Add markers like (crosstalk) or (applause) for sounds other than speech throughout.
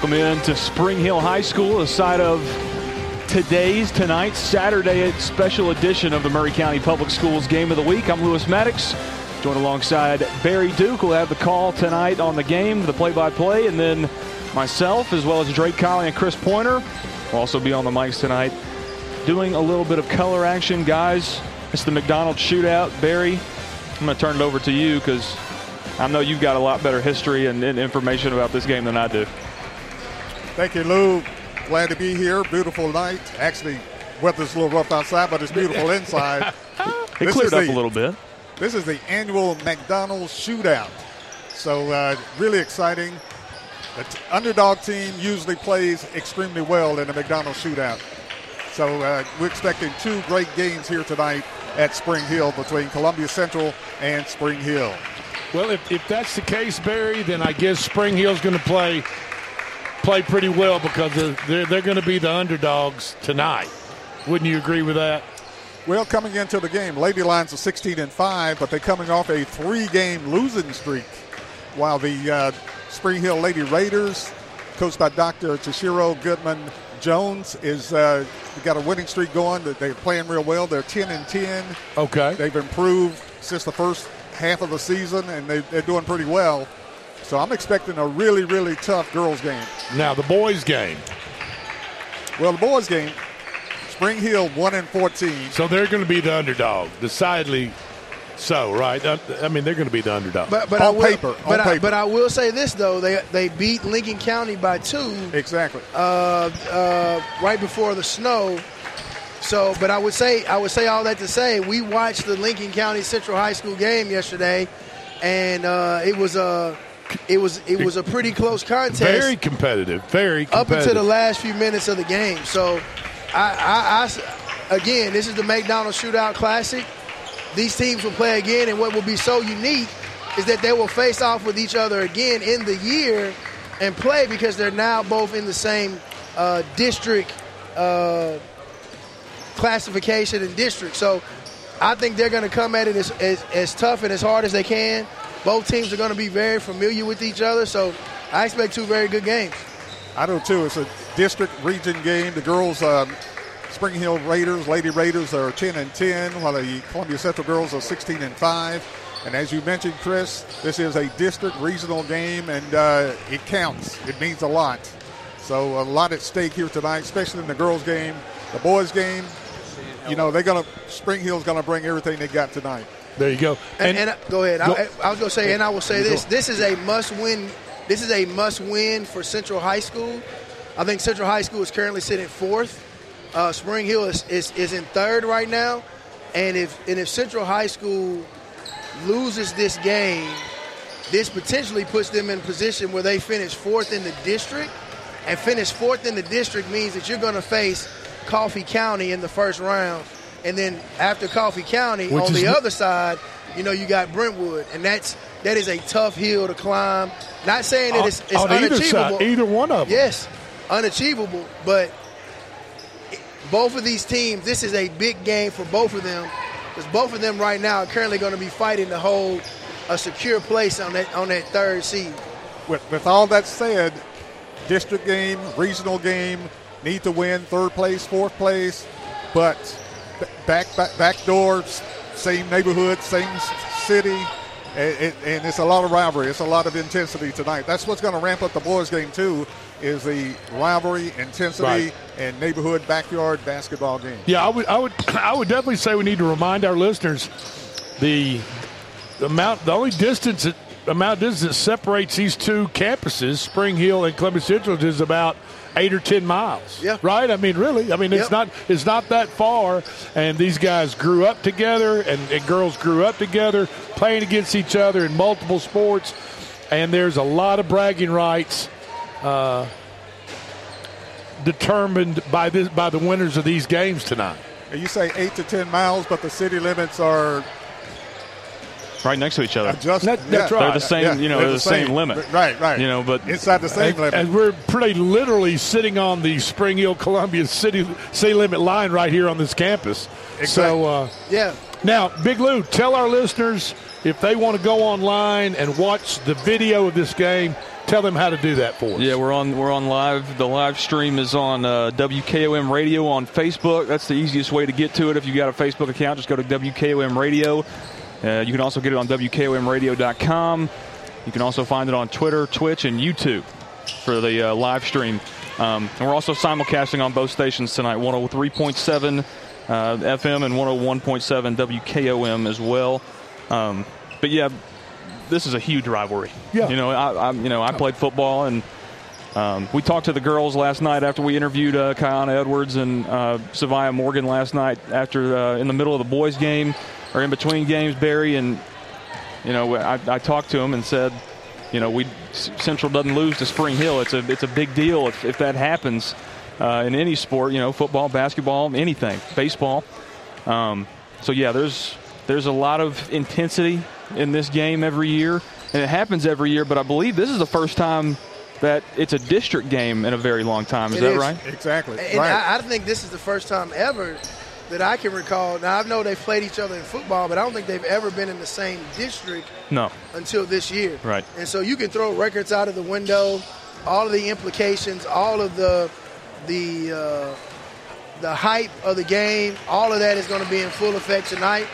Welcome in to Spring Hill High School, a side of today's, tonight's, Saturday special edition of the Maury County Public Schools Game of the Week. I'm Lewis Maddox, joined alongside Barry Duke. We'll have the call tonight on the game, the play-by-play, and then myself, as well as Drake Colley and Chris Pointer, will also be on the mics tonight, doing a little bit of color action, guys. It's the McDonald's shootout. Barry, I'm going to turn it over to you because I know you've got a lot better history and, and information about this game than I do. Thank you, Lou. Glad to be here. Beautiful night. Actually, weather's a little rough outside, but it's beautiful (laughs) inside. it this cleared up the, a little bit. This is the annual McDonald's shootout. So, uh, really exciting. The t- underdog team usually plays extremely well in the McDonald's shootout. So, uh, we're expecting two great games here tonight at Spring Hill between Columbia Central and Spring Hill. Well, if, if that's the case, Barry, then I guess Spring Hill's going to play play pretty well because they're, they're going to be the underdogs tonight. Wouldn't you agree with that? Well, coming into the game, Lady Lions are 16 and 5, but they're coming off a three game losing streak. While the uh, Spring Hill Lady Raiders, coached by Dr. Tashiro Goodman Jones, is uh, got a winning streak going. They're playing real well. They're 10 and 10. Okay. They've improved since the first half of the season, and they, they're doing pretty well. So I'm expecting a really, really tough girls' game. Now, the boys' game. Well, the boys' game, Spring Hill 1 and 14. So they're going to be the underdog, decidedly so, right? I mean, they're going to be the underdog. But, but on I will, paper, but, on I, paper. but I will say this though: they they beat Lincoln County by two. Exactly. Uh, uh, right before the snow. So, but I would say I would say all that to say we watched the Lincoln County Central High School game yesterday, and uh, it was a it was it was a pretty close contest. Very competitive. Very competitive. up until the last few minutes of the game. So, I, I, I again, this is the McDonald's Shootout Classic. These teams will play again, and what will be so unique is that they will face off with each other again in the year and play because they're now both in the same uh, district uh, classification and district. So, I think they're going to come at it as, as, as tough and as hard as they can. Both teams are going to be very familiar with each other, so I expect two very good games. I do too. It's a district region game. The girls, um, Spring Hill Raiders, Lady Raiders are 10 and 10, while the Columbia Central girls are 16 and 5. And as you mentioned, Chris, this is a district regional game, and uh, it counts. It means a lot. So a lot at stake here tonight, especially in the girls' game. The boys' game, you know, they're gonna Spring Hill's gonna bring everything they got tonight. There you go. And, and, and go ahead. Go, I, I, was going to say, and I will say this: this is a must-win. This is a must-win for Central High School. I think Central High School is currently sitting fourth. Uh, Spring Hill is, is, is in third right now, and if and if Central High School loses this game, this potentially puts them in a position where they finish fourth in the district. And finish fourth in the district means that you're going to face Coffee County in the first round and then after Coffee County, Which on the other side, you know, you got Brentwood, and that's that is a tough hill to climb. Not saying that it's, it's on unachievable. Either, side, either one of them. Yes, unachievable, but both of these teams, this is a big game for both of them because both of them right now are currently going to be fighting to hold a secure place on that on that third seed. With, with all that said, district game, regional game, need to win third place, fourth place, but back back back doors, same neighborhood, same city, and, and, it's a lot of rivalry. It's a lot of intensity tonight. That's what's going to ramp up the boys' game too. Is the rivalry, intensity, right. and neighborhood backyard basketball game. Yeah, I would, I would, (clears throat) I would definitely say we need to remind our listeners the, the amount, the only distance, that, amount of distance that separates these two campuses, Spring Hill and Columbia Central, is about eight or ten miles. Yeah. Right. I mean, really. I mean, it's yep. not it's not that far. And these guys grew up together, and, and girls grew up together, playing against each other in multiple sports. And there's a lot of bragging rights. Uh, determined by this by the winners of these games tonight. You say eight to ten miles, but the city limits are right next to each other. Just, that, that's yeah. right. They're the same, yeah, you know, they're, they're the same, same, limit. Right, right. You know, but inside the same and, limit. And we're pretty literally sitting on the Spring Hill Columbia city city limit line right here on this campus. Exactly. So, uh, yeah. Now, Big Lou, tell our listeners if they want to go online and watch the video of this game. tell them how to do that for us. Yeah, we're on we're on live. The live stream is on uh, WKOM Radio on Facebook. That's the easiest way to get to it. If you got a Facebook account, just go to WKOM Radio. Uh, you can also get it on WKOMRadio.com. You can also find it on Twitter, Twitch, and YouTube for the uh, live stream. Um, and we're also simulcasting on both stations tonight 103.7 uh, FM and 101.7 WKOM as well. Um, but yeah, this is a huge rivalry. Yeah. You know, I, I you know I played football and um, we talked to the girls last night after we interviewed uh, Kiana Edwards and uh, Savia Morgan last night after uh, in the middle of the boys game or in between games, Barry, and you know I, I talked to him and said, you know, we Central doesn't lose to Spring Hill. It's a it's a big deal if, if that happens uh, in any sport. You know, football, basketball, anything, baseball. Um, so yeah, there's there's a lot of intensity in this game every year, and it happens every year. But I believe this is the first time that it's a district game in a very long time. Is It that is. right? Exactly. And right. I, I think this is the first time ever that I can recall. Now I know they've played each other in football, but I don't think they've ever been in the same district No. until this year. Right. And so you can throw records out of the window, all of the implications, all of the the uh, the hype of the game, all of that is going to be in full effect tonight.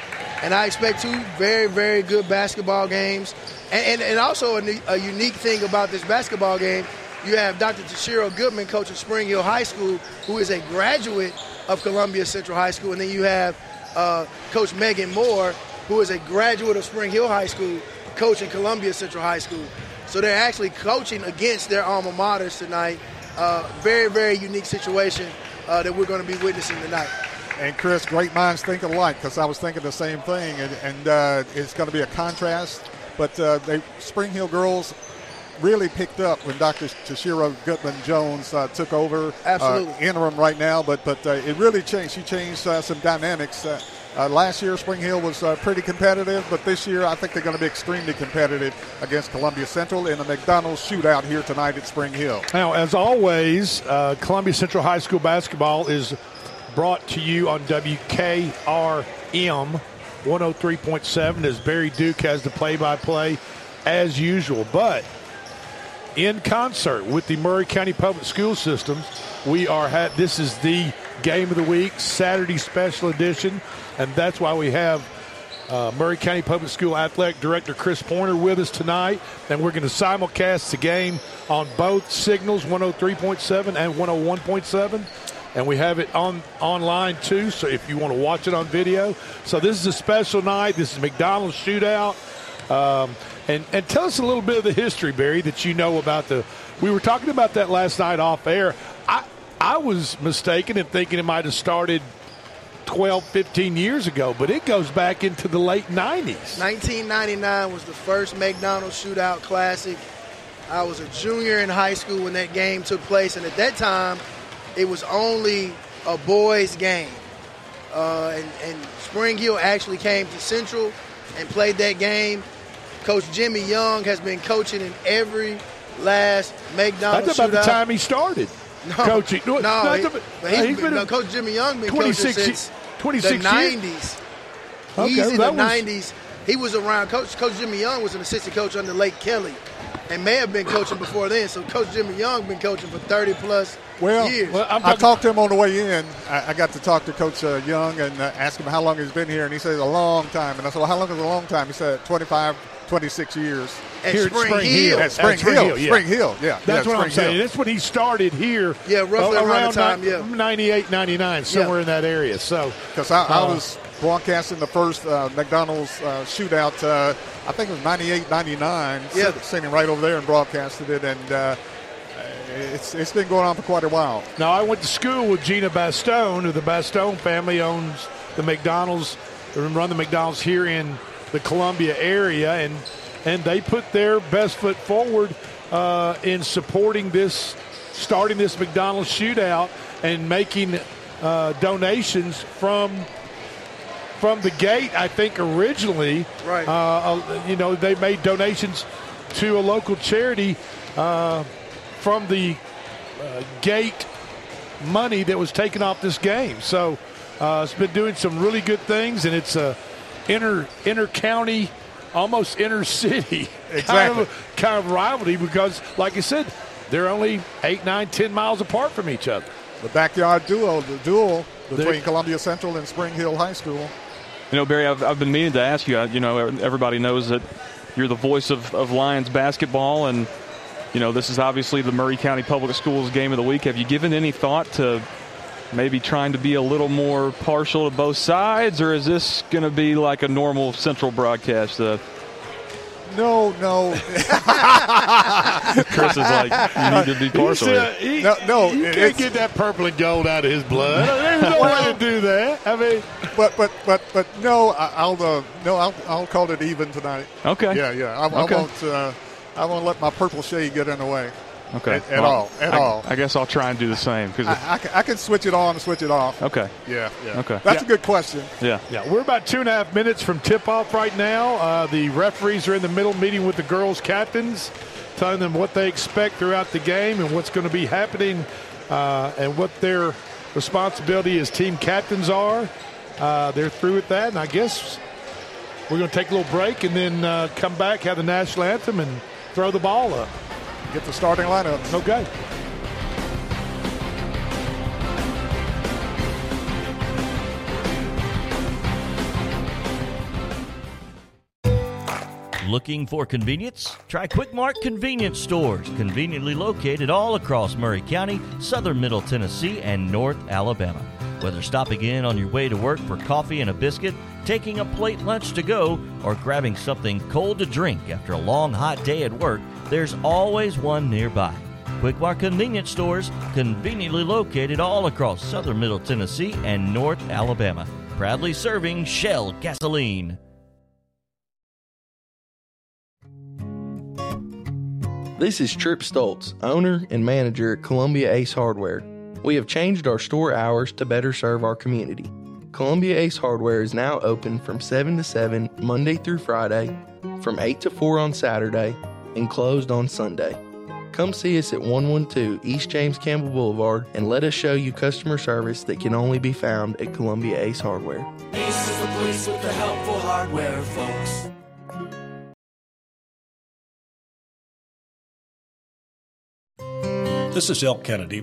And I expect two very, very good basketball games. And, and, and also a, a unique thing about this basketball game, you have Dr. Tashiro Goodman coach of Spring Hill High School, who is a graduate of Columbia Central High School. And then you have uh, Coach Megan Moore, who is a graduate of Spring Hill High School, coaching Columbia Central High School. So they're actually coaching against their alma maters tonight. Uh, very, very unique situation uh, that we're going to be witnessing tonight. And Chris, great minds think alike because I was thinking the same thing, and, and uh, it's going to be a contrast. But uh, they Spring Hill girls really picked up when Dr. Tashiro Goodman Jones uh, took over. Absolutely. Uh, interim right now, but but uh, it really changed. She changed uh, some dynamics. Uh, uh, last year, Spring Hill was uh, pretty competitive, but this year I think they're going to be extremely competitive against Columbia Central in a McDonald's shootout here tonight at Spring Hill. Now, as always, uh, Columbia Central High School basketball is brought to you on WKRM 103.7 as Barry Duke has the play by play as usual. But in concert with the Maury County Public School Systems, we are this is the game of the week, Saturday special edition, and that's why we have uh, Maury County Public School Athletic Director Chris Pointer with us tonight, and we're going to simulcast the game on both signals, 103.7 and 101.7. And we have it on online too, so if you want to watch it on video. So this is a special night. This is McDonald's shootout. Um, and, and tell us a little bit of the history, Barry, that you know about the. We were talking about that last night off air. I I was mistaken in thinking it might have started 12, 15 years ago, but it goes back into the late 90s. 1999 was the first McDonald's Shootout Classic. I was a junior in high school when that game took place, and at that time, it was only a boys' game. Uh, and, and Spring Hill actually came to Central and played that game. Coach Jimmy Young has been coaching in every last McDonald's That's about the time he started (laughs) No, coaching. No, that's he, about- but he's he's been, been no, a- Coach Jimmy Young been 26 coaching since 26 the years? 90s. Okay, He's in the was- 90s. He was around. Coach Coach Jimmy Young was an assistant coach under Lake Kelly, and may have been coaching before then. So Coach Jimmy Young been coaching for 30 plus Well, years. well, I'm I talked to him on the way in. I, I got to talk to Coach uh, Young and uh, ask him how long he's been here, and he said a long time. And I said, well, how long is a long time? He said 25, 26 years. At here at Spring, Spring Hill. Hill. At Spring, At Spring Hill. Hill, yeah. Spring Hill, yeah. That's yeah, what I'm saying. Hill. That's when he started here. Yeah, roughly uh, around the time, ni- yeah. 98, 99, somewhere in that area. So, Because I, I Uh, was broadcasting the first uh, McDonald's uh, shootout, uh, I think it was 98, 99, Yeah. sit- sitting right over there and broadcasted it. And uh, it's, it's been going on for quite a while. Now, I went to school with Gina Bastone, who the Bastone family owns the McDonald's, they run the McDonald's here in the Columbia area, and and they put their best foot forward uh, in supporting this, starting this McDonald's shootout, and making uh, donations from from the gate. I think originally, Right. Uh, uh, you know, they made donations to a local charity uh, from the uh, gate money that was taken off this game. So uh, it's been doing some really good things, and it's a inter inter county almost inner city exactly. (laughs) kind, of, kind of rivalry because, like I said, they're only eight, nine, ten miles apart from each other. The backyard duo, the duel between they're, Columbia Central and Spring Hill High School. You know, Barry, I've, I've been meaning to ask you. Uh, you know, everybody knows that you're the voice of, of Lions basketball, and you know this is obviously the Maury County Public Schools game of the week. Have you given any thought to maybe trying to be a little more partial to both sides, or is this going to be like a normal Central broadcast? Uh, no, no. (laughs) Chris is like, you need to be partial. Uh, he, no, no, you can't get that purple and gold out of his blood. There's no well, way to do that. I mean, but but but but no, I'll uh, no, I'll I'll call it even tonight. Okay. Yeah, yeah. I, okay. I won't. Uh, I won't let my purple shade get in the way. Okay. At, at well, all. At I, all. I guess I'll try and do the same because I, I, I, can switch it on and switch it off. Okay. Yeah. Yeah. Okay. That's yeah. a good question. Yeah. Yeah. We're about two and a half minutes from tip off right now. Uh, the referees are in the middle meeting with the girls' captains, telling them what they expect throughout the game and what's going to be happening uh, and what their responsibility as team captains are. Uh, they're through with that, and I guess we're going to take a little break and then uh, come back, have the national anthem, and throw the ball up get the starting lineup. Okay. Looking for convenience? Try Quick Mart Convenience Stores, conveniently located all across Maury County, southern Middle Tennessee, and North Alabama. Whether stopping in on your way to work for coffee and a biscuit, taking a plate lunch to go, or grabbing something cold to drink after a long hot day at work, there's always one nearby. Quick Mart convenience stores, conveniently located all across southern Middle Tennessee and North Alabama. Proudly serving Shell gasoline. This is Trip Stoltz, owner and manager at Columbia Ace Hardware. We have changed our store hours to better serve our community. Columbia Ace Hardware is now open from 7 to 7 Monday through Friday, from 8 to 4 on Saturday, and closed on Sunday. Come see us at 112 East James Campbell Boulevard and let us show you customer service that can only be found at Columbia Ace Hardware. Ace is the place with the helpful hardware, folks. This is Elk Kennedy.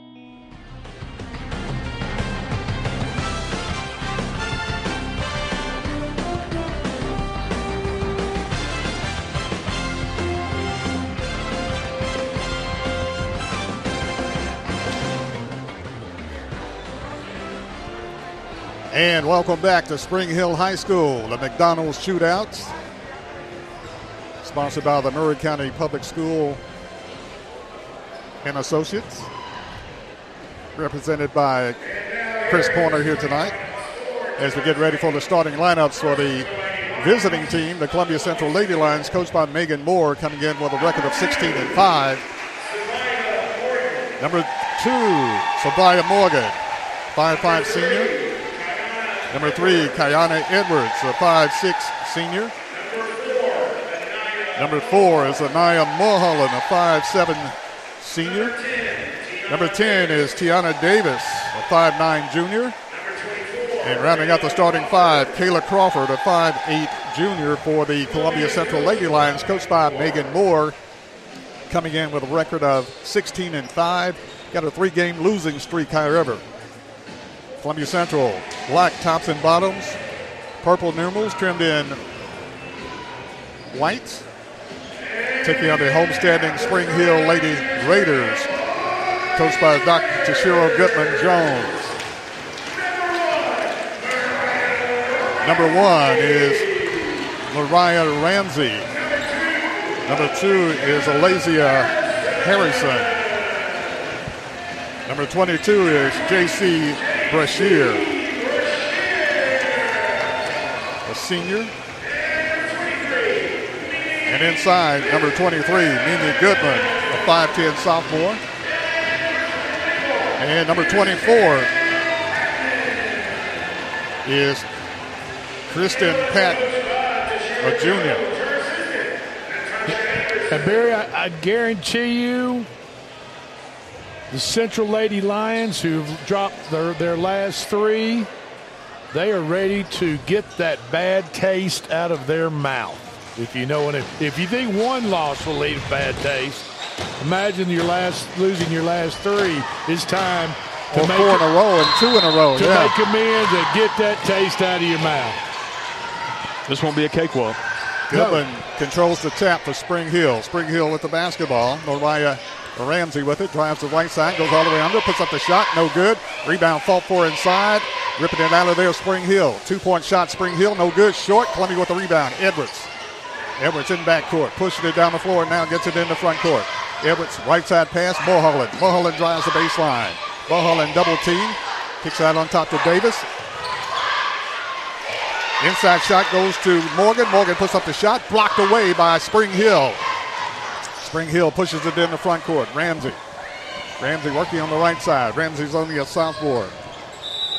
And welcome back to Spring Hill High School, the McDonald's Shootouts, sponsored by the Maury County Public School and Associates, represented by Chris Corner here tonight. As we get ready for the starting lineups for the visiting team, the Columbia Central Lady Lions, coached by Megan Moore, coming in with a record of 16 and 5. Number two, Sabaya Morgan, 5'5 senior. Number three, Kayana Edwards, a 5'6 senior. Number four is Anaya Mulholland, a 5'7 senior. Number 10 is Tiana Davis, a 5'9 junior. And rounding out the starting five, Kayla Crawford, a 5'8 junior for the Columbia Central Lady Lions, coached by Megan Moore, coming in with a record of 16 and 5. Got a three game losing streak, however. Columbia Central, black tops and bottoms, purple numerals trimmed in white. Taking on the homesteading Spring Hill Lady Raiders, coached by Dr. Tashiro Goodman Jones. Number one is Mariah Ramsey. Number two is Alazia Harrison. Number 22 is J.C. Brashear, a senior. And inside, number 23, Mimi Goodman, a 5'10 sophomore. And number 24 is Kristen Patton, a junior. And Barry, I, I guarantee you the Central Lady Lions, who've dropped their, their last three, they are ready to get that bad taste out of their mouth. If you know what it, if you think one loss will leave a bad taste, imagine your last losing your last three. It's time to or make four in a row and two in a row. To yeah. make amends and get that taste out of your mouth. This won't be a cakewalk. Goodman no. controls the tap for Spring Hill. Spring Hill with the basketball. Mariah Ramsey with it, drives the right side, goes all the way under, puts up the shot, no good. Rebound fought for inside, ripping it out of there, Spring Hill. Two point shot, Spring Hill, no good. Short, Columbia with the rebound. Edwards. Edwards in backcourt, pushing it down the floor, now gets it in the front court. Edwards, right side pass, Mulholland. Mulholland drives the baseline. Mulholland double team, kicks out on top to Davis. Inside shot goes to Morgan. Morgan puts up the shot, blocked away by Spring Hill. Spring Hill pushes it in the front court. Ramsey. Ramsey working on the right side. Ramsey's only a sophomore.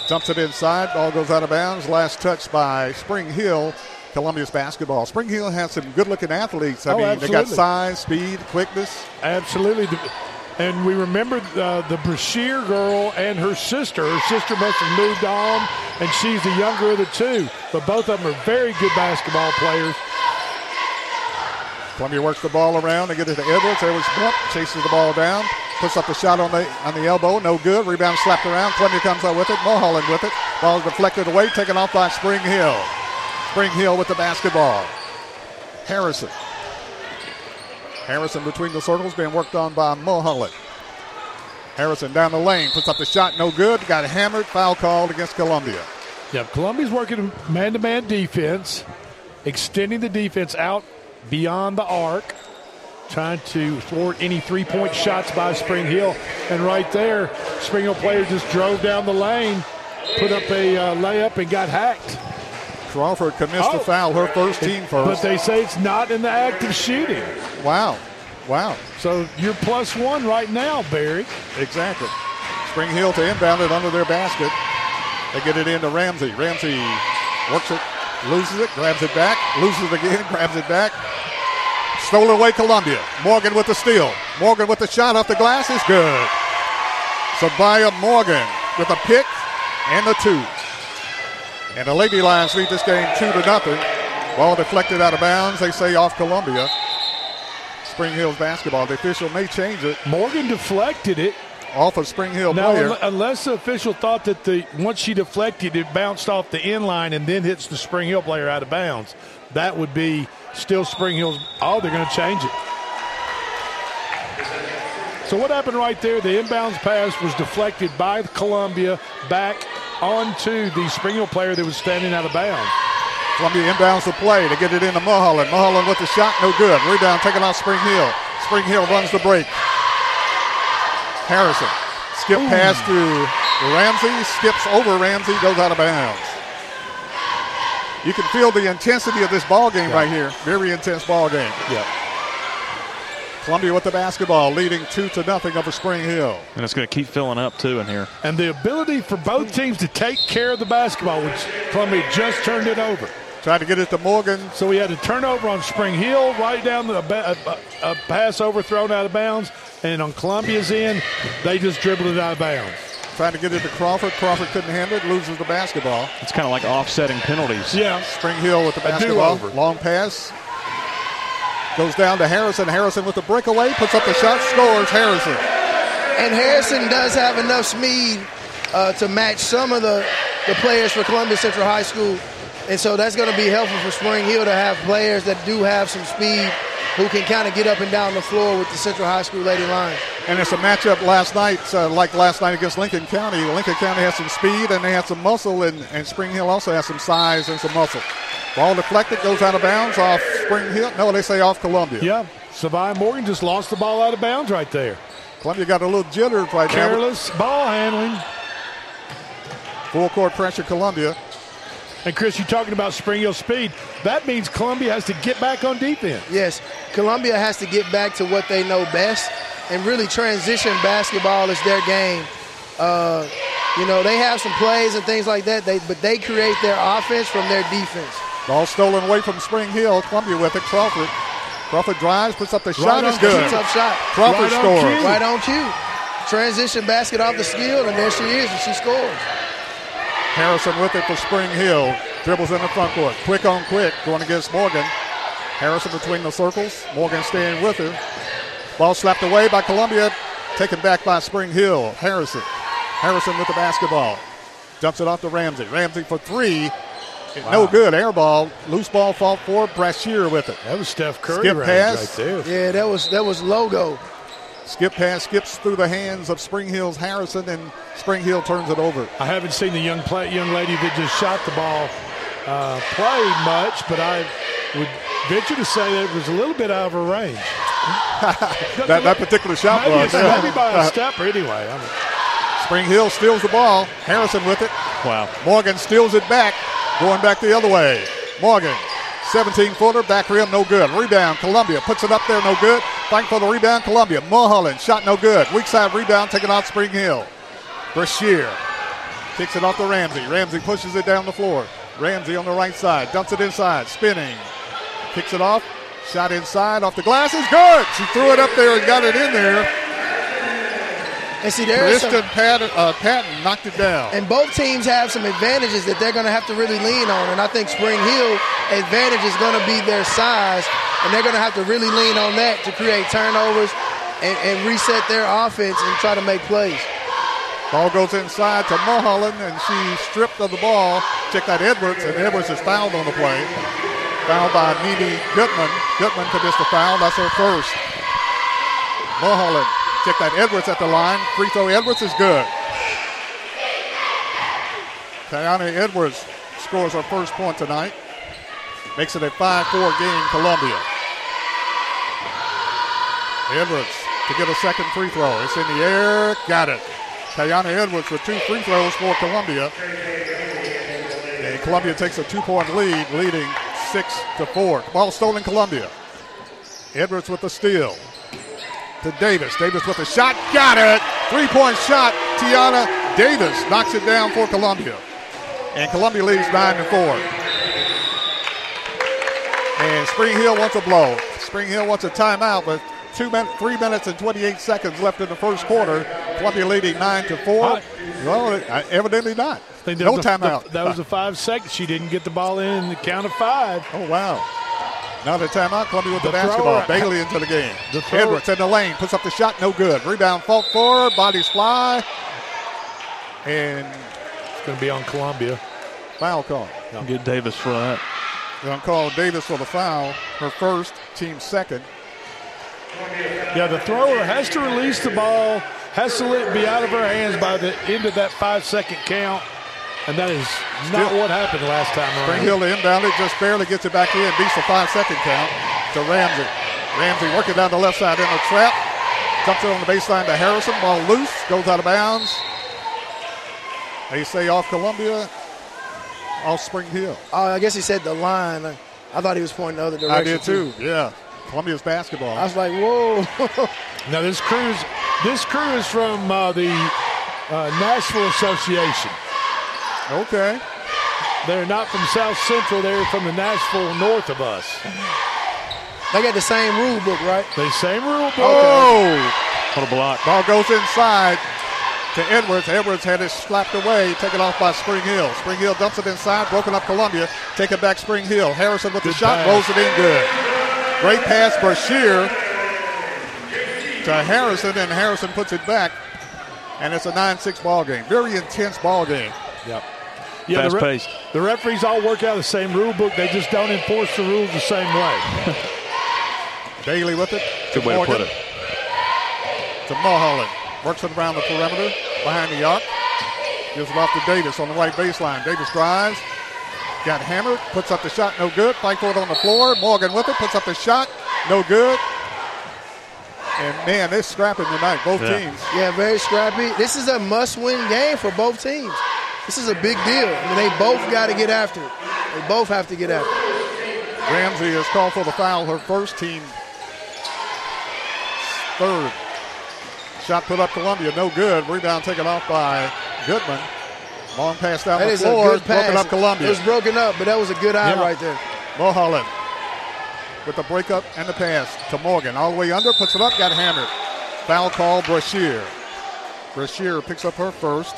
Dumps it inside. Ball goes out of bounds. Last touch by Spring Hill. Columbia's basketball. Spring Hill has some good looking athletes. I oh, mean, absolutely. they got size, speed, quickness. Absolutely. And we remember uh, the Brashear girl and her sister. Her sister must have moved on, and she's the younger of the two. But both of them are very good basketball players. Columbia works the ball around and get it to Edwards. Edwards bump, chases the ball down, puts up the shot on the on the elbow, no good. Rebound slapped around. Columbia comes out with it. Mulholland with it. Ball deflected away, taken off by Spring Hill. Spring Hill with the basketball. Harrison. Harrison between the circles being worked on by Mulholland. Harrison down the lane, puts up the shot, no good. Got hammered, foul called against Columbia. Yep, Columbia's working man to man defense, extending the defense out beyond the arc, trying to thwart any three point shots by Spring Hill. And right there, Spring Hill player just drove down the lane, put up a uh, layup, and got hacked. Crawford commits oh. the foul, her first team first. But they say it's not in the act of shooting. Wow. Wow. So you're plus one right now, Barry. Exactly. Spring Hill to inbound it under their basket. They get it into Ramsey. Ramsey works it, loses it, grabs it back, loses it again, (laughs) grabs it back. Stolen away Columbia. Morgan with the steal. Morgan with the shot off the glass is good. Sabaya Morgan with a pick and a two. And the Lady Lions lead this game two to nothing. Ball deflected out of bounds. They say off Columbia. Spring Hills basketball. The official may change it. Morgan deflected it. Off a of Spring Hill now, player. unless the official thought that the once she deflected, it bounced off the end line and then hits the Spring Hill player out of bounds. That would be still Spring Hill's. Oh, they're going to change it. So what happened right there? The inbounds pass was deflected by Columbia back onto the Spring Hill player that was standing out of bounds. Columbia inbounds the play to get it into Mulholland. Mulholland with the shot, no good. Rebound taken off Spring Hill. Spring Hill runs the break. Harrison. Skip Ooh. pass to Ramsey, skips over Ramsey, goes out of bounds. You can feel the intensity of this ball game yeah. right here. Very intense ball game. Yeah. Columbia with the basketball, leading two to nothing over Spring Hill. And it's going to keep filling up too in here. And the ability for both teams to take care of the basketball, which Columbia just turned it over. Tried to get it to Morgan. So we had a turnover on Spring Hill, right down the a, a, a pass overthrown out of bounds, and on Columbia's end, they just dribbled it out of bounds. Trying to get it to Crawford. Crawford couldn't handle it, loses the basketball. It's kind of like offsetting penalties. Yeah. Spring Hill with the basketball. Long pass. Goes down to Harrison. Harrison with the breakaway, puts up the shot, scores. Harrison. And Harrison does have enough speed uh, to match some of the, the players for Columbia Central High School and so that's going to be helpful for Spring Hill to have players that do have some speed who can kind of get up and down the floor with the Central High School Lady Lions. And it's a matchup last night, uh, like last night against Lincoln County. Lincoln County has some speed and they have some muscle, and, and Spring Hill also has some size and some muscle. Ball deflected, goes out of bounds off Spring Hill. No, they say off Columbia. Yeah, Savai Morgan just lost the ball out of bounds right there. Columbia got a little jitter right Careless now. Careless ball handling. Full court pressure, Columbia. And Chris, you're talking about Spring Hill speed. That means Columbia has to get back on defense. Yes, Columbia has to get back to what they know best and really transition basketball is their game. Uh, you know, they have some plays and things like that, they, but they create their offense from their defense. Ball stolen away from Spring Hill. Columbia with it. Crawford. Crawford drives, puts up the shot. Right is good. Tough shot. Crawford right scores. Right on cue. Transition basket off the skill, and there she is, and she scores. Harrison with it for Spring Hill. Dribbles in the front court. Quick on quick. Going against Morgan. Harrison between the circles. Morgan staying with her. Ball slapped away by Columbia. Taken back by Spring Hill. Harrison. Harrison with the basketball. Dumps it off to Ramsey. Ramsey for three. Wow. No good. Air ball. Loose ball fought for. Brashear with it. That was Steph Curry Skip pass. right there. Yeah, that was that was logo. Skip pass skips through the hands of Spring Hill's Harrison, and Spring Hill turns it over. I haven't seen the young play, young lady that just shot the ball uh, play much, but I would venture to say that it was a little bit out of her range. (laughs) that, that particular shot maybe was. Yeah. Maybe by a (laughs) step or anyway. I mean. Spring Hill steals the ball. Harrison with it. Wow. Morgan steals it back, going back the other way. Morgan 17 footer, back rim, no good. Rebound, Columbia puts it up there, no good. Fight for the rebound, Columbia. Mulholland, shot no good. Weak side rebound, taken off Spring Hill. Brashear kicks it off to Ramsey. Ramsey pushes it down the floor. Ramsey on the right side, dumps it inside, spinning. Kicks it off, shot inside, off the glass is good. She threw it up there and got it in there. And see, there Kristen Patton, uh, Patton knocked it down. And both teams have some advantages that they're going to have to really lean on. And I think Spring Hill advantage is going to be their size, and they're going to have to really lean on that to create turnovers and, and reset their offense and try to make plays. Ball goes inside to Mulholland, and she stripped of the ball. Check that Edwards, and Edwards is fouled on the play. Fouled by Mimi Goodman. Goodman commits the foul. That's her first. Mulholland Check that Edwards at the line. Free throw Edwards is good. Tiana Edwards scores her first point tonight. Makes it a 5-4 game, Columbia. Edwards to get a second free throw. It's in the air. Got it. Tiana Edwards with two free throws for Columbia. And Columbia takes a two-point lead, leading six to four. Ball stolen, Columbia. Edwards with the steal. To Davis. Davis with a shot. Got it. Three-point shot. Tiana Davis knocks it down for Columbia. And Columbia leads nine to four. And Spring Hill wants a blow. Spring Hill wants a timeout, but two minutes, three minutes and 28 seconds left in the first quarter. Columbia leading nine to four. Well, uh, evidently not. No timeout. That was a five seconds. She didn't get the ball in the count of five. Oh wow! Now the timeout. Columbia with the, the basketball. Thrower, Bailey into the game. The Edwards in the lane puts up the shot. No good. Rebound. Fault forward. Bodies fly. And it's going to be on Columbia. Foul call. Get Davis for that. Going to call Davis for the foul. Her first, team second. Yeah, the thrower has to release the ball, has to let it be out of her hands by the end of that five second count. And that is not Still, what happened last time around. Spring Hill inbound it, just barely gets it back in, beats the five second count to Ramsey. Ramsey working down the left side in the trap. Dumps it on the baseline to Harrison. Ball loose, goes out of bounds. They say off Columbia, off Spring Hill. Uh, I guess he said the line. I thought he was pointing the other direction. I did too. too. Yeah. Columbia's basketball. I was like, whoa. (laughs) now this crew is this crew is from uh, the uh, Nashville Association. Okay. They're not from South Central. They're from the Nashville north of us. They got the same rule book, right? The same rule book. Oh! What a block. Ball goes inside to Edwards. Edwards had it slapped away, taken off by Spring Hill. Spring Hill dumps it inside, broken up Columbia. Take it back Spring Hill. Harrison with good the shot, pass. rolls it in good. Great pass, Brashear to Harrison, and Harrison puts it back. And it's a 9-6 ball game. Very intense ball game. Yep. Yeah, Fast the, re- paced. the referees all work out the same rule book. They just don't enforce the rules the same way. (laughs) Bailey with it. Good way Morgan. to put it. To Mulholland. Works it around the perimeter behind the arc. Gives it off to Davis on the right baseline. Davis drives. Got hammered. Puts up the shot. No good. Fight for it on the floor. Morgan with it. Puts up the shot. No good. And man, they're scrapping tonight, both yeah. teams. Yeah, very scrappy. This is a must-win game for both teams. This is a big deal. I mean, they both got to get after it. They both have to get after it. Ramsey has called for the foul. Her first team third. Shot put up Columbia, no good. Rebound taken off by Goodman. Long pass down that the floor, broken up Columbia. It was broken up, but that was a good eye right there. Mulholland with the breakup and the pass to Morgan. All the way under, puts it up, got hammered. Foul call, Brashear. Brashear picks up her first.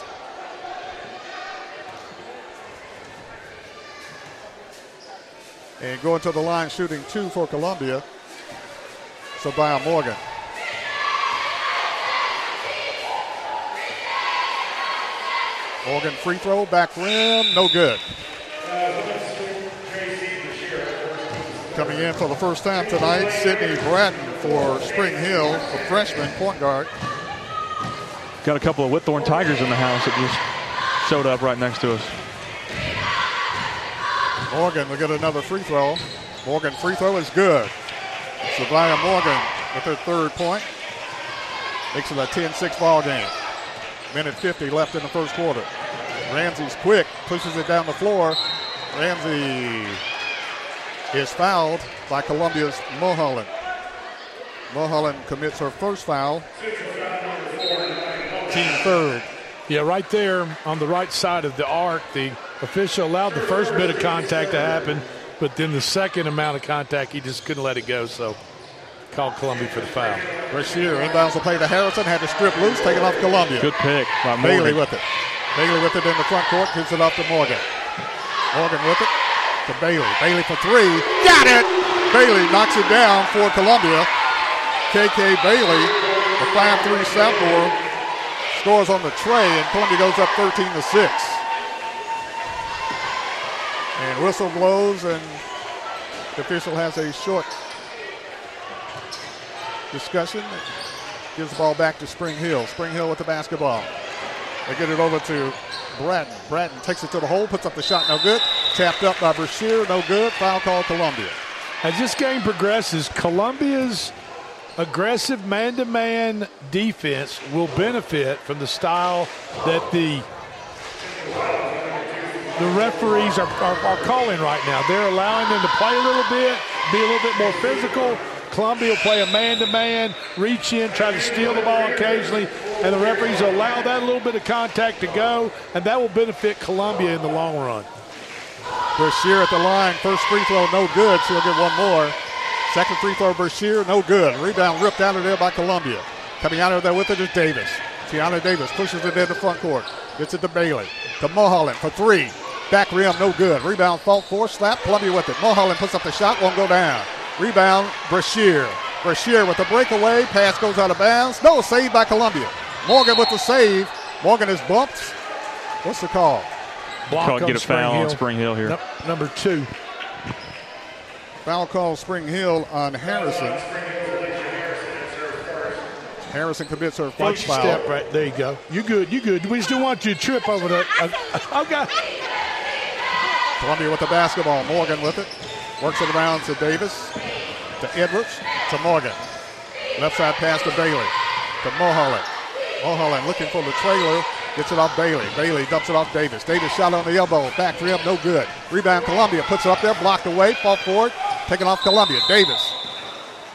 And going to the line, shooting two for Columbia. Sabaya Morgan. Morgan free throw, back rim, no good. Coming in for the first time tonight, Sydney Bratton for Spring Hill, a freshman point guard. Got a couple of Whitthorne Tigers in the house that just showed up right next to us. Morgan will get another free throw. Morgan free throw is good. Savannah Morgan with her third point. Makes it a 10-6 ball game. Minute 50 left in the first quarter. Ramsey's quick, pushes it down the floor. Ramsey is fouled by Columbia's Mulholland. Mulholland commits her first foul. Team third. Yeah, right there on the right side of the arc, the official allowed the first bit of contact to happen, but then the second amount of contact, he just couldn't let it go, so called Columbia for the foul. Brashear inbounds the play to Harrison, had to strip loose, taken off Columbia. Good pick by Morgan. Bailey with it. Bailey with it in the front court, gives it off to Morgan. Morgan with it to Bailey. Bailey for three. Got it! Bailey knocks it down for Columbia. KK Bailey, the 5-3 sophomore, scores on the tray, and Columbia goes up 13 to 6. And whistle blows, and the official has a short discussion. Gives the ball back to Spring Hill. Spring Hill with the basketball. They get it over to Bratton. Bratton takes it to the hole, puts up the shot, no good. Tapped up by Brashear, no good. Foul call Columbia. As this game progresses, Columbia's aggressive man-to-man defense will benefit from the style that the the referees are, are, are, calling right now. They're allowing them to play a little bit, be a little bit more physical. Columbia will play a man-to-man, reach in, try to steal the ball occasionally, and the referees allow that little bit of contact to go, and that will benefit Columbia in the long run. Brashear at the line. First free throw, no good. She'll get one more. Second free throw, Brashear, no good. Rebound ripped out of there by Columbia. Coming out of there with it is Davis. Tiana Davis pushes it in the front court. Gets it to Bailey. To Mulholland for three. Back rim, no good. Rebound, fault for, slap. Columbia with it. Mulholland puts up the shot, won't go down. Rebound, Brashear. Brashear with the breakaway. Pass goes out of bounds. No, save by Columbia. Morgan with the save. Morgan is bumped. What's the call? Block Call, get a foul Hill. on Spring Hill here. number two. Foul call Spring Hill on Harrison. Harrison commits her first foul. Step right there. You go. You good? You good? We still want you to trip over there. Uh, uh, okay. Columbia with the basketball. Morgan with it. Works it around to Davis. To Edwards. To Morgan. Left side pass to Bailey. To Mulholland. Mulholland looking for the trailer. Gets it off Bailey. Bailey dumps it off Davis. Davis shot on the elbow. Back rim, no good. Rebound Columbia. Puts it up there. Blocked away. Fall forward. Taking off Columbia. Davis.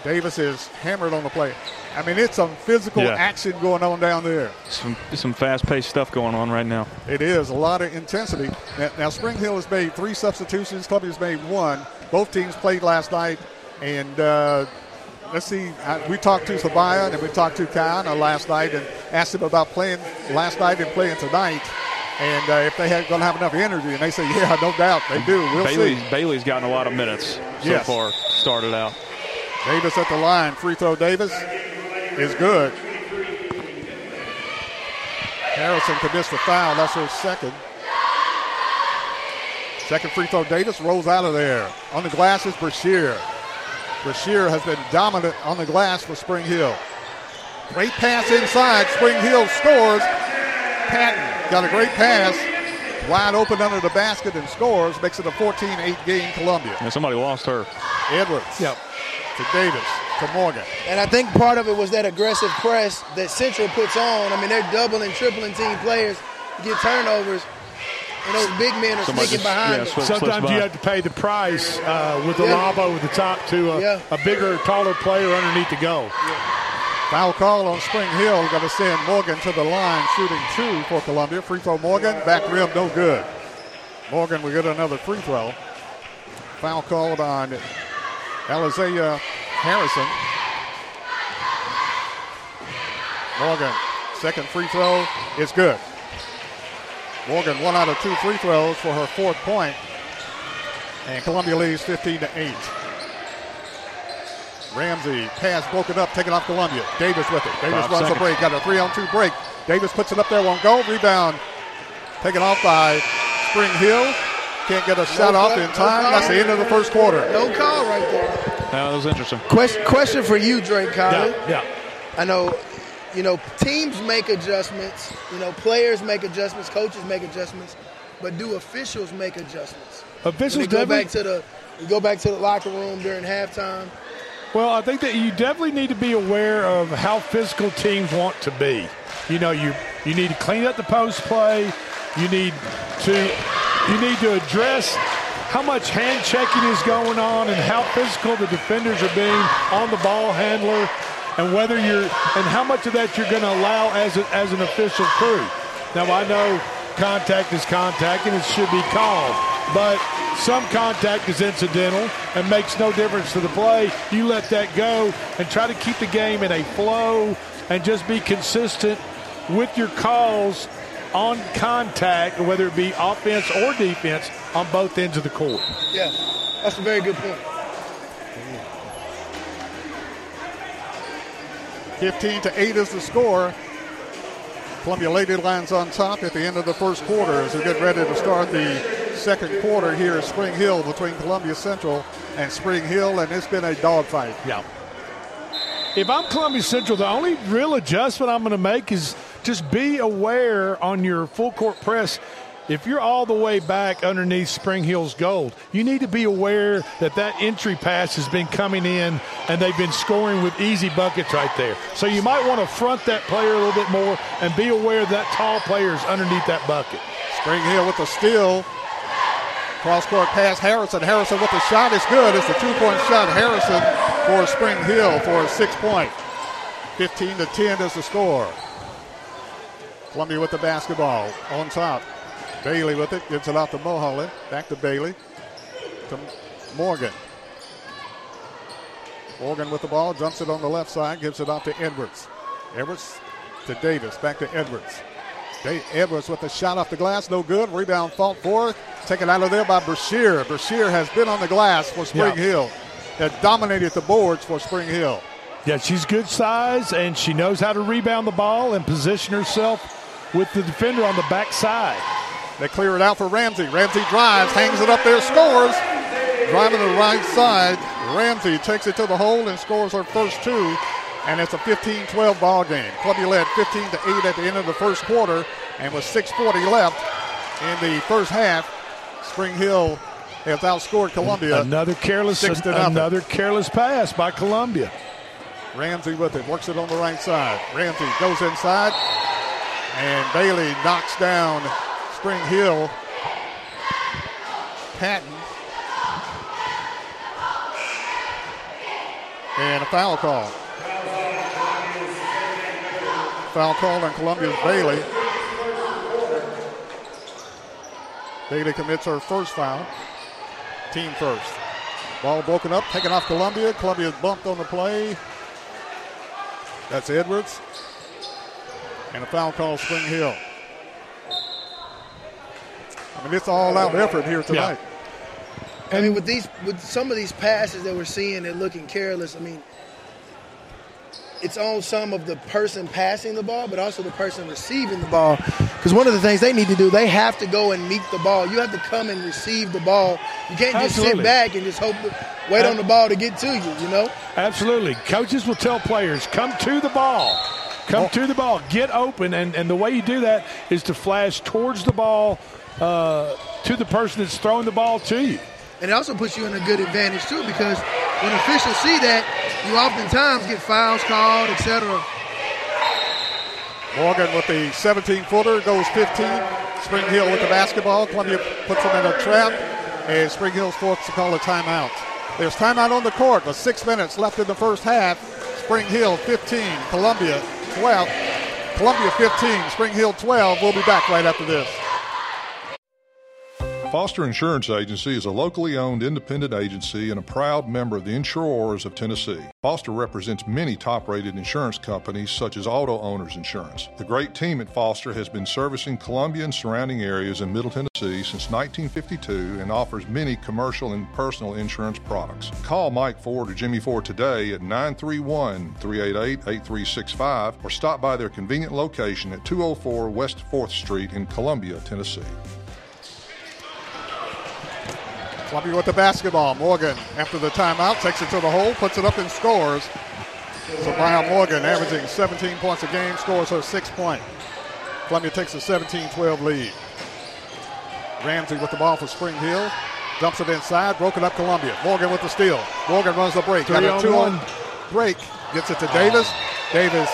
Davis is hammered on the play. I mean, it's some physical yeah. action going on down there. Some some fast-paced stuff going on right now. It is a lot of intensity. Now, now Spring Hill has made three substitutions. Columbia's made one. Both teams played last night, and uh, let's see. we talked to Sabaya and we talked to Kana last night and asked them about playing last night and playing tonight and uh, if they had going to have enough energy. And they say, (laughs) yeah, no doubt they do. We'll Bailey, see. Bailey's gotten a lot of minutes so yes. far. Started out. Davis at the line. Free throw. Davis is good. Harrison commits the foul. That's her second. Second free throw. Davis rolls out of there. On the glass is Brashear. Brashear has been dominant on the glass for Spring Hill. Great pass inside. Spring Hill scores. Patton got a great pass. Wide open under the basket and scores. Makes it a 14-8 game Columbia. And somebody lost her. Edwards. Yep. To Davis. To Morgan. And I think part of it was that aggressive press that Central puts on. I mean, they're doubling, tripling team players, get turnovers. And those big men are Somebody sneaking behind yeah, Sometimes you have to pay the price uh, with the yeah. lob over the top to a, yeah. a, bigger, taller player underneath the goal. Yeah. Foul call on Spring Hill. Going to send Morgan to the line, shooting two for Columbia. Free throw Morgan. Back rim, no good. Morgan will get another free throw. Foul called on Alizaya uh, Harrison. Morgan, second free throw is good. Morgan one out of two free throws for her fourth point, and Columbia leads 15 to 8. Ramsey pass broken up, taken off Columbia. Davis with it. Davis Five runs seconds. a break, got a three on two break. Davis puts it up there, won't go. Rebound taken off by Spring Hill. Can't get a shot off in time. No That's the end of the first quarter. No call right there. that was interesting. Question, question for you, Drake Collins. Yeah, yeah. I know, you know, teams make adjustments. You know, players make adjustments. Coaches make adjustments. But do officials make adjustments? Officials go back to the go back to the locker room during halftime well, I think that you definitely need to be aware of how physical teams want to be. You know, you you need to clean up the post play. You need to you need to address how much hand checking is going on and how physical the defenders are being on the ball handler and whether you're and how much of that you're going to allow as a, as an official crew. Now I know contact is contact and it should be called, but some contact is incidental and makes no difference to the play. You let that go and try to keep the game in a flow and just be consistent with your calls on contact, whether it be offense or defense, on both ends of the court. Yeah, that's a very good point. 15 to 8 is the score. Columbia Lady Lions on top at the end of the first quarter as we get ready to start the second quarter here at Spring Hill between Columbia Central and Spring Hill, and it's been a dogfight. Yeah. if I'm Columbia Central, the only real adjustment I'm going to make is just be aware on your full court press. If you're all the way back underneath Spring Hill's gold, you need to be aware that that entry pass has been coming in and they've been scoring with easy buckets right there. So you might want to front that player a little bit more and be aware that tall player's underneath that bucket. Spring Hill with a steal. Cross court pass Harrison. Harrison with the shot is good. It's a two point shot. Harrison for Spring Hill for a six point. 15 to 10 is the score. Columbia with the basketball on top. Bailey with it. Gives it off to Mulholland. Back to Bailey. To Morgan. Morgan with the ball. Dumps it on the left side. Gives it off to Edwards. Edwards to Davis. Back to Edwards. Edwards with a shot off the glass, no good. Rebound fought for, taken out of there by Brashear. Brashear has been on the glass for Spring yeah. Hill, has dominated the boards for Spring Hill. Yeah, she's good size and she knows how to rebound the ball and position herself with the defender on the backside. They clear it out for Ramsey. Ramsey drives, hangs it up there, scores. Driving the right side. Ramsey takes it to the hole and scores her first two and it's a 15-12 ball game. Columbia led 15 to 8 at the end of the first quarter, and with 6:40 left in the first half, Spring Hill has outscored Columbia. Another careless, another careless pass by Columbia. Ramsey with it, works it on the right side. Ramsey goes inside, and Bailey knocks down Spring Hill. Patton. And a foul call. Foul called on Columbia's Bailey. Bailey commits her first foul. Team first. Ball broken up, taken off Columbia. Columbia's bumped on the play. That's Edwards. And a foul call, Spring Hill. I mean, it's all out effort here tonight. Yeah. I mean, with these, with some of these passes that we're seeing, they're looking careless. I mean, it's on some of the person passing the ball, but also the person receiving the ball. Because one of the things they need to do, they have to go and meet the ball. You have to come and receive the ball. You can't just Absolutely. sit back and just hope, to, wait on the ball to get to you. You know. Absolutely. Coaches will tell players, come to the ball. Come oh. to the ball. Get open, and, and the way you do that is to flash towards the ball uh, to the person that's throwing the ball to you. And it also puts you in a good advantage too, because when officials see that, you oftentimes get fouls called, etc. Morgan with the 17 footer goes 15. Spring Hill with the basketball. Columbia puts him in a trap, and Spring Hill's forced to call a timeout. There's timeout on the court with six minutes left in the first half. Spring Hill 15, Columbia 12. Columbia 15, Spring Hill 12. We'll be back right after this. Foster Insurance Agency is a locally owned independent agency and a proud member of the Insurors of Tennessee. Foster represents many top rated insurance companies such as Auto Owners Insurance. The great team at Foster has been servicing Columbia and surrounding areas in Middle Tennessee since 1952 and offers many commercial and personal insurance products. Call Mike Ford or Jimmy Ford today at 931 388 8365 or stop by their convenient location at 204 West 4th Street in Columbia, Tennessee. Columbia with the basketball. Morgan, after the timeout, takes it to the hole, puts it up and scores. So Brian Morgan, averaging 17 points a game, scores her sixth point. Columbia takes a 17-12 lead. Ramsey with the ball for Spring Hill. Dumps it inside, broken up Columbia. Morgan with the steal. Morgan runs the break. Got a two on break. Gets it to Davis. Davis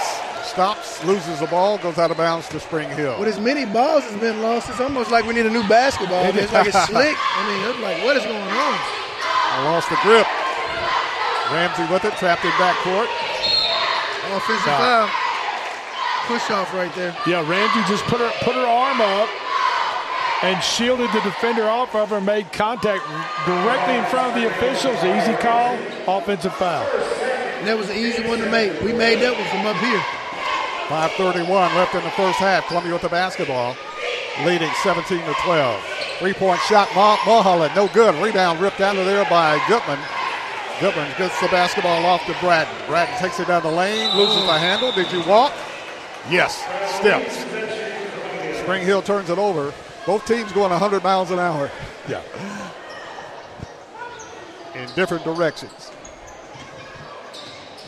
stops, loses the ball, goes out of bounds to Spring Hill. With as many balls has been lost, it's almost like we need a new basketball. it's like it's (laughs) slick. I mean, it's like, what is going on? I lost the grip. Ramsey with it, trapped in backcourt. Offensive foul. Push off right there. Yeah, Ramsey just put her put her arm up and shielded the defender off of her, made contact directly in front of the officials. Easy call, offensive foul. And that was an easy one to make. We made that one from up here. 5.31 left in the first half. Columbia with the basketball, leading 17 to 12. Three point shot, Mulholland, no good. Rebound ripped out of there by Goodman. Goodman gets the basketball off to Bratton. Bratton takes it down the lane, loses the handle. Did you walk? Yes, steps. Spring Hill turns it over. Both teams going 100 miles an hour. (laughs) Yeah. In different directions.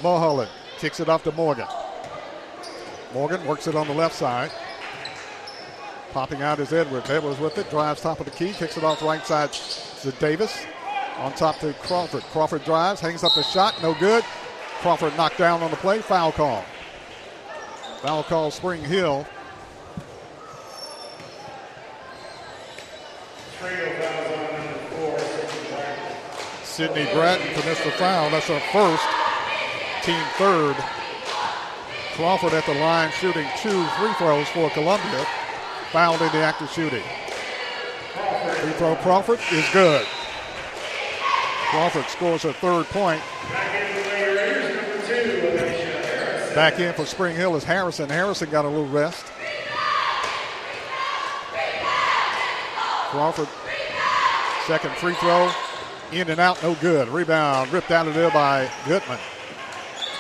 Mulholland Kicks it off to Morgan. Morgan works it on the left side. Popping out is Edwards. Edwards with it, drives top of the key, kicks it off right side to Davis. On top to Crawford. Crawford drives, hangs up the shot, no good. Crawford knocked down on the play, foul call. Foul call Spring Hill. Sydney Bratton commits the foul. That's her first, team third. Crawford at the line shooting two free throws for Columbia. Fouled in the act of shooting. Free throw Crawford is good. Crawford scores her third point. Back in for Spring Hill is Harrison. Harrison got a little rest. Crawford, second free throw, in and out, no good. Rebound ripped out of there by Goodman.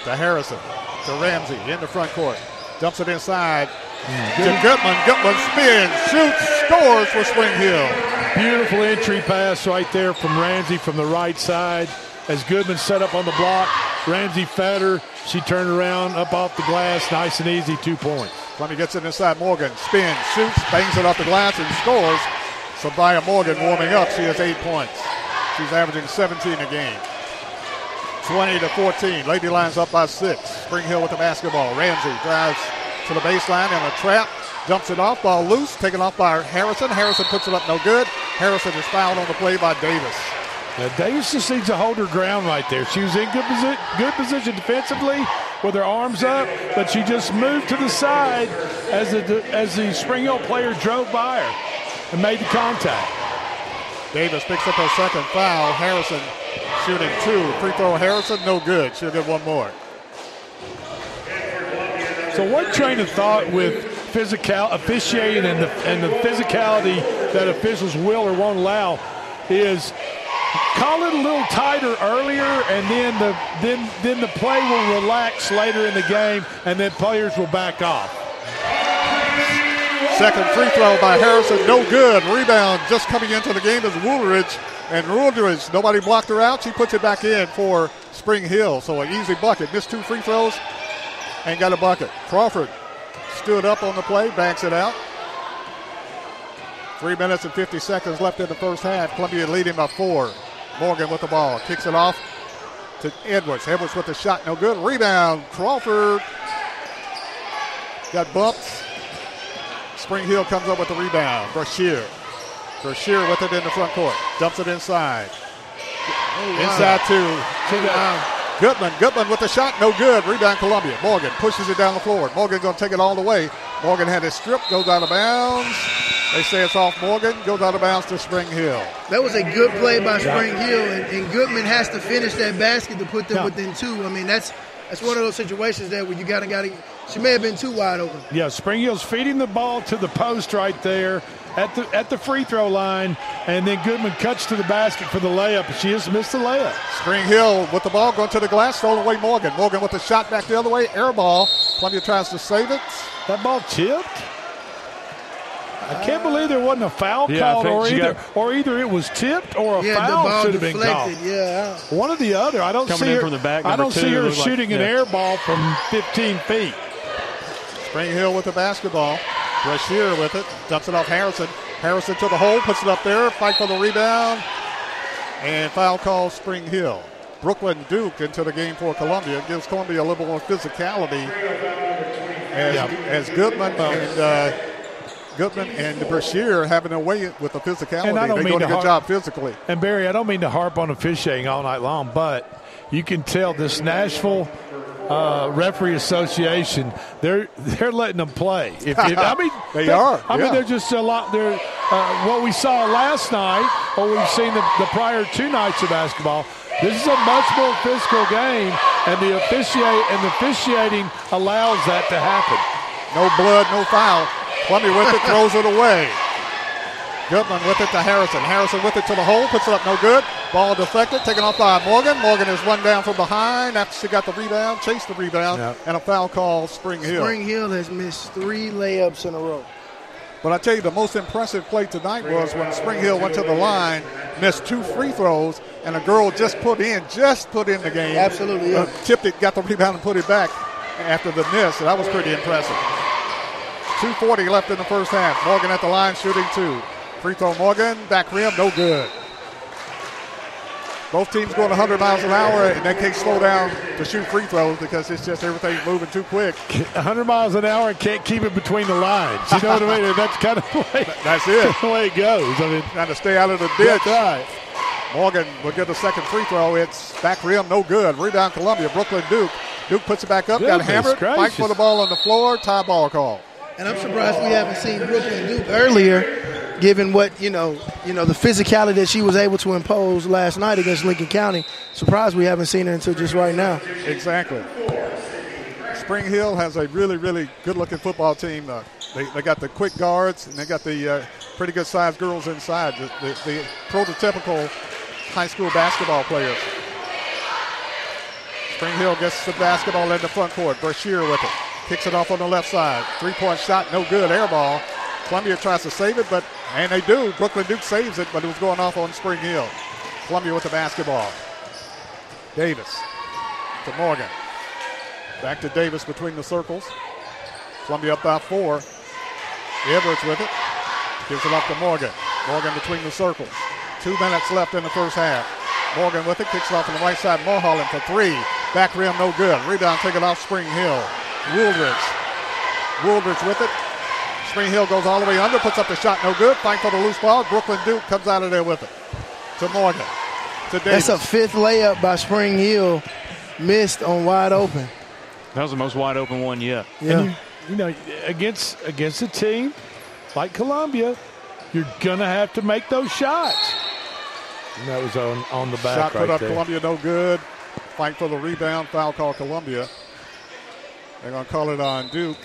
To Harrison, to Ramsey in the front court. Dumps it inside mm, to Goodman. Goodman spins, shoots, scores for Spring Hill. Beautiful entry pass right there from Ramsey from the right side. As Goodman set up on the block, Ramsey fed her. She turned around, up off the glass, nice and easy, two points. Columbia gets it inside Morgan, spins, shoots, bangs it off the glass, and scores. Sabaya Morgan warming up. She has eight points. She's averaging 17 a game. 20 to 14. Lady Lions up by six. Spring Hill with the basketball. Ramsey drives to the baseline and a trap. Dumps it off. Ball loose. Taken off by Harrison. Harrison puts it up no good. Harrison is fouled on the play by Davis. Now Davis just needs to hold her ground right there. She was in good, posi- good position defensively with her arms up, but she just moved to the side as the, as the Spring Hill player drove by her and made the contact. Davis picks up her second foul. Harrison shooting two. Free throw Harrison, no good. She'll get one more. So one train of thought with physical officiating and the and the physicality that officials will or won't allow is call it a little tighter earlier and then the then then the play will relax later in the game and then players will back off. Second free throw by Harrison, no good. Rebound just coming into the game is Woolridge. And Woolridge, nobody blocked her out. She puts it back in for Spring Hill. So an easy bucket. Missed two free throws and got a bucket. Crawford stood up on the play, banks it out. Three minutes and 50 seconds left in the first half. Columbia leading by four. Morgan with the ball. Kicks it off to Edwards. Edwards with the shot, no good. Rebound. Crawford got bumped. Spring Hill comes up with the rebound. Brashear. Brashear with it in the front court. Dumps it inside. Oh, inside to, to the, Goodman. Goodman with the shot. No good. Rebound Columbia. Morgan pushes it down the floor. Morgan going to take it all the way. Morgan had it stripped. Goes out of bounds. They say it's off Morgan. Goes out of bounds to Spring Hill. That was a good play by Spring Hill, and, and Goodman has to finish that basket to put them Yeah. within two. I mean, that's that's one of those situations there where you gotta gotta. She may have been too wide open. Yeah, Spring Hill's feeding the ball to the post right there at the at the free throw line, and then Goodman cuts to the basket for the layup. She just missed the layup. Spring Hill with the ball going to the glass. Stolen away Morgan. Morgan with the shot back the other way. Air ball. Columbia tries to save it. That ball tipped. I can't believe there wasn't a foul Yeah, called, or either got- or either it was tipped or a Yeah, foul should have been called. deflected. Yeah. One or the other. I don't Coming see in her from the back, I don't see her looked like- shooting an yeah. air ball from 15 feet. Spring Hill with the basketball. Brashear with it. Dumps it off Harrison. Harrison to the hole. Puts it up there. Fight for the rebound. And foul call Spring Hill. Brooklyn Duke into the game for Columbia. Gives Columbia a little more physicality. As, as Goodman and uh, Goodman and Brashear having a way with the physicality. And I don't They're mean doing a to good job physically. And Barry, I don't mean to harp on officiating all night long, but you can tell this Nashville uh, referee association they're they're letting them play. If, if- I mean, (laughs) They are, I mean, they're just a lot. They're uh, what we saw last night, or we've seen the, the prior two nights of basketball. This is a much more physical game, and the officiate and the officiating allows that to happen. No blood, no foul. Columbia with it, throws it away. Goodman with it to Harrison. Harrison with it to the hole, puts it up, no good. Ball deflected, taken off by Morgan. Morgan is run down from behind after she got the rebound, chased the rebound, Yeah. and a foul call, Spring Hill. Spring Hill has missed three layups in a row. But I tell you, the most impressive play tonight was when Spring Hill went to the line, missed two free throws, and a girl just put in, just put in the game. Absolutely, yeah. Uh, tipped it, got the rebound, and put it back after the miss. So that was pretty impressive. 2.40 left in the first half. Morgan at the line shooting two. Free throw Morgan, back rim, no good. Both teams going 100 miles an hour, and they can't slow down to shoot free throws because it's just everything's moving too quick. 100 miles an hour and can't keep it between the lines. You know what I mean? That's kind of the way, That's it. (laughs) the way it goes. I mean, Trying to stay out of the ditch. right. Morgan will get the second free throw. It's back rim, no good. Rebound Columbia. Brooklyn Duke. Duke puts it back up, got Goodness hammered. Fight gracious. for the ball on the floor. Tie ball call. And I'm surprised we haven't seen Brooklyn Duke earlier, given what you know, you know, the physicality that she was able to impose last night against Lincoln County. Surprised we haven't seen her until just right now. Exactly. Spring Hill has a really, really good-looking football team. Uh, they, they got the quick guards and they got the uh, pretty good-sized girls inside. The, the, the prototypical high school basketball players. Spring Hill gets the basketball in the front court. Brashear with it. Kicks it off on the left side. Three-point shot, no good. Air ball. Columbia tries to save it, but and they do. Brooklyn Duke saves it, but it was going off on Spring Hill. Columbia with the basketball. Davis to Morgan. Back to Davis between the circles. Columbia up by four. Edwards with it. Gives it off to Morgan. Morgan between the circles. Two minutes left in the first half. Morgan with it. Kicks it off on the right side. Mulholland for three. Back rim no good. Rebound taken off Spring Hill. Wooldridge. Wooldridge with it. Spring Hill goes all the way under. Puts up the shot no good. Fight for the loose ball. Brooklyn Duke comes out of there with it. To Morgan. To Davis. That's a fifth layup by Spring Hill, missed on wide open. That was the most wide open one yet. Yeah. And you, you know, against against a team like Columbia, you're gonna have to make those shots. And that was on on the back Shot right put up there. Columbia, no good. Fight for the rebound. Foul call Columbia. They're going to call it on Duke.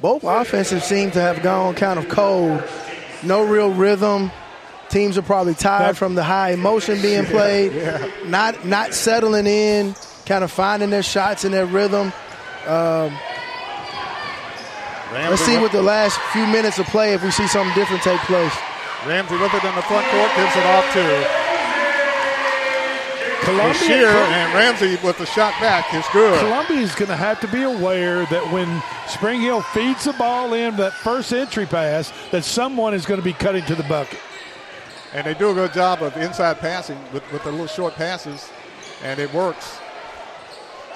Both offenses seem to have gone kind of cold. No real rhythm. Teams are probably tired from the high emotion being (laughs) played. yeah. Not not settling in, kind of finding their shots and their rhythm. Um, Ramsey let's see with, what the last few minutes of play if we see something different take place. Ramsey with it in the front court. Gives it off to Columbia, Shear. And Ramsey with the shot back is good. Columbia is going to have to be aware that when Spring Hill feeds the ball in that first entry pass, that someone is going to be cutting to the bucket. And they do a good job of inside passing with, with the little short passes, and it works.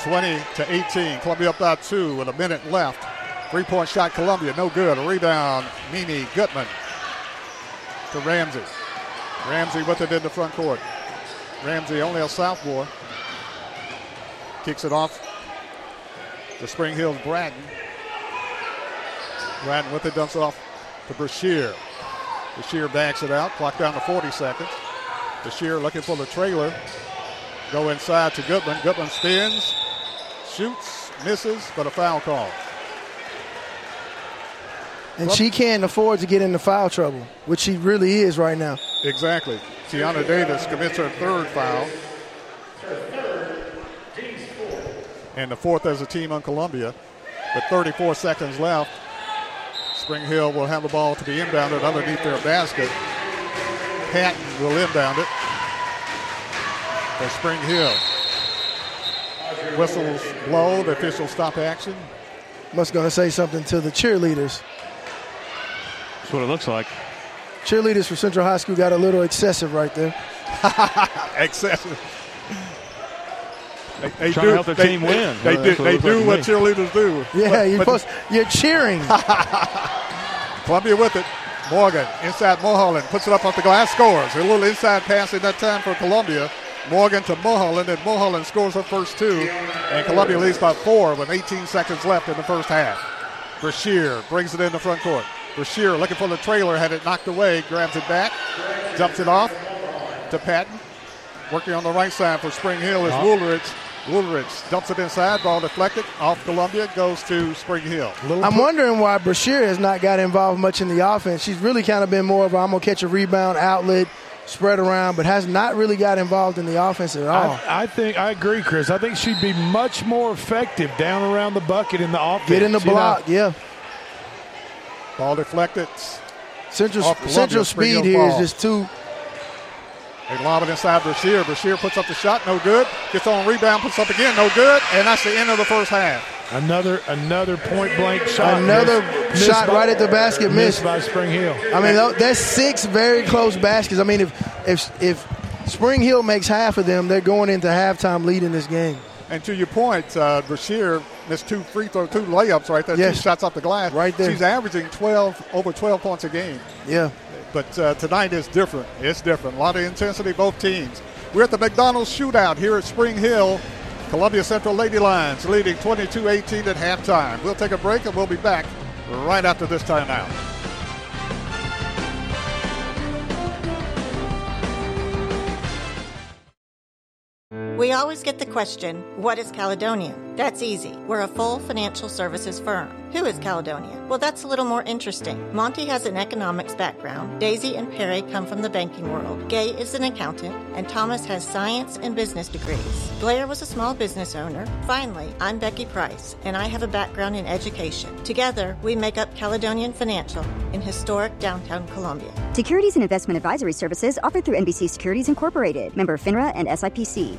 20 to 18. Columbia up by two with a minute left. Three point shot, Columbia, no good. A rebound, Mimi Goodman to Ramsey. Ramsey with it in the front court. Ramsey, only a sophomore, kicks it off to Spring Hills Bratton. Bratton with it, dumps it off to Brashear. Brashear backs it out, clock down to 40 seconds. Brashear looking for the trailer. Go inside to Goodman. Goodman spins, shoots, misses, but a foul call. And she can't afford to get into foul trouble, which she really is right now. Exactly. Tiana Davis commits her third foul. And the fourth as a team on Columbia. With 34 seconds left, Spring Hill will have the ball to be inbounded underneath their basket. Patton will inbound it for Spring Hill. Whistles blow, the official stop action. Must going to say something to the cheerleaders. That's what it looks like. Cheerleaders for Central High School got a little excessive right there. (laughs) excessive. They, they Trying to help their team win. They, That's do, what they do like what cheerleaders do. Yeah, But- you're, but supposed, you're cheering. (laughs) Columbia with it. Morgan inside Mulholland puts it up off the glass, scores. A little inside pass in that time for Columbia. Morgan to Mulholland, and Mulholland scores her first two, and Columbia leads by four with 18 seconds left in the first half. Brashear brings it in the front court. Brashear looking for the trailer, had it knocked away, grabs it back, dumps it off to Patton. Working on the right side for Spring Hill is Woolridge. Woolridge dumps it inside, ball deflected, off Columbia, goes to Spring Hill. I'm wondering why Brashear has not got involved much in the offense. She's really kind of been more of a, I'm going to catch a rebound, outlet, spread around, but has not really got involved in the offense at all. I, I think I agree, Chris. I think she'd be much more effective down around the bucket in the offense. Get in the you know? block, yeah. Ball deflected. Central Central speed Hill here is ball. just too They lob it inside Brashear. Brashear puts up the shot, no good. Gets on rebound, puts up again, no good. And that's the end of the first half. Another another point blank shot. Another missed, shot missed by, right at the basket, missed missed. by Spring Hill. I mean, tho- that's six very close baskets. I mean, if if if Spring Hill makes half of them, they're going into halftime leading this game. And to your point, uh, Brashear missed two free throw, two layups right there, Yes. two shots off the glass. Right there. She's averaging 12, over 12 points a game. Yeah. But uh, tonight is different. It's different. A lot of intensity, both teams. We're at the McDonald's shootout here at Spring Hill. Columbia Central Lady Lions leading 22-18 at halftime. We'll take a break and we'll be back right after this timeout. We always get the question, what is Caledonia? That's easy. We're a full financial services firm. Who is Caledonia? Well, that's a little more interesting. Monty has an economics background. Daisy and Perry come from the banking world. Gay is an accountant, and Thomas has science and business degrees. Blair was a small business owner. Finally, I'm Becky Price, and I have a background in education. Together, we make up Caledonian Financial in historic downtown Columbia. Securities and investment advisory services offered through NBC Securities Incorporated, member FINRA and SIPC.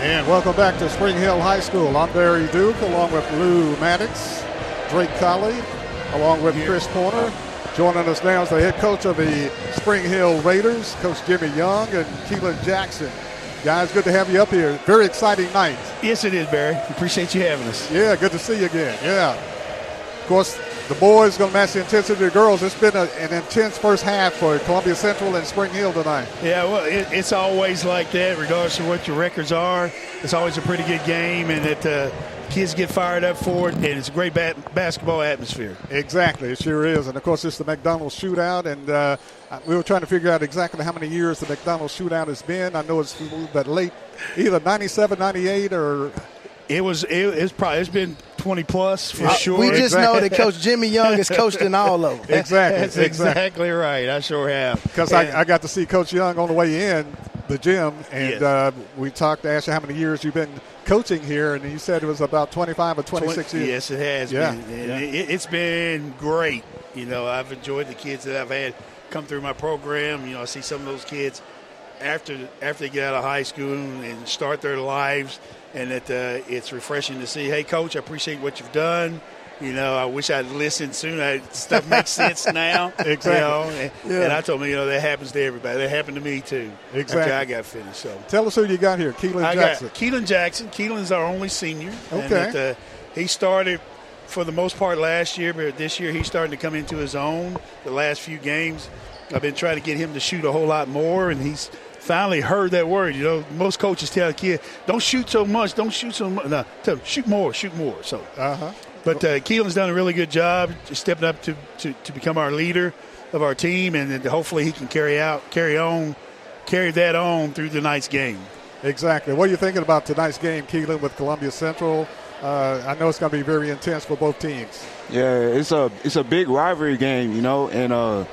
And welcome back to Spring Hill High School. I'm Barry Duke along with Lou Maddox, Drake Colley, along with Chris Porter. Joining us now is the head coach of the Spring Hill Raiders, Coach Jimmy Young and Keelan Jackson. Guys, good to have you up here. Very exciting night. Yes, it is, Barry. Appreciate you having us. Yeah, good to see you again. Yeah. Of course, the boys going to match the intensity of the girls. It's been a, an intense first half for Columbia Central and Spring Hill tonight. Yeah, well, it, it's always like that, regardless of what your records are. It's always a pretty good game, and that uh, kids get fired up for it, and it's a great bat- basketball atmosphere. Exactly, it sure is. And of course, it's the McDonald's shootout, and uh, we were trying to figure out exactly how many years the McDonald's shootout has been. I know it's a little bit late, either 97, 98, or. It was. It, it's probably. It's been 20 plus for Uh, sure. we just know that Coach Jimmy Young is coached in all of them. (laughs) Exactly. That's exactly. exactly right. I sure have. Because I, I got to see Coach Young on the way in the gym, and Yes. uh, we talked to ask you how many years you've been coaching here, and you said it was about 25 or 26 Twen- years. Yes, it has Yeah. been. Yeah. It, it's been great. You know, I've enjoyed the kids that I've had come through my program. You know, I see some of those kids after after they get out of high school and start their lives, and that uh, it's refreshing to see. Hey, coach, I appreciate what you've done. You know, I wish I'd listened sooner. Stuff makes sense (laughs) now. Exactly. You know, and, Yeah. and I told them, you know, that happens to everybody. That happened to me too. Exactly. I got finished. So Tell us who you got here, Keelan I Jackson. got Keelan Jackson. Keelan's our only senior. Okay. that, uh, he started for the most part last year, but this year he's starting to come into his own. The last few games, I've been trying to get him to shoot a whole lot more, and he's finally heard that word. You know, most coaches tell a kid, "Don't shoot so much. Don't shoot so much. No, tell him, shoot more. Shoot more." So, uh-huh. but uh, Keelan's done a really good job stepping up to, to, to become our leader of our team, and then hopefully he can carry out, carry on, carry that on through tonight's game. Exactly. What are you thinking about tonight's game, Keelan, with Columbia Central? Uh, I know it's going to be very intense for both teams. Yeah, it's a it's a big rivalry game, you know, and uh,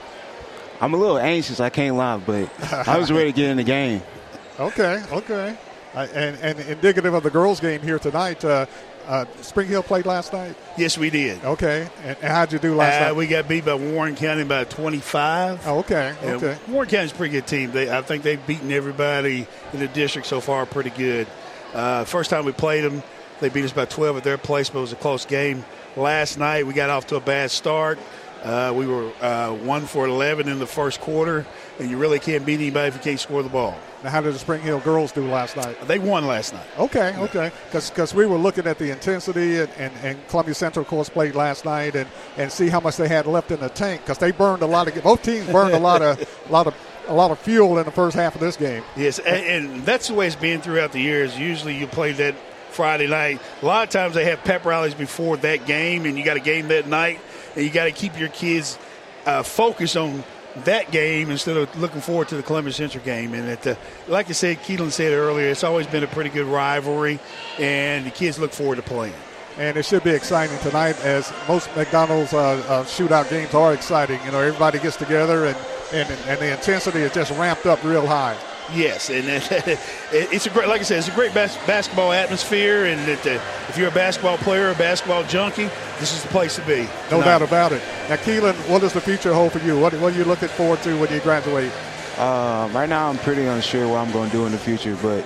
I'm a little anxious. I can't lie, but I was ready to get in the game. (laughs) Okay, okay. Uh, and, and indicative of the girls' game here tonight, uh, uh, Spring Hill played last night. Yes, we did. Okay, and, and how'd you do last Uh, night? we got beat by Warren County by 25. Oh, okay, Yeah, okay. Warren County's a pretty good team. They, I think they've beaten everybody in the district so far pretty good. Uh, first time we played them, they beat us by 12 at their place, but it was a close game. Last night, we got off to a bad start. Uh, we were uh, 1 for 11 in the first quarter, and you really can't beat anybody if you can't score the ball. Now, how did the Spring Hill girls do last night? They won last night. Okay, okay. Because we were looking at the intensity, and, and, and Columbia Central, of course, played last night, and, and see how much they had left in the tank. Because they burned a lot of both teams burned a lot of a (laughs) lot of a lot of fuel in the first half of this game. Yes, and, and that's the way it's been throughout the years. Usually you play that Friday night. A lot of times they have pep rallies before that game, and you got a game that night, and you got to keep your kids uh, focused on that game instead of looking forward to the Columbia Central game. And like I said, Keelan said earlier, it's always been a pretty good rivalry, and the kids look forward to playing. And it should be exciting tonight, as most McDonald's uh, uh, shootout games are exciting. You know, everybody gets together, and, and and the intensity is just ramped up real high. Yes, and (laughs) it, it's a great, like I said, it's a great bas- basketball atmosphere. And it, uh, if you're a basketball player, a basketball junkie, this is the place to be. No doubt about it. Now, Keelan, what does the future hold for you? What, what are you looking forward to when you graduate? Uh, right now, I'm pretty unsure what I'm going to do in the future, but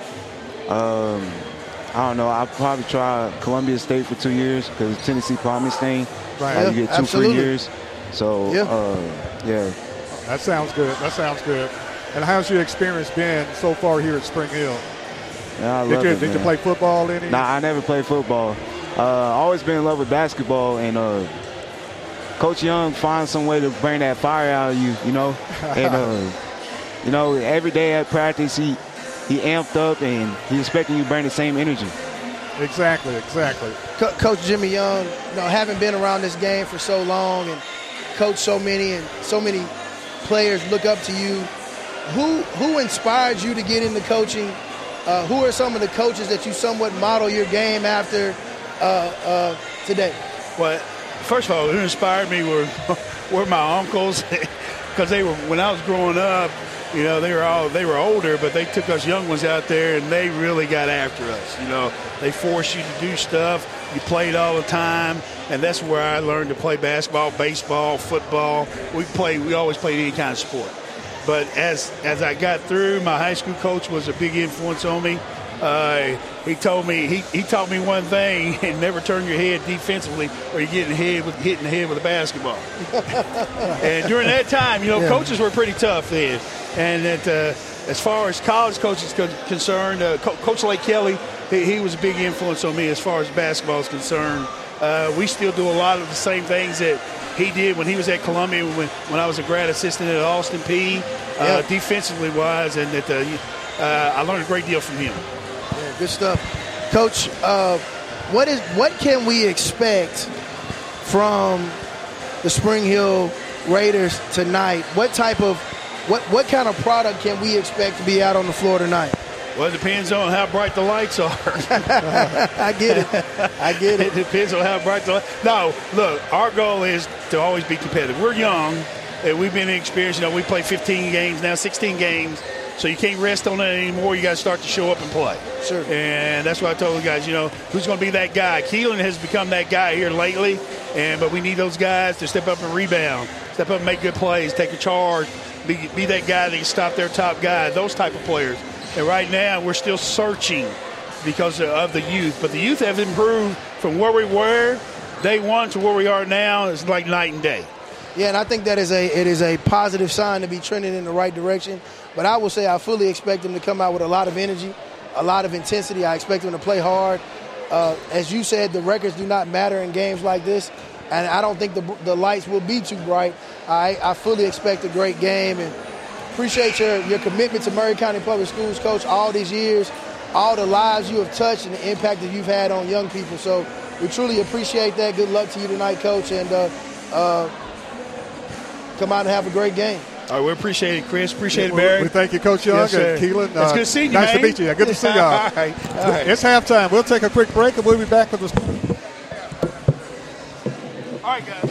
um, I don't know. I'll probably try Columbia State for two years because Tennessee promised thing. Right. Uh, Yeah, you get two absolutely. free years. So, Yeah. uh, yeah. That sounds good. That sounds good. And how's your experience been so far here at Spring Hill? Yeah, I Did love you- it, did you play football any? Nah, I never played football. Uh, always been in love with basketball, and uh, Coach Young finds some way to bring that fire out of you, you know. And uh, (laughs) you know, every day at practice, he he amped up, and he expecting you to bring the same energy. Exactly, exactly. Co- Coach Jimmy Young, you know, having been around this game for so long and coached so many and so many players look up to you. Who who inspired you to get into coaching? Uh, who are some of the coaches that you somewhat model your game after uh, uh, today? Well, first of all, who inspired me were (laughs) were my uncles (laughs) because they were when I was growing up. You know, they were all they were older, but they took us young ones out there and they really got after us. You know, they forced you to do stuff. You played all the time, and that's where I learned to play basketball, baseball, football. We played. We always played any kind of sport. But as as I got through, my high school coach was a big influence on me. Uh, he told me he, he taught me one thing: (laughs) and never turn your head defensively, or you get in the head with hitting the head with a basketball. (laughs) and during that time, you know, Yeah. coaches were pretty tough then. And that uh, as far as college coaches con- concerned, uh, Co- Coach Lake Kelly, he, he was a big influence on me as far as basketball is concerned. Uh, we still do a lot of the same things that he did when he was at Columbia when, when I was a grad assistant at Austin Peay Uh, Yeah. defensively wise, and that uh, uh, I learned a great deal from him. Yeah, good stuff, Coach. Uh, what is what can we expect from the Spring Hill Raiders tonight? What type of what what kind of product can we expect to be out on the floor tonight? Well, it depends on how bright the lights are. (laughs) I get it. I get it. (laughs) It depends on how bright the light. No, look, our goal is to always be competitive. We're young, and we've been experienced. You know, we play 15 games now, 16 games. So you can't rest on that anymore. You got to start to show up and play. Sure. And that's what I told the guys. You know, who's going to be that guy? Keelan has become that guy here lately, and but we need those guys to step up and rebound, step up and make good plays, take a charge, be, be that guy that can stop their top guy. Those type of players. And right now, we're still searching because of the youth. But the youth have improved from where we were day one to where we are now. It's like night and day. Yeah, and I think that is a it is a positive sign to be trending in the right direction. But I will say I fully expect them to come out with a lot of energy, a lot of intensity. I expect them to play hard. Uh, as you said, the records do not matter in games like this, and I don't think the the lights will be too bright. I, I fully expect a great game and appreciate your your commitment to Maury County Public Schools, Coach, all these years, all the lives you have touched, and the impact that you've had on young people. So we truly appreciate that. Good luck to you tonight, Coach, and uh, uh, come out and have a great game. All right, we appreciate it, Chris. Appreciate Yeah, it, Barry. We thank you, Coach Young Yes, sir. and Keelan. It's Uh, good seeing you, Nice man. to meet you. Good to see (laughs) you. all right, all right. It's halftime. We'll take a quick break and we'll be back with this. All right, guys.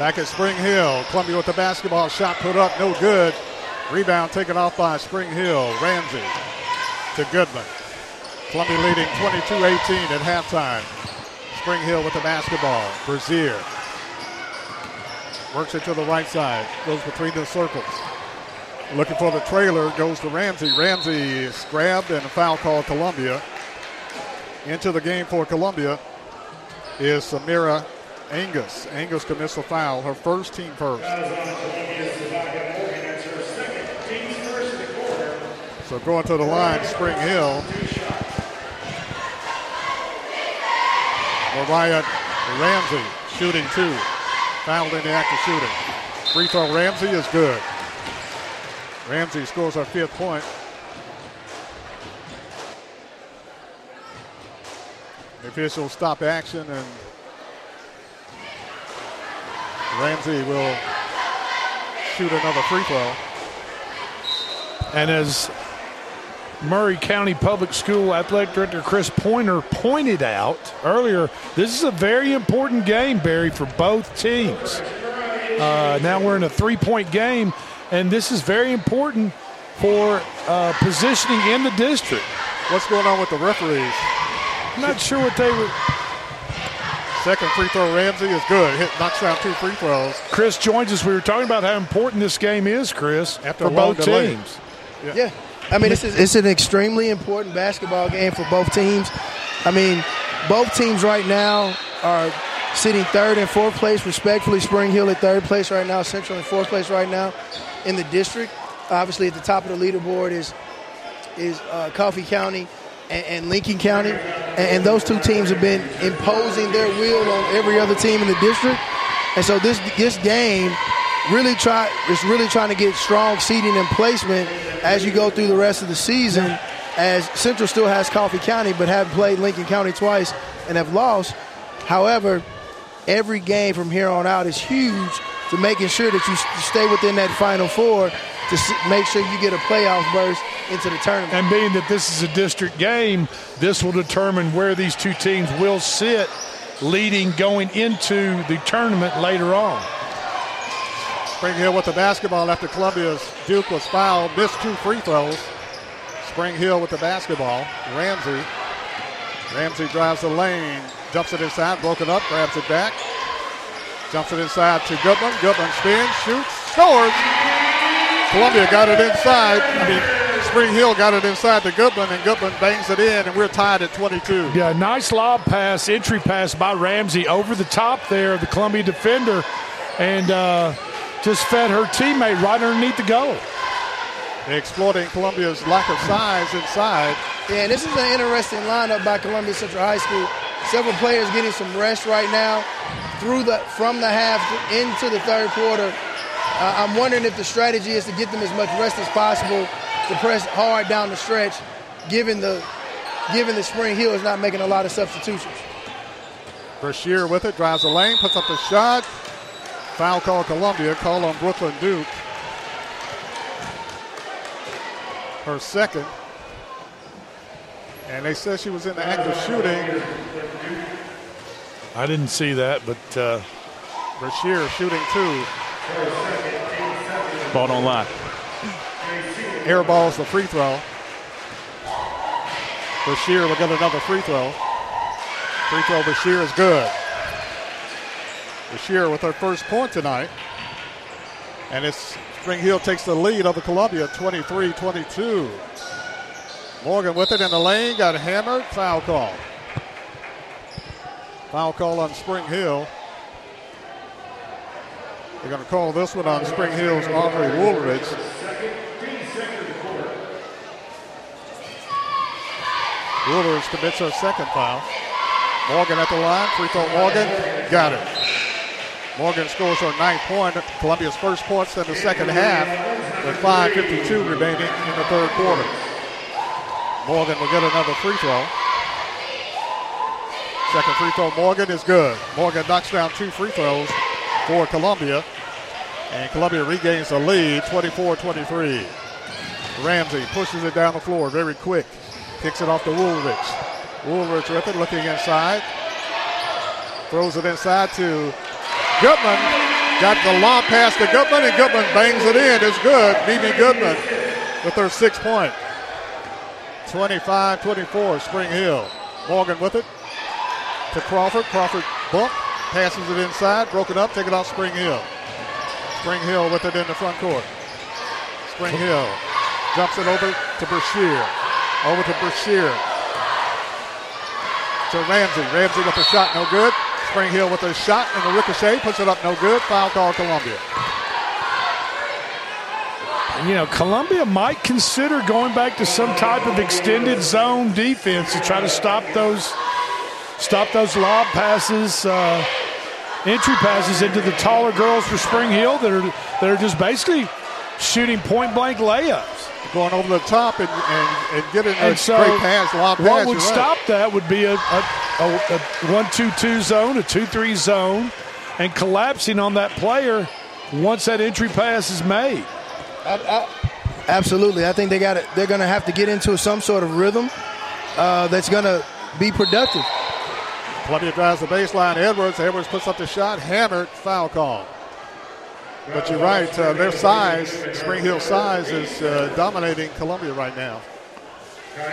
Back at Spring Hill. Columbia with the basketball shot put up, no good. Rebound taken off by Spring Hill. Ramsey to Goodman. Columbia leading 22-18 at halftime. Spring Hill with the basketball. Brashear works it to the right side. Goes between the circles. Looking for the trailer. Goes to Ramsey. Ramsey is grabbed and a foul called Columbia. Into the game for Columbia is Samira Angus. Angus commits a foul, her first team first. So going to the line, Spring Hill. Mariah Ramsey shooting two. Fouled in the act of shooting. Free throw Ramsey is good. Ramsey scores her fifth point. Officials stop action and Ramsey will shoot another free throw. And as Maury County Public School Athletic Director Chris Pointer pointed out earlier, this is a very important game, Barry, for both teams. Uh, now we're in a three point game, and this is very important for uh, positioning in the district. What's going on with the referees? I'm not sure what they were. Second free throw, Ramsey is good. Hit knocks down two free throws. Chris joins us. We were talking about how important this game is, Chris, After for both delay. teams. Yeah. Yeah. I mean, it's, it's an extremely important basketball game for both teams. I mean, both teams right now are sitting third and fourth place, respectfully. Spring Hill at third place right now, Central in fourth place right now in the district. Obviously, at the top of the leaderboard is is uh, Coffee County and, and Lincoln County, and, and those two teams have been imposing their will on every other team in the district. And so this this game really try is really trying to get strong seeding and placement as you go through the rest of the season. As Central still has Coffee County, but have played Lincoln County twice and have lost. However, every game from here on out is huge to making sure that you stay within that Final Four to make sure you get a playoff berth into the tournament. And being that this is a district game, this will determine where these two teams will sit leading going into the tournament later on. Spring Hill with the basketball after Columbia's Duke was fouled. Missed two free throws. Spring Hill with the basketball. Ramsey. Ramsey drives the lane. Jumps it inside. Broken up. Grabs it back. Jumps it inside to Goodman. Goodman spins. Shoots. Scores. Columbia got it inside. I mean, Spring Hill got it inside to Goodman, and Goodman bangs it in, and we're tied at 22. Yeah, nice lob pass, entry pass by Ramsey over the top there, the Columbia defender, and uh, just fed her teammate right underneath the goal. Exploiting Columbia's lack of size inside. Yeah, this is an interesting lineup by Columbia Central High School. Several players getting some rest right now through the from the half into the third quarter. Uh, I'm wondering if the strategy is to get them as much rest as possible to press hard down the stretch, given the given the Spring Hill is not making a lot of substitutions. Brashear with it, drives the lane, puts up the shot. Foul call Columbia, call on Brooklyn Duke. Her second. And they said she was in the act of shooting. I didn't see that, but uh, Brashear shooting two. Ball don't lie. Air balls the free throw. Brashear will get another free throw. Free throw Brashear is good. Brashear with her first point tonight. And it's Spring Hill takes the lead over Columbia 23 22. Morgan with it in the lane, got hammered, foul call. Foul call on Spring Hill. They're going to call this one on Spring Hill's Aubrey Woolridge. Woolridge commits her second foul. Morgan at the line, free throw Morgan, got it. Morgan scores her ninth point, Columbia's first points in the second half, with 5.52 remaining in the third quarter. Morgan will get another free throw. Second free throw, Morgan is good. Morgan knocks down two free throws for Columbia, and Columbia regains the lead 24 23. Ramsey pushes it down the floor very quick, kicks it off to Woolridge. Woolridge with it, looking inside, throws it inside to Goodman. Got the lob pass to Goodman, and Goodman bangs it in. It's good. BB Goodman with her six point. 25 24, Spring Hill. Morgan with it to Crawford. Crawford bump, passes it inside, broken up, take it off Spring Hill. Spring Hill with it in the front court. Spring Hill jumps it over to Brashear. Over to Brashear. To Ramsey. Ramsey with a shot, no good. Spring Hill with a shot and the ricochet, puts it up, no good. Foul call Columbia. you know, Columbia might consider going back to some type of extended zone defense to try to stop those stop those lob passes, uh, entry passes into the taller girls for Spring Hill that are that are just basically shooting point blank layups. Going over the top and, and, and getting a And so, great pass, lob pass. what would you're right. stop that would be a, a, a, a one-two-two zone, a two-three zone, and collapsing on that player once that entry pass is made. Absolutely, I think they got it. They're going to have to get into some sort of rhythm uh, that's going to be productive. Columbia drives the baseline. Edwards. Edwards puts up the shot. Hammered. Foul call. But you're right. Uh, their size, Spring Hill size, is uh, dominating Columbia right now.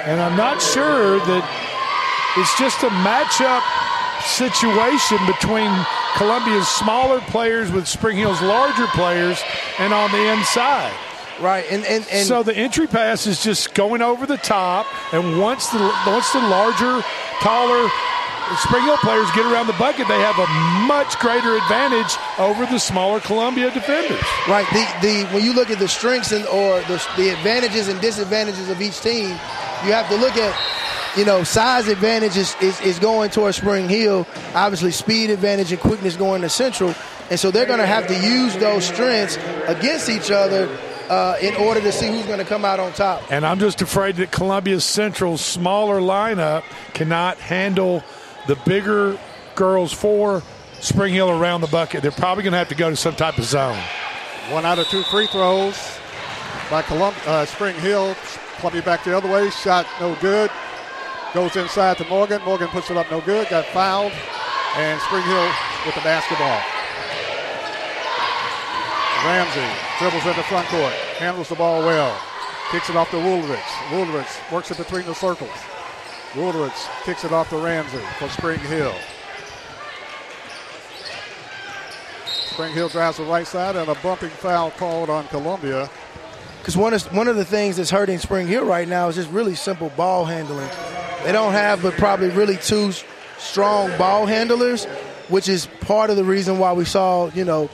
And I'm not sure that it's just a matchup situation between Columbia's smaller players with Spring Hill's larger players and on the inside. Right, and, and, and so the entry pass is just going over the top, and once the once the larger, taller Spring Hill players get around the bucket, they have a much greater advantage over the smaller Columbia defenders. Right. The the when you look at the strengths and or the, the advantages and disadvantages of each team, you have to look at you know size advantage is, is, is going towards Spring Hill. Obviously, speed advantage and quickness going to Central, and so they're going to have to use those strengths against each other. Uh, in order to see who's going to come out on top. And I'm just afraid that Columbia Central's smaller lineup cannot handle the bigger girls for Spring Hill around the bucket. They're probably going to have to go to some type of zone. One out of two free throws by Colum- uh, Spring Hill. Columbia back the other way. Shot no good. Goes inside to Morgan. Morgan puts it up no good. Got fouled. And Spring Hill with the basketball. Ramsey dribbles in the front court. Handles the ball well. Kicks it off to Woolridge. Woolridge works it between the circles. Woolridge kicks it off to Ramsey for Spring Hill. Spring Hill drives the right side and a bumping foul called on Columbia. Because one of one of the things that's hurting Spring Hill right now is just really simple ball handling. They don't have, but probably really two strong ball handlers, which is part of the reason why we saw, you know,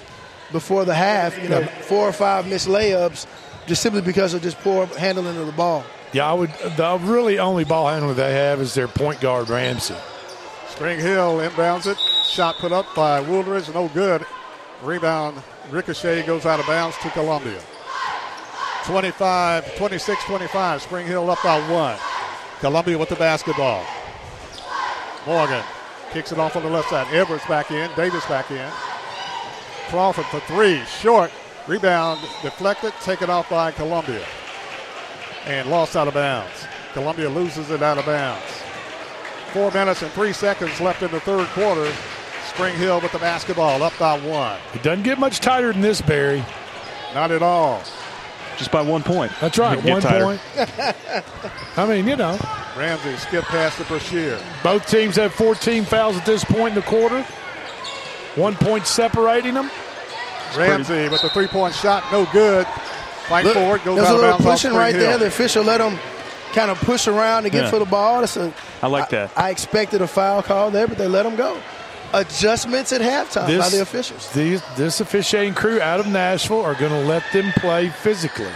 before the half, you know, four or five missed layups, just simply because of just poor handling of the ball. Yeah, I would. The really only ball handler they have is their point guard Ramsey. Spring Hill inbounds it. Shot put up by Woolridge, no good. Rebound, ricochet goes out of bounds to Columbia. 25, 26 25. Spring Hill up by one. Columbia with the basketball. Morgan kicks it off on the left side. Edwards back in. Davis back in. Crawford for three. Short. Rebound deflected. Taken off by Columbia. And lost out of bounds. Columbia loses it out of bounds. Four minutes and three seconds left in the third quarter. Spring Hill with the basketball, up by one. It doesn't get much tighter than this, Barry. Not at all. Just by one point. That's right, one tighter. point. (laughs) I mean, you know, Ramsey skipped past the Brashear. both teams have 14 fouls at this point in the quarter. One point separating them. Ramsey with the three point shot, no good. Fight Look, forward, goes there's out a of little bounds pushing right Hill. there. The official let them kind of push around to get Yeah. for the ball. That's a, I like that. I expected a foul call there, but they let them go. Adjustments at halftime by the officials. These, this officiating crew out of Nashville are going to let them play physically.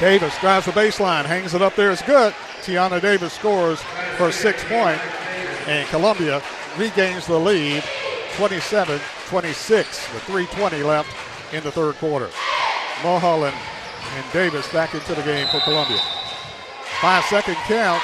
Davis drives the baseline, hangs it up there. It's good. Tiana Davis scores for six point, and Columbia regains the lead 27 26 with 3.20 left in the third quarter. Mulholland and Davis back into the game for Columbia. Five second count,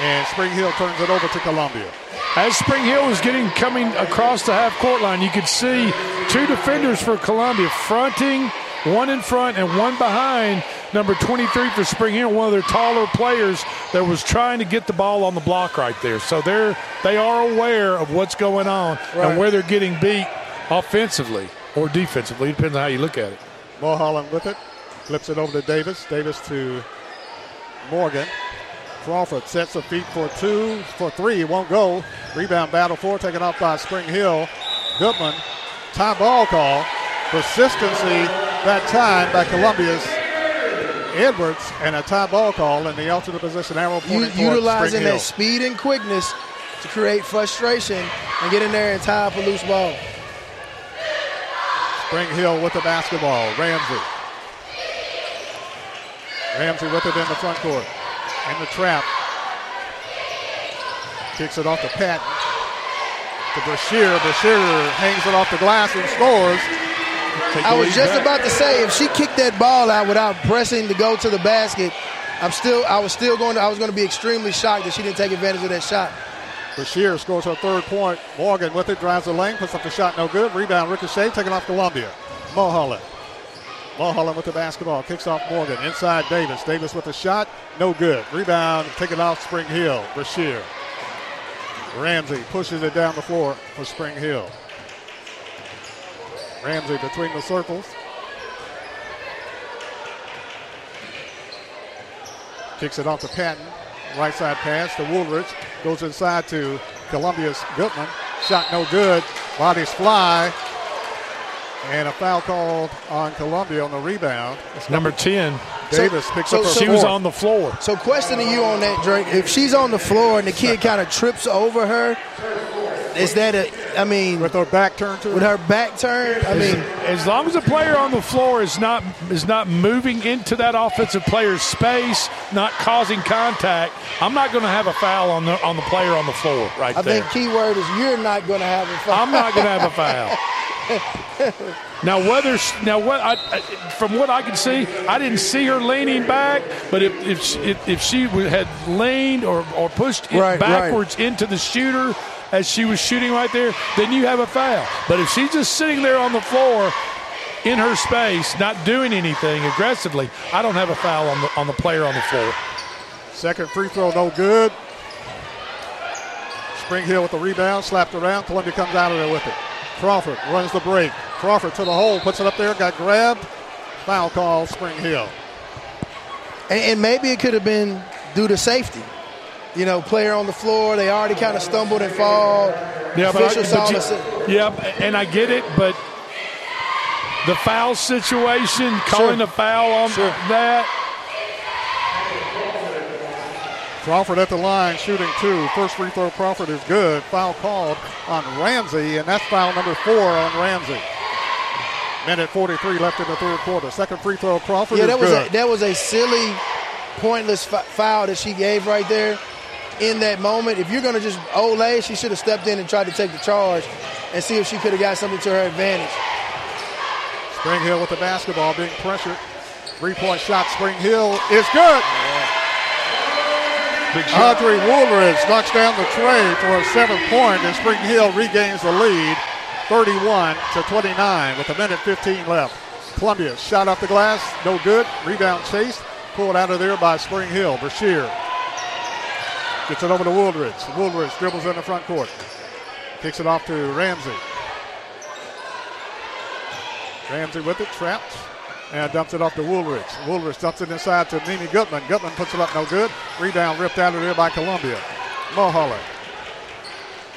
and Spring Hill turns it over to Columbia. As Spring Hill was getting coming across the half court line, you could see two defenders for Columbia fronting, one in front and one behind. Number 23 for Spring Hill, one of their taller players that was trying to get the ball on the block right there. So they're they are aware of what's going on Right. and where they're getting beat offensively or defensively, depends on how you look at it. Mulholland with it, flips it over to Davis. Davis to Morgan. Crawford sets a feet for two, for three, won't go. Rebound battle four, taken off by Spring Hill. Goodman, time ball call. Persistency that time by Columbia's Edwards, and a tie ball call in the alternate position arrow U- utilizing that speed and quickness to create frustration and get in there and tie up a loose ball. Spring Hill with the basketball. Ramsey. Ramsey with it in the front court. In the trap. Kicks it off to Patton. To Brashear. Brashear hangs it off the glass and scores. Take I was just back. about to say if she kicked that ball out without pressing to go to the basket, I'm still I was still going to I was going to be extremely shocked that she didn't take advantage of that shot. Brashear scores her third point. Morgan with it, drives the lane, puts up the shot, no good. Rebound, Ricochet, taken off Columbia. Mulholland. Mulholland with the basketball, kicks off Morgan. Inside Davis. Davis with the shot, no good. Rebound, taken off Spring Hill. Brashear. Ramsey pushes it down the floor for Spring Hill. Ramsey between the circles. Kicks it off to Patton. Right side pass to Woolridge. Goes inside to Columbia's Goodman. Shot no good. Bodies fly. And a foul called on Columbia on the rebound. It's Number 10. Davis picks up her She was on the floor. So question to you on that, Drake. If she's on the floor and the kid (laughs) kind of trips over her, is that a I mean with her back turned to with her back turned? I mean as long as the player on the floor is not is not moving into that offensive player's space, not causing contact, I'm not going to have a foul on the on the player on the floor right I there. think key word is you're not going to have a foul. I'm not going to have a foul. (laughs) Now, whether now what I, I- from what I can see, I didn't see her leaning back. But if if she, if, if she had leaned or, or pushed it Right, right. backwards into the shooter as she was shooting right there, then you have a foul. But if she's just sitting there on the floor in her space, not doing anything aggressively, I don't have a foul on the on the player on the floor. Second free throw, no good. Spring Hill with the rebound, slapped around. Columbia comes out of there with it. Crawford runs the break. Crawford to the hole, puts it up there, got grabbed. Foul call, Spring Hill. And, and maybe it could have been due to safety. You know, player on the floor, they already kind of stumbled and fall. Yeah, but, I, but the- you, yeah, and I get it, but the foul situation, calling a foul on that. Crawford at the line, shooting two. First free throw, Crawford is good. Foul called on Ramsey, and that's foul number four on Ramsey. Minute 43 left in the third quarter. Second free throw, Crawford yeah, is that was good. a, that was a silly, pointless f- foul that she gave right there. In that moment, if you're going to just ole, she should have stepped in and tried to take the charge and see if she could have got something to her advantage. Spring Hill with the basketball being pressured. Three point shot, Spring Hill is good. Big shot. Audrey Woolridge knocks down the tray for a seventh point, and Spring Hill regains the lead 31 to 29 with a minute 15 left. Columbia shot off the glass, no good. Rebound chase, pulled out of there by Spring Hill. Brashear gets it over to Woolridge. Woolridge dribbles in the front court. Kicks it off to Ramsey. Ramsey with it, trapped, and dumps it off to Woolridge. Woolridge dumps it inside to Mimi Goodman. Goodman puts it up no good. Rebound ripped out of there by Columbia. Mulholland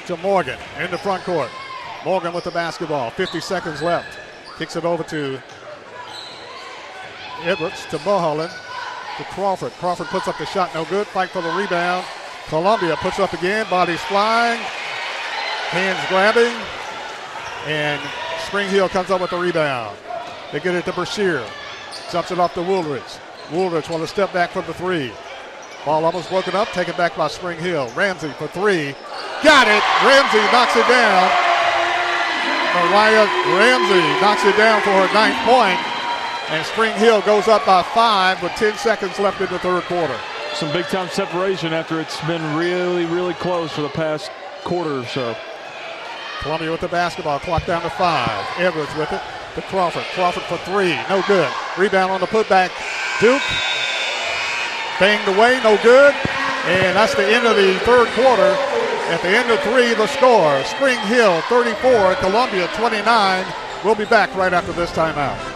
to Morgan in the front court. Morgan with the basketball. 50 seconds left. Kicks it over to Edwards to Mulholland to Crawford. Crawford puts up the shot, no good. Fight for the rebound. Columbia puts up again. Bodies flying. Hands grabbing. And Spring Hill comes up with the rebound. They get it to Brashear. Jumps it off to Woolridge. Woolridge wants to step back from the three. Ball almost broken up, taken back by Spring Hill. Ramsey for three. Got it. Ramsey knocks it down. Mariah Ramsey knocks it down for her ninth. And Spring Hill goes up by five with 10 seconds left in the third quarter. Some big time separation after it's been really, really close for the past quarter or so. Columbia with the basketball, clock down to five. Edwards with it to Crawford. Crawford for three, no good. Rebound on the putback. Duke banged away, no good. And that's the end of the third quarter. At the end of three, the score Spring Hill 34, Columbia 29. We'll be back right after this timeout.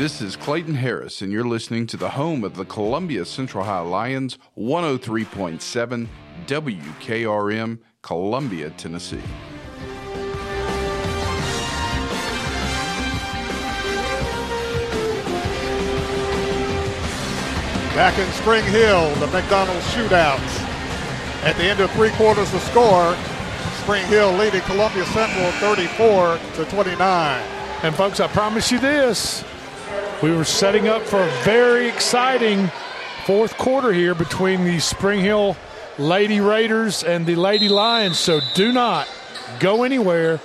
This is Clayton Harris, and you're listening to the home of the Columbia Central High Lions, 103.7 WKRM, Columbia, Tennessee. Back in Spring Hill, the McDonald's shootouts. At the end of three quarters, the score Spring Hill leading Columbia Central 34 to 29. And folks, I promise you this. We were setting up for a very exciting fourth quarter here between the Spring Hill Lady Raiders and the Lady Lions. So do not go anywhere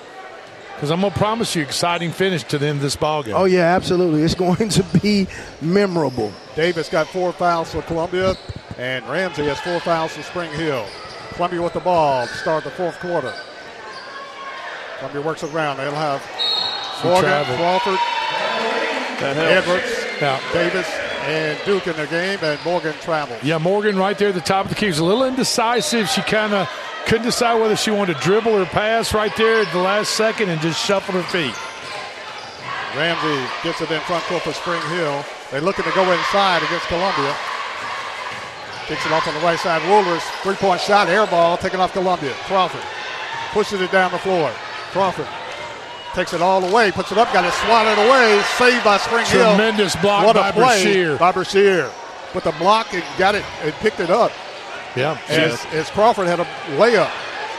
because I'm going to promise you exciting finish to the end of this ball game. Oh, yeah, absolutely. It's (laughs) going to be memorable. Davis got four fouls for Columbia, and Ramsey has four fouls for Spring Hill. Columbia with the ball to start the fourth quarter. Columbia works around. They'll have Morgan. Crawford, That helps. Edwards, Yeah. Davis, and Duke in the game, and Morgan travels. Yeah, Morgan right there at the top of the key was a little indecisive. She kind of couldn't decide whether she wanted to dribble or pass right there at the last second and just shuffled her feet. Ramsey gets it in front court for Spring Hill. They're looking to go inside against Columbia. Kicks it off on the right side. Woolers, three-point shot, air ball, taken off Columbia. Crawford pushes it down the floor. Crawford takes it all the way, puts it up, got it swatted away, saved by Spring Hill. Tremendous block what by a play Brashear. by Brashear. With the block and got it and picked it up. Yeah. As, as Crawford had a layup.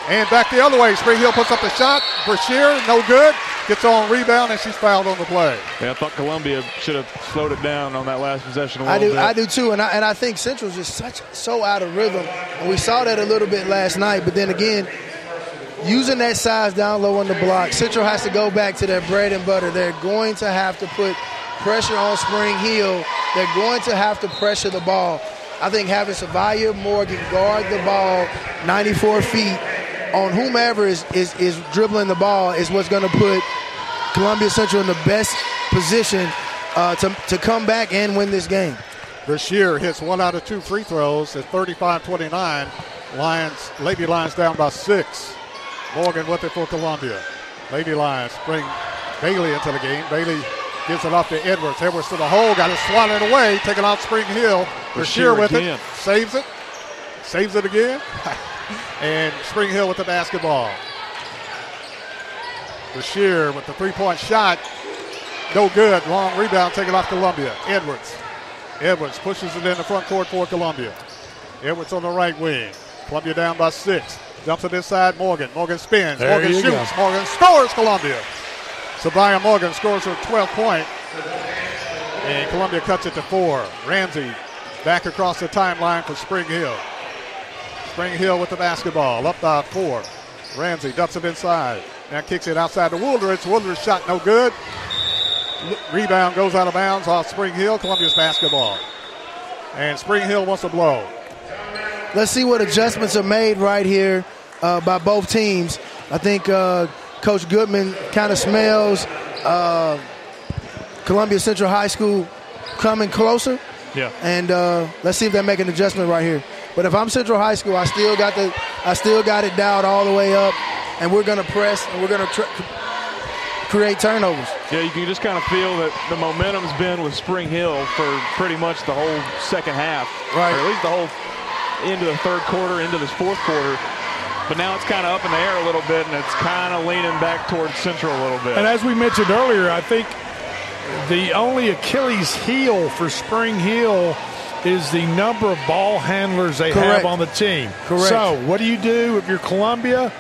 And back the other way, Spring Hill puts up the shot. Brashear, no good. Gets on rebound, and she's fouled on the play. Yeah, I thought Columbia should have slowed it down on that last possession a I little do, bit. I do too, and I, and I think Central's just such so out of rhythm, and we saw that a little bit last night. But then again, using that size down low on the block, Central has to go back to their bread and butter. They're going to have to put pressure on Spring Hill. They're going to have to pressure the ball. I think having Savia Morgan guard the ball 94 feet on whomever is, is, is dribbling the ball is what's going to put Columbia Central in the best position uh, to, to come back and win this game. Brashear hits one out of two free throws at 35-29. Lions, Lady Lions down by six. Morgan with it for Columbia. Lady Lions bring Bailey into the game. Bailey gives it off to Edwards. Edwards to the hole, got it swatted away, taken out Spring Hill. Brashear with again. it, saves it, saves it again. (laughs) and Spring Hill with the basketball. Brashear with the three-point shot. No good. Long rebound taken off Columbia. Edwards. Edwards pushes it in the front court for Columbia. Edwards on the right wing. Columbia down by six. Jumps it inside Morgan. Morgan spins. There Morgan shoots. go. Morgan scores Columbia. Sabaya Morgan scores her 12th point, and Columbia cuts it to four. Ramsey back across the timeline for Spring Hill. Spring Hill with the basketball, up by four. Ramsey dumps it inside. Now kicks it outside to Woolridge. Woolridge shot no good. Rebound goes out of bounds off Spring Hill. Columbia's basketball. And Spring Hill wants to blow. Let's see what adjustments are made right here uh, by both teams. I think uh, Coach Goodman kind of smells uh, Columbia Central High School coming closer. Yeah. And uh, let's see if they make an adjustment right here. But if I'm Central High School, I still got the I still got it dialed all the way up, and we're going to press and we're going to tr- create turnovers. Yeah, you can just kind of feel that the momentum's been with Spring Hill for pretty much the whole second half, right? Or at least the whole into the third quarter, into this fourth quarter. But now it's kind of up in the air a little bit, and it's kind of leaning back towards Central a little bit. And as we mentioned earlier, I think the only Achilles heel for Spring Hill is the number of ball handlers they Correct. have on the team. Correct. So, what do you do if you're Columbia?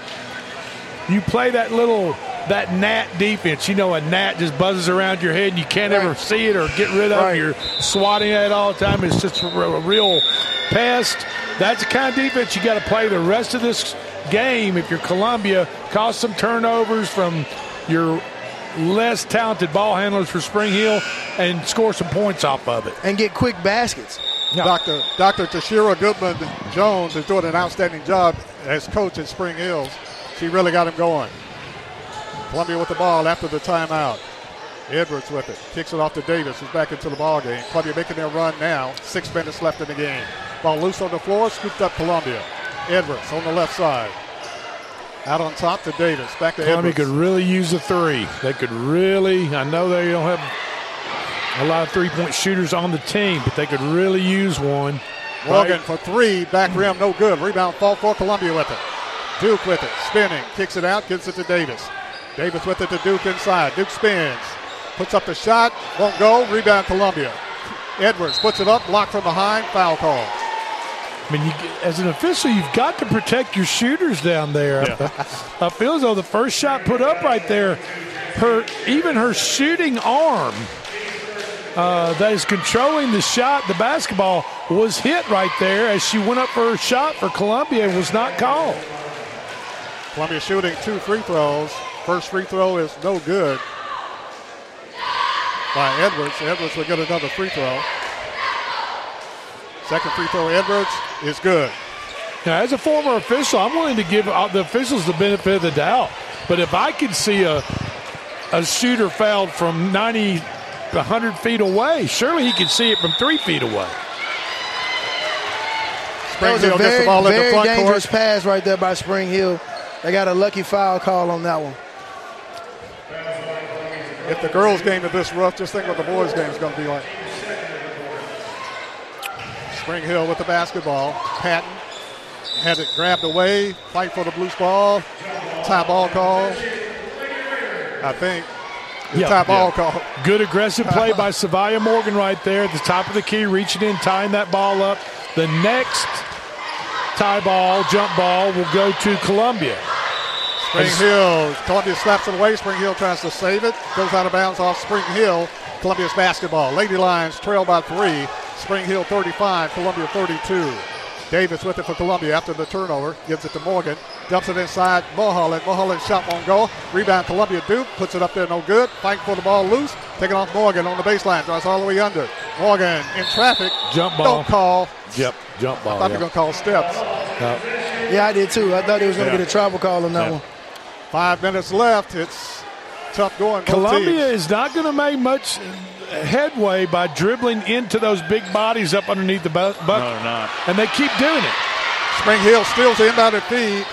You play that little that gnat defense. You know, a gnat just buzzes around your head and you can't ever see it or get rid of it. You're swatting at it all the time. It's just a, a real pest. That's the kind of defense you got to play the rest of this game if you're Columbia. Cause some turnovers from your less talented ball handlers for Spring Hill and score some points off of it. And get quick baskets. Dr. Dr. Tashiro Goodman Jones is doing an outstanding job as coach at Spring Hills. She really got him going. Columbia with the ball after the timeout. Edwards with it. Kicks it off to Davis, who's back into the ball game. Columbia making their run now. Six minutes left in the game. Ball loose on the floor, scooped up Columbia. Edwards on the left side. Out on top to Davis. Back to Columbia Edwards. could really use a three. They could really, I know they don't have a lot of three point shooters on the team, but they could really use one. Morgan for three, back rim, no good. Rebound fall for Columbia with it. Duke with it, spinning, kicks it out, gives it to Davis. Davis with it to Duke inside. Duke spins, puts up the shot, won't go. Rebound Columbia. Edwards puts it up, blocked from behind, foul call. I mean, you, as an official, you've got to protect your shooters down there. (laughs) I feel as though the first shot put up right there, her even her shooting arm uh, that is controlling the shot, the basketball, was hit right there as she went up for her shot for Columbia and was not called. Columbia shooting two free throws. First free throw is no good by Edwards. Edwards will get another free throw. Second free throw, Edwards, is good. Now, as a former official, I'm willing to give uh, the officials the benefit of the doubt. But if I could see a a shooter fouled from 90, 100 feet away, surely he could see it from three feet away. That was Spring a Hill gets the very, ball in the very front dangerous court. pass right there by Spring Hill. They got a lucky foul call on that one. If the girls' game is this rough, just think what the boys' game is going to be like. Spring Hill with the basketball. Patton has it grabbed away. Fight for the blue ball. Tie ball call. I think. Yeah, tie ball call. Good aggressive play by (laughs) Savia Morgan right there at the top of the key, reaching in, tying that ball up. The next tie ball, jump ball, will go to Columbia. Spring Hill. Columbia slaps it away. Spring Hill tries to save it. Goes out of bounds off Spring Hill. Columbia's basketball. Lady Lions trail by three. Spring Hill 35, Columbia 32. Davis with it for Columbia after the turnover. Gives it to Morgan. Dumps it inside Mulholland. Mulholland shot won't go. Rebound Columbia Duke. Puts it up there no good. Fighting for the ball loose. Taking off Morgan on the baseline. Drives all the way under. Morgan in traffic. Jump ball. Don't call. Yep, jump I ball. thought they yeah. were going to call steps. Yeah, I did too. I thought he was going to Yeah. get a travel call on that Yeah. one. Five minutes left. It's tough going. Columbia teams. is not going to make much headway by dribbling into those big bodies up underneath the bu- bucket. No, they're not. And they keep doing it. Spring Hill steals the inbounded feed.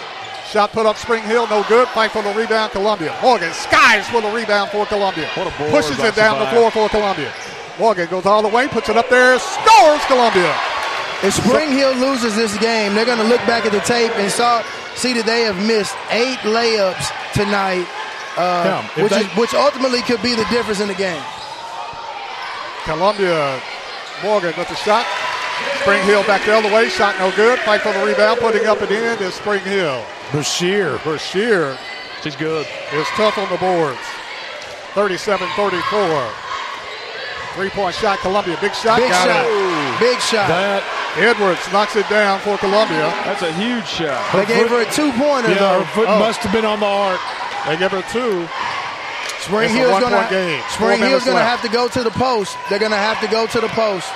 Shot put up Spring Hill, no good. Fight for the rebound, Columbia. Morgan skies for the rebound for Columbia. What a board Pushes it down the floor for Columbia. Morgan goes all the way, puts it up there, scores Columbia. If Spring Hill loses this game, they're going to look back at the tape and saw, see that they have missed eight layups tonight, uh, Yeah, which, they- is, which ultimately could be the difference in the game. Columbia, Morgan with the shot. Spring Hill back the other way, shot no good. Fight for the rebound, putting up and in is Spring Hill. Brashear. Brashear She's good. is tough on the boards. 37-34. Three-point shot, Columbia. Big shot. Big got shot. it. Big shot. That Edwards knocks it down for Columbia. That's a huge shot. They gave her a two-pointer, Yeah, though. her foot Oh. must have been on the arc. They give her two. Spring Hill is gonna Spring Hill's minutes gonna have to go to the post. They're gonna have to go to the post.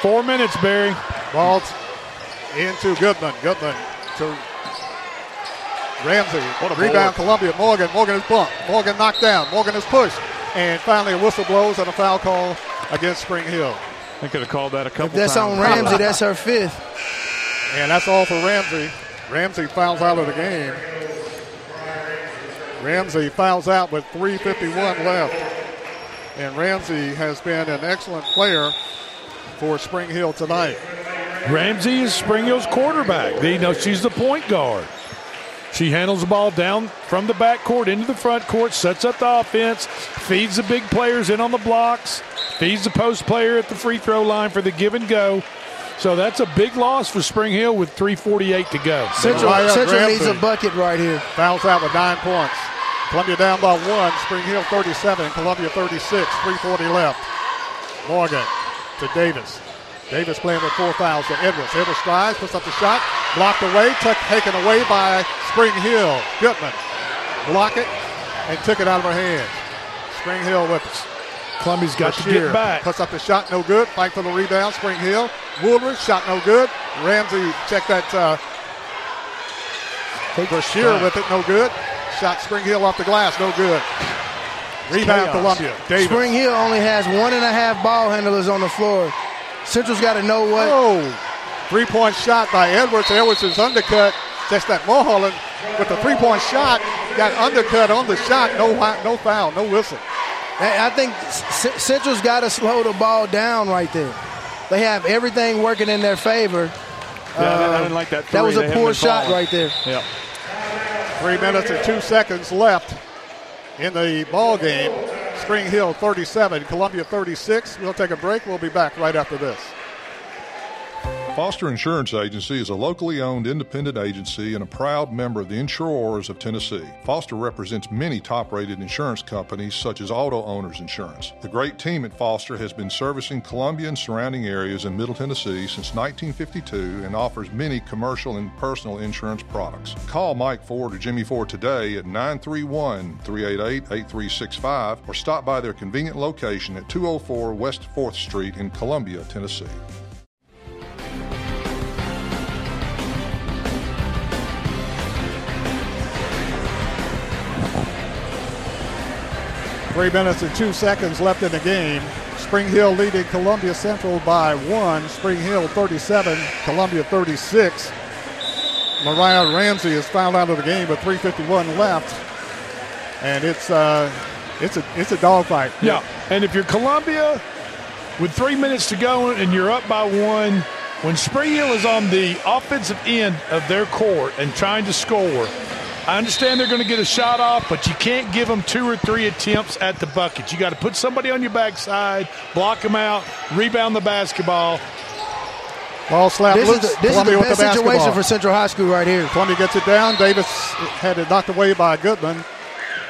Four minutes, Barry. Ball into Goodman. Goodman to Ramsey. What a Rebound, board. Columbia. Morgan. Morgan is bumped. Morgan knocked down. Morgan is pushed. And finally, a whistle blows and a foul call against Spring Hill. They could have called that a couple If that's times. on Ramsey, (laughs) that's her fifth. And that's all for Ramsey. Ramsey fouls out of the game. Ramsey fouls out with 3.51 left. And Ramsey has been an excellent player for Spring Hill tonight. Ramsey is Spring Hill's quarterback. You know, she's the point guard. She handles the ball down from the back court into the front court, sets up the offense, feeds the big players in on the blocks, feeds the post player at the free throw line for the give and go. So that's a big loss for Spring Hill with 3:48 to go. Central, Mariah Central needs a bucket right here. Fouls out with nine points. Columbia down by one. Spring Hill 37. Columbia 36. 340 left. Morgan to Davis. Davis playing with four fouls to Edwards. Edwards strides, puts up the shot, blocked away, took, taken away by Spring Hill. Goodman block it and took it out of her hands. Spring Hill with it. Columbia's got to Brashear get back. Puts up the shot, no good. Fight for the rebound. Spring Hill. Woolridge shot no good. Ramsey check that. Uh, Brashear with it, no good. Shot Spring Hill off the glass, no good. Rebound Chaos. Columbia. Davis. Spring Hill only has one and a half ball handlers on the floor. Central's got to know what. Oh, three point shot by Edwards. Edwards is undercut. Just that Mulholland with the three point shot got undercut on the shot. No, no foul, no whistle. I think Central's got to slow the ball down right there. They have everything working in their favor. Yeah, I didn't- I Uh, didn't like that. That was three. a They poor shot right there. Yeah. Three minutes and two seconds left in the ball game. Spring Hill 37, Columbia 36. We'll take a break. We'll be back right after this. Foster Insurance Agency is a locally owned independent agency and a proud member of the Insurors of Tennessee. Foster represents many top rated insurance companies such as Auto Owners Insurance. The great team at Foster has been servicing Columbia and surrounding areas in Middle Tennessee since 1952 and offers many commercial and personal insurance products. Call Mike Ford or Jimmy Ford today at 931 388 8365 or stop by their convenient location at 204 West 4th Street in Columbia, Tennessee. Three minutes and two seconds left in the game. Spring Hill leading Columbia Central by one. Spring Hill 37, Columbia 36. Mariah Ramsey is fouled out of the game with 3:51 left, and it's uh, it's a it's a dogfight. Yeah, and if you're Columbia with three minutes to go and you're up by one, when Spring Hill is on the offensive end of their court and trying to score, I understand they're going to get a shot off, but you can't give them two or three attempts at the bucket. You got to put somebody on your backside, block them out, rebound the basketball. Ball slap This loose. is the, this is the best the situation for Central High School right here. Columbia gets it down. Davis had it knocked away by Goodman.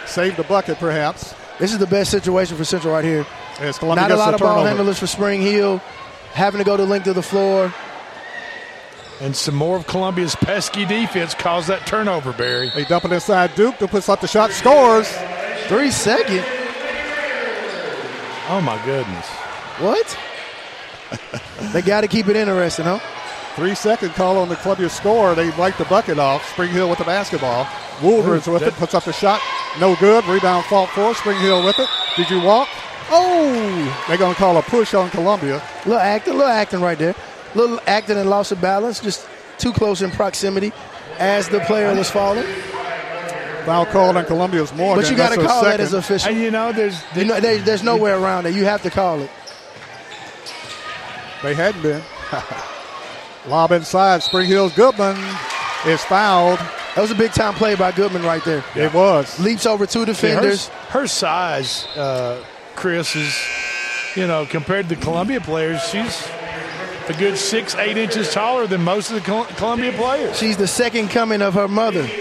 Saved the bucket, perhaps. This is the best situation for Central right here. As Columbia Not a lot the of ball handlers for Spring Hill, having to go the length of the floor. And some more of Columbia's pesky defense caused that turnover, Barry. They dump it inside Duke. Duke puts up the shot, scores. Three second. Oh my goodness. What? (laughs) they got to keep it interesting, huh? Three second call on the Columbia score. They wipe the bucket off. Spring Hill with the basketball. Woolridge with it, puts up the shot. No good. Rebound fault for Spring Hill with it. Did you walk? Oh! They're going to call a push on Columbia. Little acting, little acting right there. Little acting and loss of balance, just too close in proximity as the player was falling. Foul called on Columbia's Morgan. But you got to That's her call that as official. And you know, there's you know, there, there's no way around it. You have to call it. They hadn't been. (laughs) Lob inside. Spring Hill's Goodman is fouled. That was a big time play by Goodman right there. It was. Leaps over two Yeah, her- defenders. her, size, uh, Chris, is, you know, compared to the Columbia players, she's a good six, eight inches taller than most of the Col- Columbia players. She's the second coming of her mother. (laughs)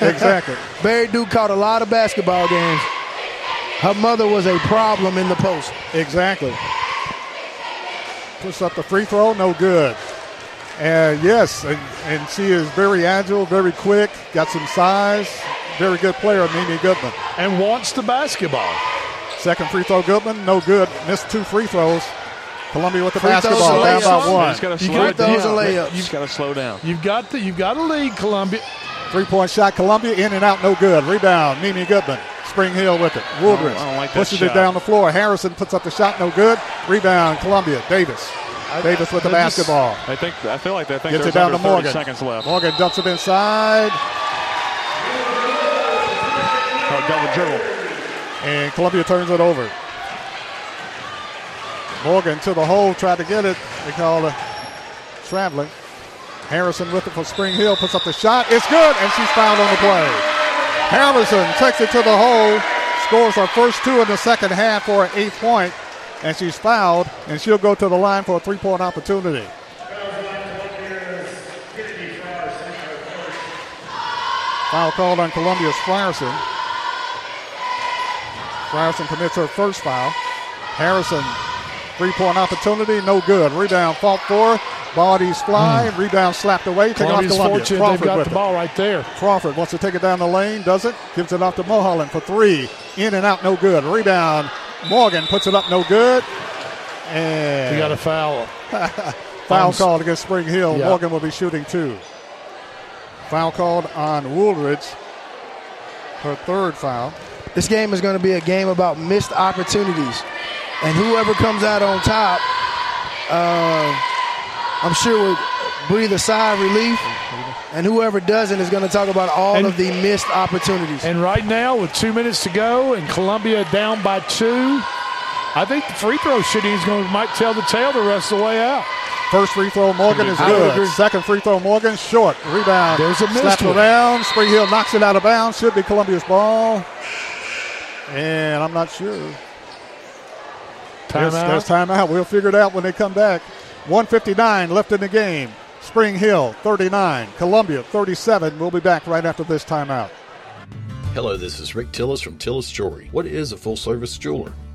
Exactly. Barry Duke caught a lot of basketball games. her mother was a problem in the post. Exactly. Puts up the free throw, no good. And yes, and, and she is very agile, very quick, got some size, very good player, Mimi Goodman. And wants the basketball. Second free throw, Goodman, no good. Missed two free throws. Columbia with the Free basketball, and down layups. by one. He's got to You slow got those down. and layups. He's got to slow down. You've got the you've got a lead, Columbia. Three point shot, Columbia in and out, no good. Rebound, Mimi Goodman. Spring Hill with it. Woolridge I don't like pushes shot. it down the floor. Harrison puts up the shot, no good. Rebound, Columbia. Davis. Davis with the They're just- basketball. I think I feel like they think Gets there's it down under to 30 Morgan. seconds left. Morgan dumps it inside. Oh, double dribble. And Columbia turns it over. Morgan to the hole, tried to get it. They call it traveling. Harrison with it for Spring Hill, puts up the shot. It's good, and she's fouled on the play. Harrison takes it to the hole, scores her first two in the second half for an eighth point, and she's fouled, and she'll go to the line for a three point opportunity. Foul called on Columbia's Frierson. Frierson commits her first foul. Harrison, three point opportunity, no good. Rebound fought for. Bodies fly. Rebound slapped away. Taken off Columbia's Columbia. fortunate Crawford they've got with the it. ball right there. Crawford wants to take it down the lane, does it? Gives it off to Mulholland for three. In and out, no good. Rebound. Morgan puts it up, no good. And We got a foul. (laughs) foul Um, called against Spring Hill. Yeah. Morgan will be shooting two. Foul called on Woolridge. Her third foul. This game is going to be a game about missed opportunities, and whoever comes out on top, uh, I'm sure will breathe a sigh of relief. And whoever doesn't is going to talk about all And- of the missed opportunities. And right now, with two minutes to go, and Columbia down by two, I think the free throw shooting is going to might tell the tale the rest of the way out. First free throw, Morgan is I would good. agree. Second free throw, Morgan short. Rebound. There's a missed Slapped one. around. Spring Hill knocks it out of bounds. Should be Columbia's ball. And I'm not sure. There's, Timeout. there's timeout. We'll figure it out when they come back. 159 left in the game. Spring Hill 39, Columbia 37. We'll be back right after this timeout. Hello, this is Rick Tillis from Tillis Jewelry. What is a full service jeweler?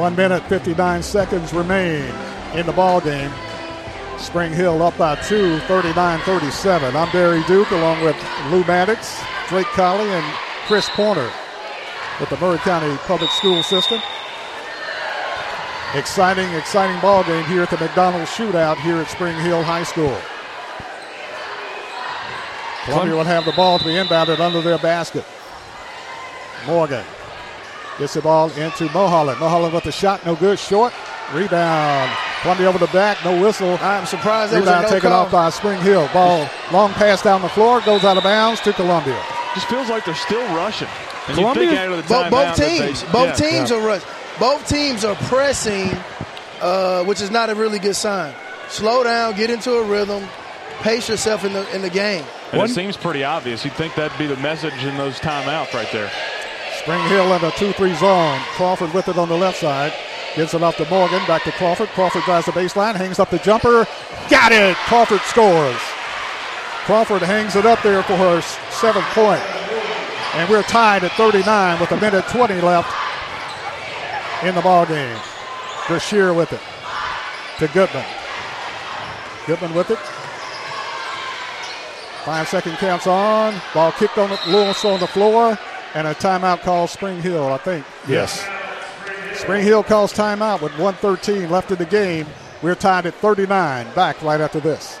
One minute, 59 seconds remain in the ball game. Spring Hill up by two, 39-37. I'm Barry Duke along with Lou Maddox, Drake Colley, and Chris Porter with the Maury County Public School System. Exciting, exciting ball game here at the McDonald's Shootout here at Spring Hill High School. Columbia will have the ball to be inbounded under their basket. Morgan gets the ball into Mulholland. Mulholland with the shot, no good, short. Rebound. Columbia over the back, no whistle. I'm surprised there was a Rebound no taken call. off by Spring Hill. Ball long pass down the floor, goes out of bounds to Columbia. Just feels like they're still rushing. And Columbia- you think out of the Bo- timeout both that they- teams, both yeah. teams are rush. Both teams are pressing, uh, which is not a really good sign. Slow down, get into a rhythm, pace yourself in the in the game. And it seems pretty obvious. You'd think that'd be the message in those timeouts right there. Spring Hill in a 2-3 zone. Crawford with it on the left side. Gives it off to Morgan. Back to Crawford. Crawford drives the baseline. Hangs up the jumper. Got it. Crawford scores. Crawford hangs it up there for her seventh point. And we're tied at 39 with a minute 20 left in the ball game. Brashear with it to Goodman. Goodman with it. Five second counts on. Ball kicked on the Lewis on the floor. And a timeout calls Spring Hill, I think. Yes. Spring Hill calls timeout with 113 left in the game. We're tied at 39. Back right after this.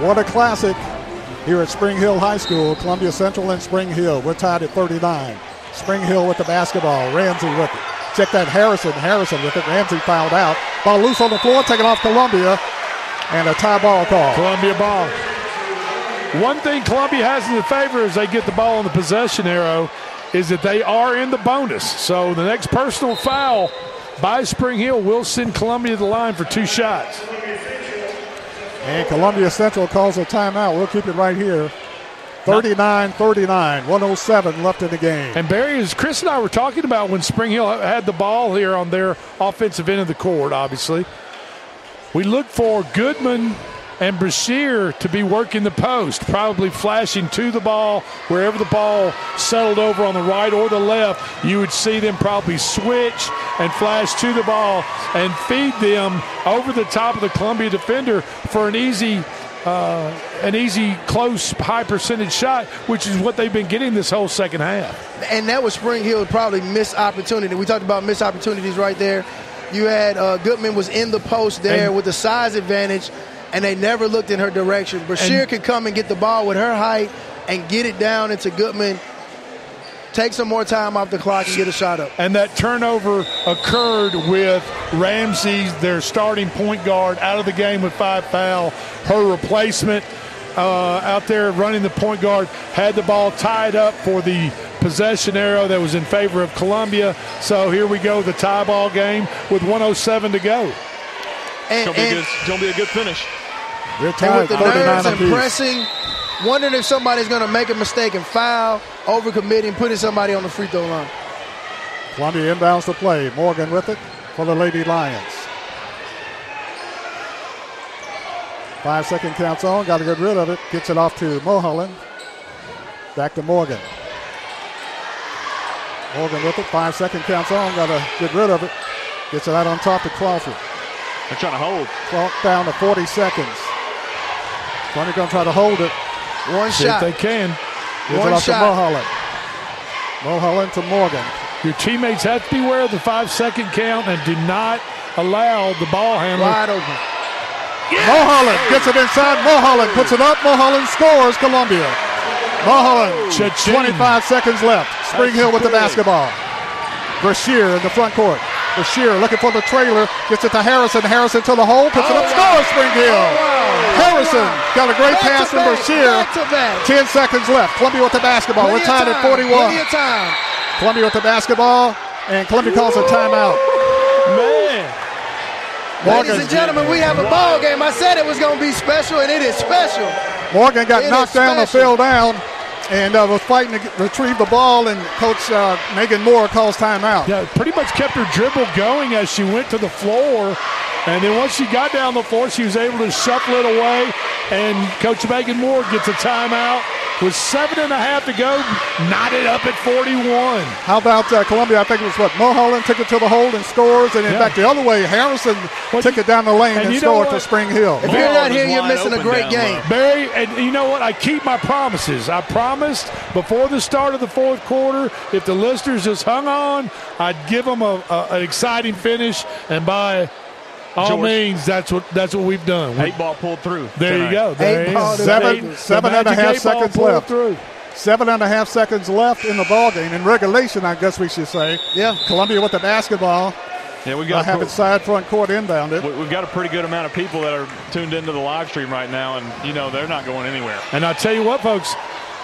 What a classic here at Spring Hill High School, Columbia Central and Spring Hill. We're tied at 39. Spring Hill with the basketball. Ramsey with it. Check that Harrison. Harrison with it. Ramsey fouled out. Ball loose on the floor, taken off Columbia. And a tie ball call. Columbia ball. One thing Columbia has in their favor as they get the ball on the possession arrow is that they are in the bonus. So the next personal foul by Spring Hill will send Columbia to the line for two shots. And Columbia Central calls a timeout. We'll keep it right here. 39 39, 107 left in the game. And Barry, as Chris and I were talking about when Spring Hill had the ball here on their offensive end of the court, obviously, we look for Goodman and Brashear to be working the post, probably flashing to the ball wherever the ball settled over on the right or the left. You would see them probably switch and flash to the ball and feed them over the top of the Columbia defender for an easy. Uh, an easy, close, high percentage shot, which is what they've been getting this whole second half. And that was Spring Hill probably missed opportunity. We talked about missed opportunities right there. You had uh, Goodman was in the post there and with the size advantage and they never looked in her direction. Brashear could come and get the ball with her height and get it down into Goodman. Take some more time off the clock and get a shot up. And that turnover occurred with Ramsey, their starting point guard, out of the game with five foul. Her replacement uh, out there running the point guard had the ball tied up for the possession arrow that was in favor of Columbia. So here we go, the tie ball game with 107 to go. And, it's going to, to be a good finish. You're and with the nerves and pressing, wondering if somebody's going to make a mistake and foul, overcommitting, putting somebody on the free throw line. Columbia inbounds the play. Morgan with it for the Lady Lions. Five second counts on. Got to get rid of it. Gets it off to Mulholland. Back to Morgan. Morgan with it. Five second counts on. Got to get rid of it. Gets it out on top to Crawford. They're trying to hold. Clock down to 40 seconds. Tony going to try to hold it. One See shot. if they can. Gives One it off shot. to Mulholland. Mulholland to Morgan. Your teammates have to beware of the five second count and do not allow the ball handler. Wide open. Mulholland gets it inside. Mulholland puts it up. Mulholland scores. Columbia. Mulholland. Cha-ching. 25 seconds left. Spring Hill with the basketball. Brashear in the front court. Brashear looking for the trailer. Gets it to Harrison. Harrison to the hole. Puts it up. Oh, Scores. Spring Hill. Oh, Harrison got a great Back pass from back, back 10 seconds left. Columbia with the basketball. We're tied at 41. Time. Columbia with the basketball. And Columbia calls a timeout. Man. Morgan. Ladies and gentlemen, we have a ball game. I said it was going to be special, and it is special. Morgan got It knocked down or fell down and uh, was fighting to retrieve the ball, and Coach uh, Megan Moore calls timeout. Yeah, pretty much kept her dribble going as she went to the floor. And then once she got down the floor, she was able to shuffle it away. And Coach Megan Moore gets a timeout with seven and a half to go, knotted up at 41. How about uh, Columbia? I think it was what Mulholland took it to the hole and scores, and then Yeah. back the other way. Harrison took it down the lane and and, scored what? for Spring Hill. If you're not here, you're missing a great game. Barry, and you know what? I keep my promises. I promised before the start of the fourth quarter, if the listeners just hung on, I'd give them a, a- an exciting finish. And by all George. means, that's what that's what we've done. Eight ball pulled through. There you go. There Eight it ball is. Seven, Eight- The seven and a magic half eight ball seconds left. Through. Seven and a half seconds left in the ball game. In regulation, I guess we should say. Yeah. Columbia with the basketball. Yeah, we've I got have it side front court inbounded. we- We've got a pretty good amount of people that are tuned into the live stream right now, and you know they're not going anywhere. And I tell you what, folks,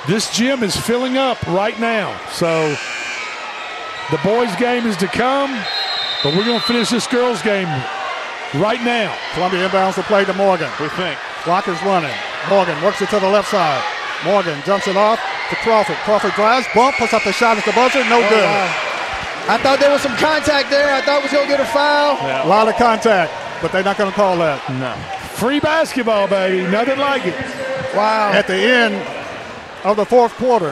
this gym is filling up right now. So the boys' game is to come, but we're going to finish this girls' game right now. Columbia inbounds the play to Morgan. We think. Clock is running. Morgan works it to the left side. Morgan jumps it off. to Crawford. Crawford drives, bump, puts up the shot at the buzzer, no Oh, good. wow. I thought there was some contact there. I thought we was going to get a foul. Yeah. A lot of contact, but they're not going to call that. No. Free basketball, baby. Nothing like it. Wow. At the end of the fourth quarter,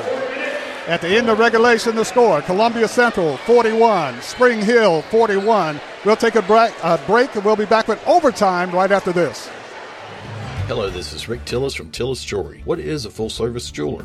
at the end of regulation, the score Columbia Central 41, Spring Hill 41. We'll take a break, a break and we'll be back with overtime right after this. Hello, this is Rick Tillis from Tillis Jewelry. What is a full service jeweler?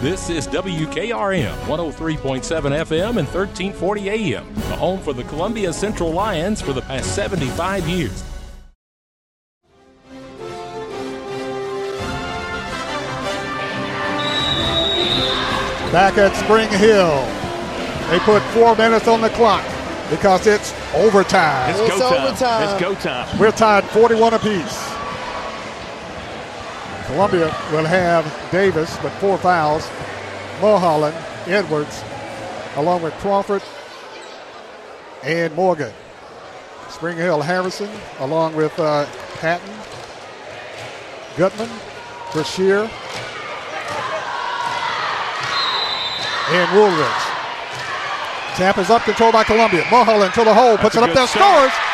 This is WKRM 103.7 FM and 1340 AM, the home for the Columbia Central Lions for the past 75 years. Back at Spring Hill, they put four minutes on the clock because it's overtime. It's, go time. It's go time. We're tied 41 apiece. Columbia will have Davis with four fouls, Mulholland, Edwards, along with Crawford and Morgan. Spring Hill Harrison, along with uh, Patton, Goodman, Brashear, and Woolridge. Tap is up, controlled by Columbia. Mulholland to the hole, puts That's it up there, start. scores.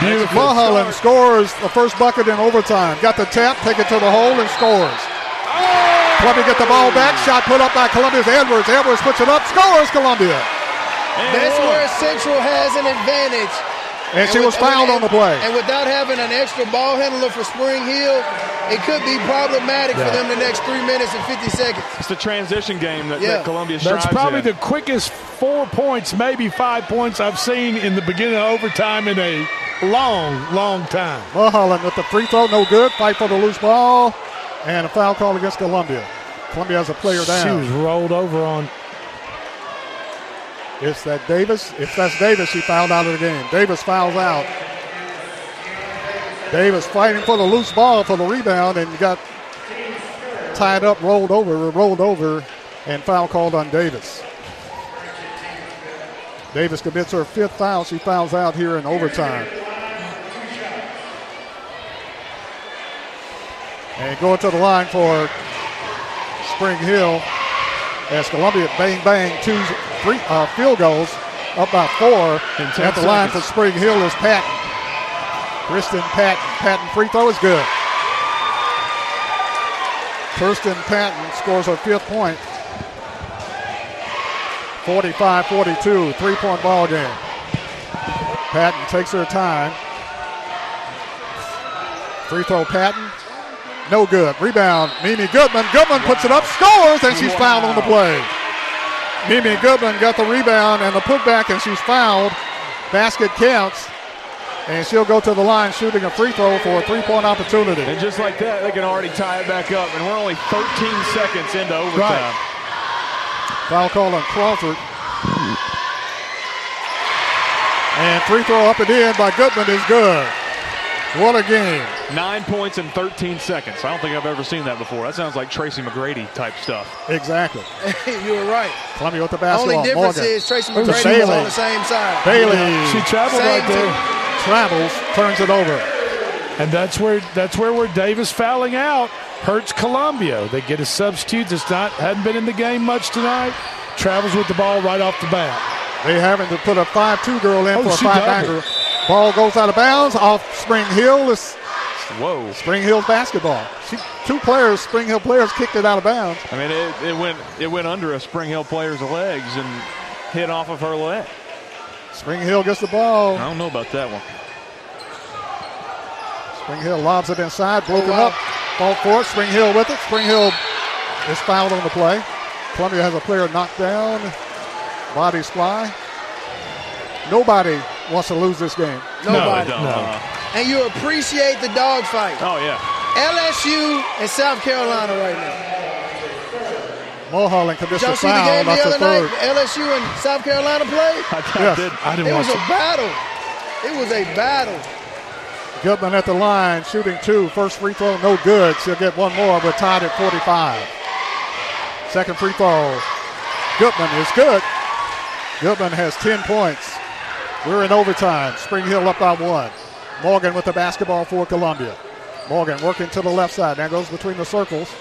Beautiful Mulholland scores the first bucket in overtime. Got the tap, take it to the hole, and scores. Oh! Columbia get the ball back. Shot put up by Columbia's Edwards. Edwards puts it up, scores Columbia. That's where Central has an advantage. And she with- was fouled on the play. And without having an extra ball handler for Spring Hill, it could be problematic Yeah. for them the next three minutes and 50 seconds. It's the transition game that, Yeah. that Columbia strives That's probably in. the quickest four points, maybe five points I've seen in the beginning of overtime in a long, long time. Mulholland with the free throw, no good. Fight for the loose ball. And a foul call against Columbia. Columbia has a player down. She was rolled over on. It's that Davis. If that's Davis, she fouled out of the game. Davis fouls out. Davis fighting for the loose ball for the rebound and got tied up, rolled over, rolled over, and foul called on Davis. Davis commits her fifth foul. She fouls out here in overtime. And going to the line for Spring Hill as Columbia bang bang two three uh, field goals up by four. At 10 the line for. Spring Hill is Patton. Kristen Patton. Patton free throw is good. Kirsten Patton scores her fifth point. 45-42, three-point ball game. Patton takes her time. Free throw Patton. No good. Rebound. Mimi Goodman. Goodman puts it up, scores, and she's fouled on the play. Mimi Goodman got the rebound and the putback, and she's fouled. Basket counts. And she'll go to the line shooting a free throw for a three-point opportunity. And just like that, they can already tie it back up. And we're only 13 seconds into overtime. Foul call on Crawford. And free throw up and in by Goodman is good. What a game. Nine points in 13 seconds. I don't think I've ever seen that before. That sounds like Tracy McGrady type stuff. Exactly. (laughs) you were right. Columbia with the basketball. Only difference Morgan. is Tracy To McGrady was Bailey. on the same side. Bailey. She traveled Same right there. team. Travels, turns it over. And that's where that's where we're Davis fouling out hurts Columbia. They get a substitute that's not hadn't been in the game much tonight. Travels with the ball right off the bat. They having to put a 5-2 girl in Oh, for a she 5 doubled. banger. Ball goes out of bounds off Spring Hill. It's Whoa. Spring Hill's basketball. She, two players, Spring Hill players, kicked it out of bounds. I mean, it, it went it went under a Spring Hill player's legs and hit off of her leg. Spring Hill gets the ball. I don't know about that one. Spring Hill lobs it inside, broken Oh, wow. up. Ball for it. Spring Hill with it. Spring Hill is fouled on the play. Columbia has a player knocked down. Bodies fly. Nobody wants to lose this game. Nobody. No, uh, And you appreciate the dogfight. oh yeah. LSU and South Carolina right now. Mulholland commits Did y'all a see the foul. game the That's the other night? third. LSU and South Carolina played. Yes. (laughs) I didn't it was watch a it. battle. It was a battle. Goodman at the line, shooting two. First free throw, no good. She'll get one more. We're tied at 45. Second free throw, Goodman is good. Goodman has 10 points. We're in overtime. Spring Hill up by one. Morgan with the basketball for Columbia. Morgan working to the left side. Now goes between the circles.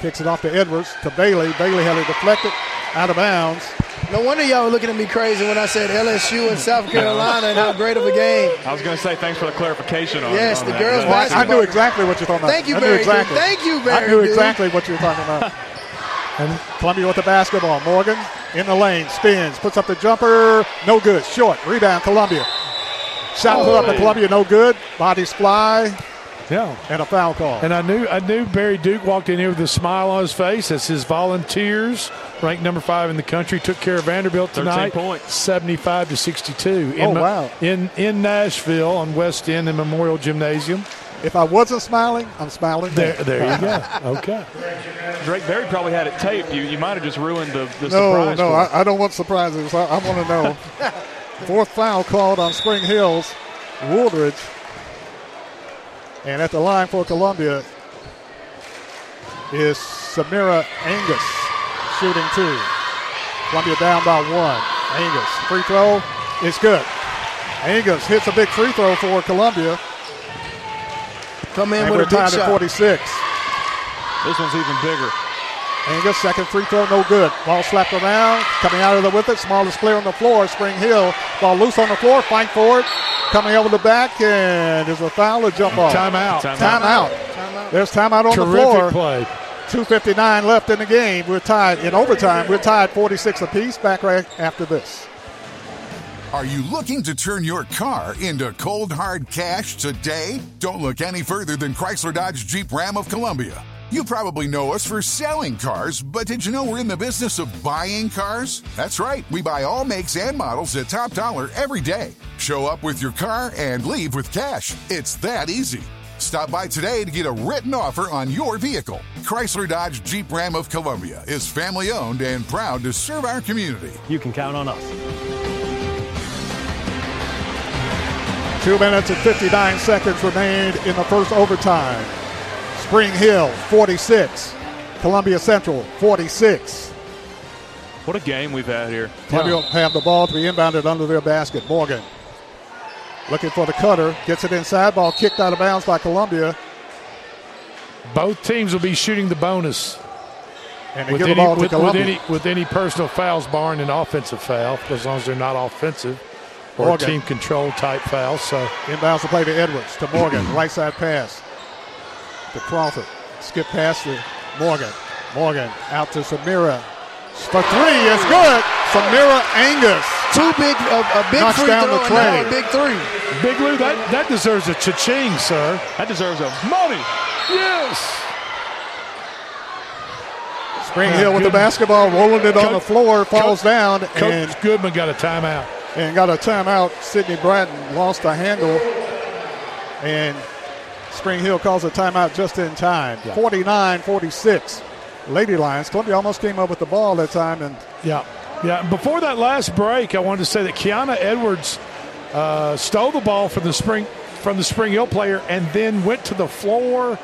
Kicks it off to Edwards to Bailey. Bailey had it deflected out of bounds. No wonder y'all were looking at me crazy when I said LSU and South Carolina and how great of a game. I was going to say thanks for the clarification on that. Yes, on the that. girls' But- I, I knew exactly what you're talking about. Thank you, I knew Barry Duke. exactly. Thank you, I knew Duke. exactly what you were talking about. (laughs) and Columbia with the basketball. Morgan in the lane, spins, puts up the jumper, no good. Short rebound, Columbia. Shot put up to Oh. Columbia, no good. Bodies fly, Yeah. and a foul call. And I knew I knew Barry Duke walked in here with a smile on his face as his volunteers, ranked number five in the country, took care of Vanderbilt 13 tonight, points. seventy-five to sixty-two. Oh, in, Ma- wow. In in Nashville on West End in Memorial Gymnasium. If I wasn't smiling, I'm smiling. There, there you go. (laughs) Okay. Drake Barry probably had it taped. You, you might have just ruined the, the No, surprise. no, for. I, I don't want surprises. I, I want to know. (laughs) Fourth foul called on Spring Hills, Woolridge. And at the line for Columbia is Samira Angus shooting two. Columbia down by one. Angus, free throw is good. Angus hits a big free throw for Columbia. Come in and with we're a big tied at 46. This one's even bigger. Angus, second free throw, no good. Ball slapped around, coming out of the with it. Smallest player on the floor, Spring Hill. Ball loose on the floor, fight for it. Coming over the back, and there's a foul, a jump ball. Timeout. Timeout. Timeout. There's timeout on Terrific the floor. play. 2.59 left in the game. We're tied in overtime. We're tied 46 apiece. Back right after this. Are you looking to turn your car into cold hard cash today? Don't look any further than Chrysler Dodge Jeep Ram of Columbia. You probably know us for selling cars, but did you know we're in the business of buying cars? That's right, we buy all makes and models at top dollar every day. Show up with your car and leave with cash. It's that easy. Stop by today to get a written offer on your vehicle. Chrysler Dodge Jeep Ram of Columbia is family owned and proud to serve our community. You can count on us. Two minutes and 59 seconds remained in the first overtime. Spring Hill 46, Columbia Central 46. What a game we've had here. Columbia will have the ball to be inbounded under their basket. Morgan looking for the cutter, gets it inside. Ball kicked out of bounds by Columbia, Both teams will be shooting the bonus. and they with any, the ball to with, with any with any personal fouls barring an offensive foul, as long as they're not offensive or Morgan. team control type foul. So Inbounds to play to Edwards, to Morgan, (clears throat) right side pass to Crawford. Skip pass to Morgan. Morgan out to Samira. For three, it's good. Samira Angus. Two big, a, a big Knocks free down throw the and now a big three. Big Lou, that, that deserves a cha-ching, sir. That deserves a money. Yes. Spring Hill with the basketball, rolling it on the floor, falls down, Coach and, Goodman got a timeout. and got a timeout. Sidney Bratton lost the handle, and Spring Hill calls a timeout just in time. 49 46. Lady Lions. Columbia almost came up with the ball that time, and Yeah, yeah. Before that last break, I wanted to say that Kiana Edwards uh, stole the ball from the spring from the Spring Hill player, and then went to the floor,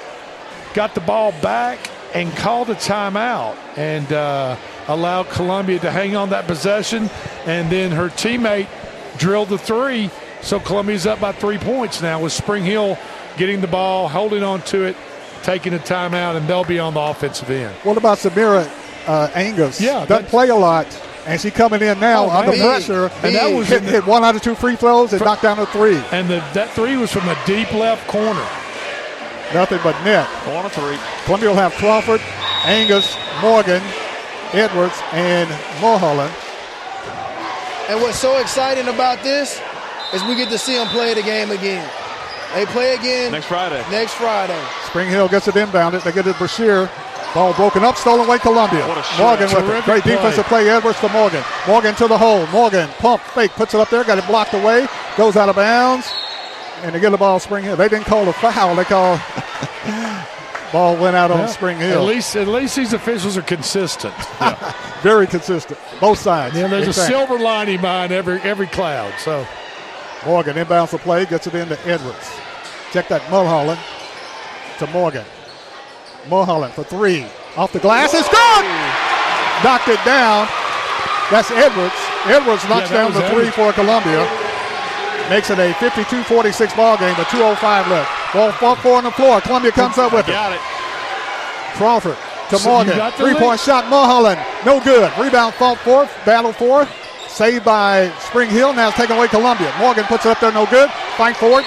got the ball back, and called a timeout, and uh, allowed Columbia to hang on that possession, and then her teammate drilled the three, so Columbia's up by three points now with Spring Hill getting the ball, holding on to it, taking a timeout, and they'll be on the offensive end. What about Samira uh, Angus? Yeah, doesn't play a lot, and she's coming in now Oh, under man. pressure. And that was hit, the- hit one out of two free throws and Fr- knocked down a three. And the, that three was from the deep left corner. Nothing but net. One of three. Columbia will have Crawford, Angus, Morgan, Edwards, and Mulholland. And what's so exciting about this is we get to see them play the game again. They play again Next Friday. next Friday. Spring Hill gets it inbounded. They get it to Brashear. Ball broken up, stolen away Columbia. What a shot. Morgan with it. Great play. defensive play. Edwards to Morgan. Morgan to the hole. Morgan pump fake, puts it up there, got it blocked away, goes out of bounds, and they get the ball Spring Hill. They didn't call a foul. They call (laughs) Ball went out on Yeah. Spring Hill. At least, at least these officials are consistent. Yeah. (laughs) Very consistent. Both sides. Yeah, there's a Exactly. silver lining behind every every cloud. So Morgan inbounds the play, gets it into Edwards. Check that Mulholland to Morgan. Mulholland for three. Off the glass. It's good! Knocked it down. That's Edwards. Edwards knocks Yeah, down the three Edwards. for Columbia. Makes it a 52-46 ball game with 2.05 left. Ball four, four on the floor. Columbia comes up with it. Got it. Crawford to Morgan. got Three point shot, Mulholland. No good. Rebound, fought fourth. Battle fourth. Saved by Spring Hill. Now it's taken away Columbia. Morgan puts it up there, no good. Fight for it.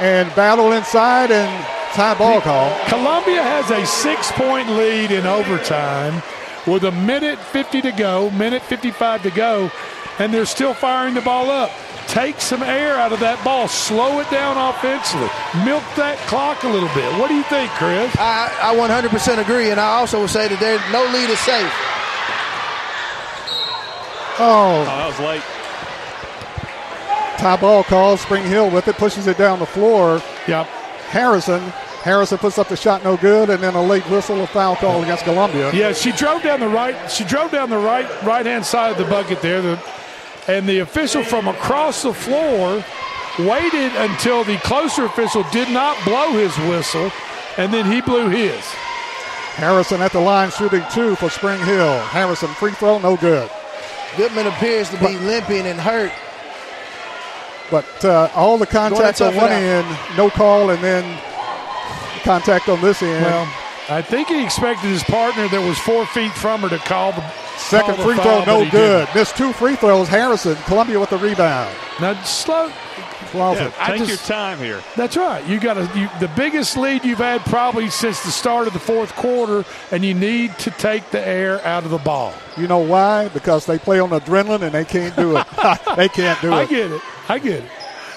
And battle inside and tie ball call. Columbia has a six point lead in overtime with a minute 50 to go, minute 55 to go, and they're still firing the ball up. Take some air out of that ball. Slow it down offensively. Milk that clock a little bit. What do you think, Chris? I, I 100% agree, and I also would say that there no lead is safe. Oh, that was late. tie ball call. Spring Hill with it, pushes it down the floor. Yep. Harrison. Harrison puts up the shot, no good, and then a late whistle, a foul call against Columbia. Yeah, she drove down the right. She drove down the right right hand side of the bucket there, the, and the official from across the floor waited until the closer official did not blow his whistle, and then he blew his. Harrison at the line shooting two for Spring Hill. Harrison free throw, no good. Goodman appears to be limping and hurt. But uh, all the contact Go on one end, no call, and then contact on this end. Well, I think he expected his partner that was four feet from her to call the Second call the free foul, throw, no good. didn't. Missed two free throws. Harrison, Columbia with the rebound. Now slow. Crawford. I Take just- your time here. That's right. You got a, you, the biggest lead you've had probably since the start of the fourth quarter, and you need to take the air out of the ball. You know why? Because they play on adrenaline and they can't do it. (laughs) they can't do it. I get it. I get it.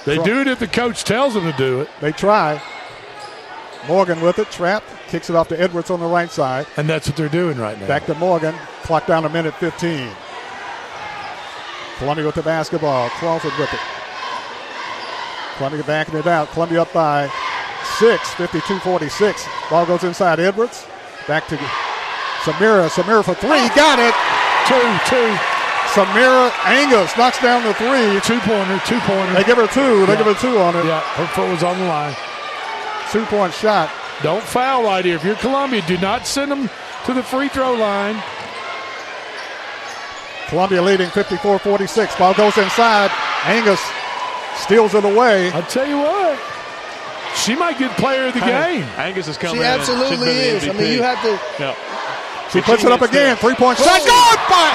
They Try- do it if the coach tells them to do it. They try. Morgan with it, trapped, kicks it off to Edwards on the right side. And that's what they're doing right now. Back to Morgan. Clock down a minute 15. Columbia with the basketball. Crawford with it. Columbia backing it out. Columbia up by six, 52-46. Ball goes inside Edwards. Back to Samira. Samira for three. Got it. Two, two. Samira Angus knocks down the three. Two pointer, two pointer. They give her two. They Yeah. give her two on it. Yeah, her foot was on the line. Two point shot. Don't foul right here. If you're Columbia, do not send them to the free throw line. Columbia leading 54-46. Ball goes inside. Angus steals it away. I'll tell you what. She might get player of the game. Angus is coming She absolutely Should've been the is. I mean, you have to. Yeah. She If puts she it up again. that- Three point shot. Good by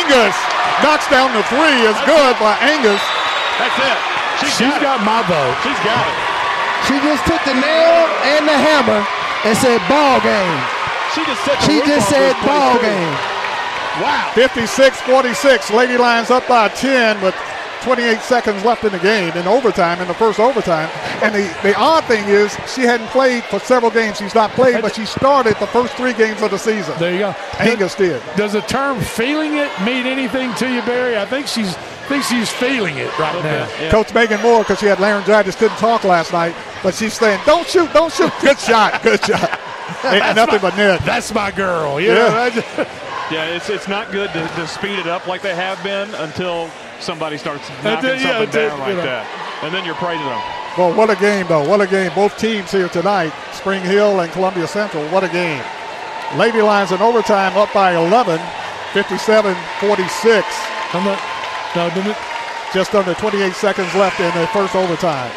Angus. Knocks down the three. Is good by Angus. That's it. She's, She's got my vote. She's got it. She just took the nail and the hammer and said ball game. She just said. She just said ball game. Wow. 56-46. Lady Lions up by 10 with 28 seconds left in the game in overtime, in the first overtime. And the, the odd thing is she hadn't played for several games. She's not played, but she started the first three games of the season. There you go. Angus did. Does the term "feeling it" mean anything to you, Barry? I think she's think she's feeling it right now. Coach Megan Moore, because she had laryngitis, couldn't talk last night, but she's saying, "Don't shoot, don't shoot." (laughs) Good shot, good shot. Ain't That's nothing my- but net. That's my girl. You Yeah. know, Yeah, it's it's not good to, to speed it up like they have been until somebody starts And knocking then, yeah, something then, down you like know. that, and then you're praising them. Well, what a game, though. What a game. Both teams here tonight, Spring Hill and Columbia Central. What a game. Lady Lions in overtime up by 11, 57-46. I'm not, no, didn't it? Just under 28 seconds left in the first overtime.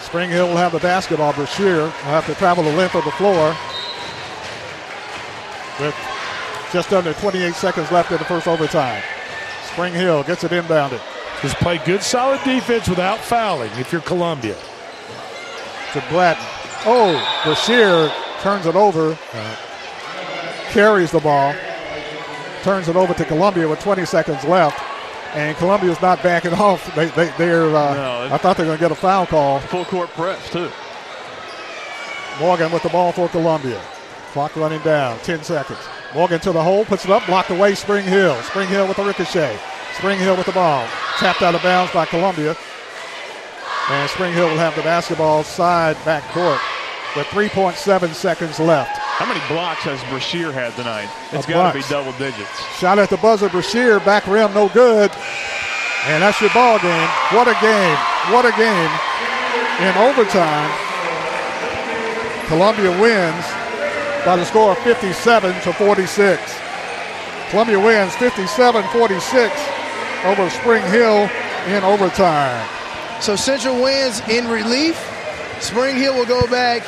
Spring Hill will have the basketball. Brashear will have to travel the length of the floor with just under 28 seconds left in the first overtime. Spring Hill gets it inbounded. Just play good, solid defense without fouling. If you're Columbia, to Bratton. Oh, Brashear turns it over, carries the ball, turns it over to Columbia with 20 seconds left, and Columbia's not backing (laughs) off. They, they, they're. Uh, No, I thought they were going to get a foul call. Full court press too. Morgan with the ball for Columbia. Clock running down, 10 seconds. Morgan to the hole, puts it up, blocked away. Spring Hill. Spring Hill with the ricochet. Spring Hill with the ball. Tapped out of bounds by Columbia. And Spring Hill will have the basketball side back court with 3.7 seconds left. How many blocks has Brashear had tonight? It's got to be double digits. Shot at the buzzer, Brashear, back rim, no good. And that's your ball game. What a game. What a game. In overtime, Columbia wins by the score of 57 to 46. Columbia wins 57-46 over Spring Hill in overtime. So Central wins in relief. Spring Hill will go back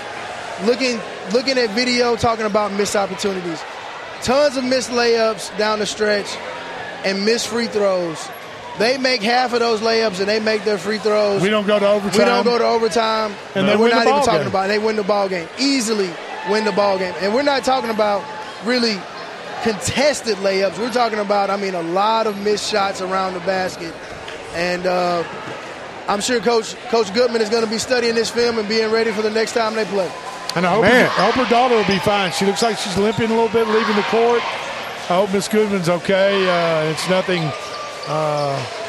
looking looking at video talking about missed opportunities. Tons of missed layups down the stretch and missed free throws. They make half of those layups and they make their free throws. We don't go to overtime. We don't go to overtime. And they we're win the not even ball talking game. about it. They win the ball game. Easily win the ball game. And we're not talking about really contested layups. We're talking about, I mean, a lot of missed shots around the basket. And uh, I'm sure Coach Coach Goodman is going to be studying this film and being ready for the next time they play. And I hope, Man. I hope her daughter will be fine. She looks like she's limping a little bit leaving the court. I hope Miss Goodman's okay. Uh, it's nothing uh,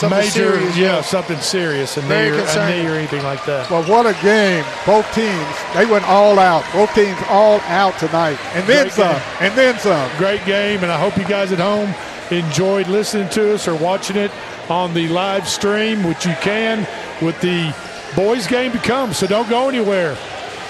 Something major. serious, yeah, yeah. something serious, a knee, or, a concerning. knee or anything like that. Well, what a game. Both teams, they went all out. Both teams all out tonight. And then Great some. game. And then some. Great game, and I hope you guys at home enjoyed listening to us or watching it on the live stream, which you can with the boys' game to come. So don't go anywhere.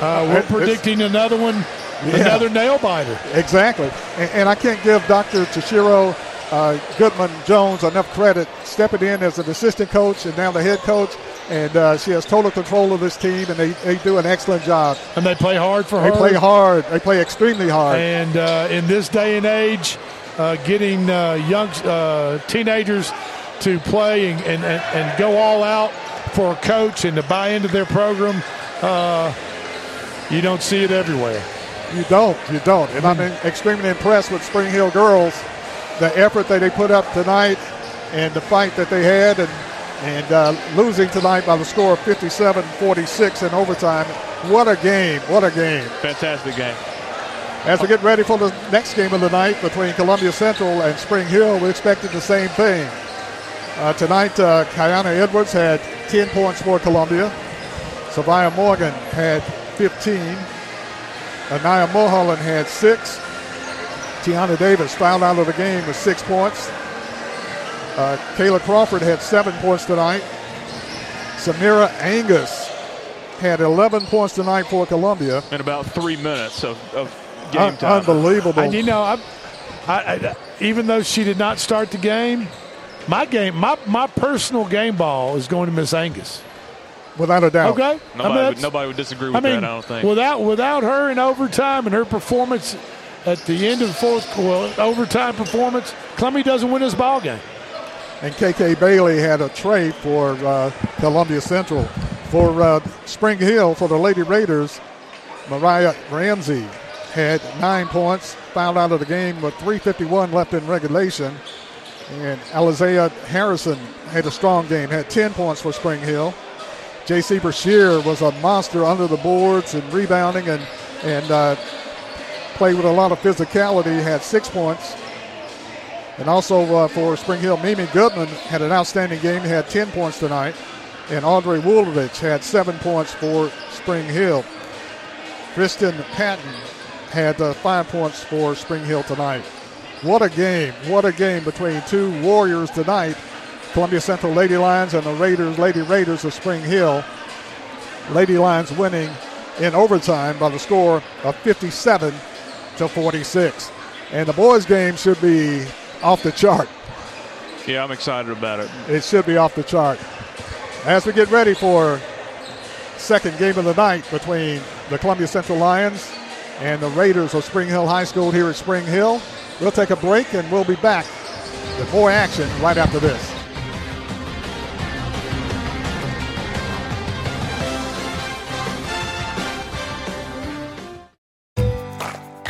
Uh, we're It- it's- predicting another one, Yeah. another nail biter. Exactly. And, and I can't give Dr. Tashiro uh, Goodman Jones enough credit stepping in as an assistant coach and now the head coach. And uh, she has total control of this team, and they, they do an excellent job. And they play hard for They her. They play hard. They play extremely hard. And uh, in this day and age, uh, getting uh, young uh, teenagers to play and, and, and, go all out for a coach and to buy into their program, uh, you don't see it everywhere. You don't. You don't. And I'm extremely impressed with Spring Hill girls, the effort that they put up tonight and the fight that they had, and, and uh, losing tonight by the score of 57 46 in overtime. What a game. What a game. Fantastic game. As we get ready for the next game of the night between Columbia Central and Spring Hill, we expected the same thing. Uh, tonight, uh, Kiana Edwards had 10 points for Columbia. Savia Morgan had 15. Anaya Mulholland had six. Tiana Davis fouled out of the game with six points. Uh, Kayla Crawford had seven points tonight. Samira Angus had 11 points tonight for Columbia. In about three minutes of, of game Un- time. unbelievable. And you know, I, I, I, even though she did not start the game, my game, my, my personal game ball is going to Miss Angus. Without a doubt. Okay. I mean, Nobody, would, nobody would disagree with I mean, that, I don't think. without without her in overtime and her performance at the end of the fourth well, overtime performance, Columbia doesn't win this ball game. And KK Bailey had a tray for uh, Columbia Central. For uh, Spring Hill, for the Lady Raiders, Mariah Ramsey had nine points, fouled out of the game with 3.51 left in regulation. And Alizea Harrison had a strong game, had 10 points for Spring Hill. J.C. Brashear was a monster under the boards and rebounding and, and uh, played with a lot of physicality, had six points. And also uh, for Spring Hill, Mimi Goodman had an outstanding game, had 10 points tonight. And Audrey Wulovich had seven points for Spring Hill. Kristen Patton had uh, five points for Spring Hill tonight. What a game. What a game between two Warriors tonight. Columbia Central Lady Lions and the Raiders, Lady Raiders of Spring Hill. Lady Lions winning in overtime by the score of 57 to 46. And the boys' game should be off the chart. yeah, I'm excited about it. It should be off the chart. As we get ready for second game of the night between the Columbia Central Lions and the Raiders of Spring Hill High School here at Spring Hill, we'll take a break and we'll be back with more action right after this.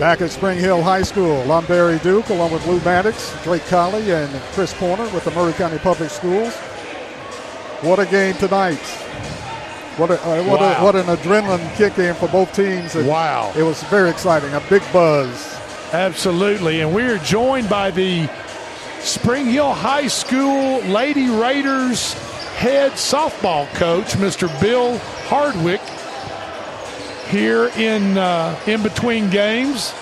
Back at Spring Hill High School, Lumberry Duke, along with Lou Maddox, Drake Colley, and Chris Pointer with the Maury County Public Schools. What a game tonight! What a, uh, what, Wow. a, what an adrenaline kick in for both teams. And Wow. It was very exciting, a big buzz. Absolutely. And we are joined by the Spring Hill High School Lady Raiders head softball coach, Mr. Bill Hardwick, here in uh, in between games.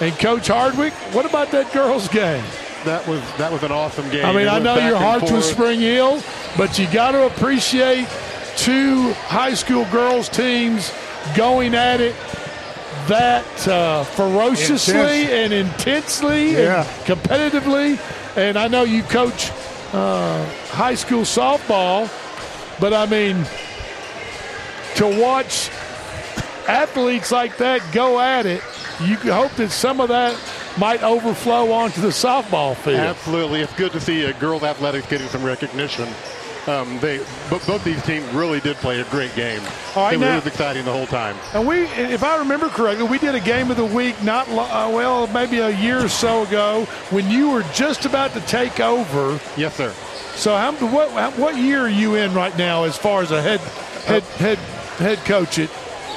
And Coach Hardwick, what about that girls' game? That was that was an awesome game. I mean, It I know your heart's with. Spring Hill, but you got to appreciate two high school girls teams going at it that uh, ferociously Intense. and intensely Yeah. and competitively. And I know you coach uh, high school softball, but I mean, to watch athletes like that go at it, you hope that some of that might overflow onto the softball field. Absolutely, it's good to see a girls athletics getting some recognition. Um, they, but both these teams really did play a great game. Right, it now- was exciting the whole time. And we, if I remember correctly, we did a game of the week not uh, well, maybe a year or so ago when you were just about to take over. Yes, sir. So, how, what what year are you in right now as far as a head head head head coach at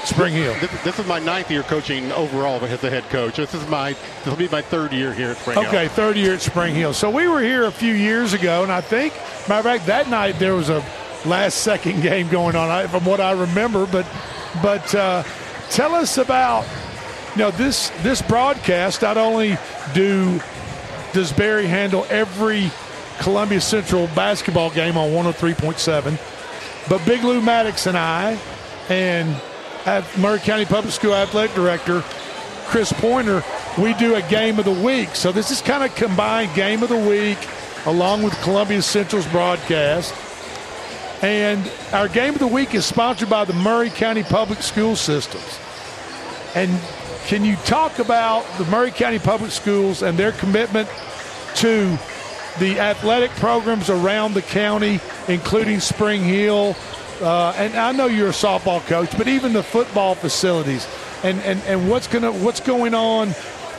Spring Hill? This, this is my ninth year coaching overall as a head coach. This is my this will be my third year here at Spring Hill. Okay, third year at Spring Hill. So we were here a few years ago, and I think, matter of fact, that night there was a last second (laughs) game going on, from what I remember. But, but uh, tell us about, you know, this this broadcast. Not only do does Barry handle every Columbia Central basketball game on 103.7, but Big Lou Maddox and I, and Maury County Public School Athletic Director Chris Pointer, we do a game of the week. So this is kind of combined game of the week along with Columbia Central's broadcast. And our game of the week is sponsored by the Maury County Public School Systems. And can you talk about the Maury County Public Schools and their commitment to the athletic programs around the county, including Spring Hill? Uh, and I know you're a softball coach, but even the football facilities and, and, and what's gonna what's going on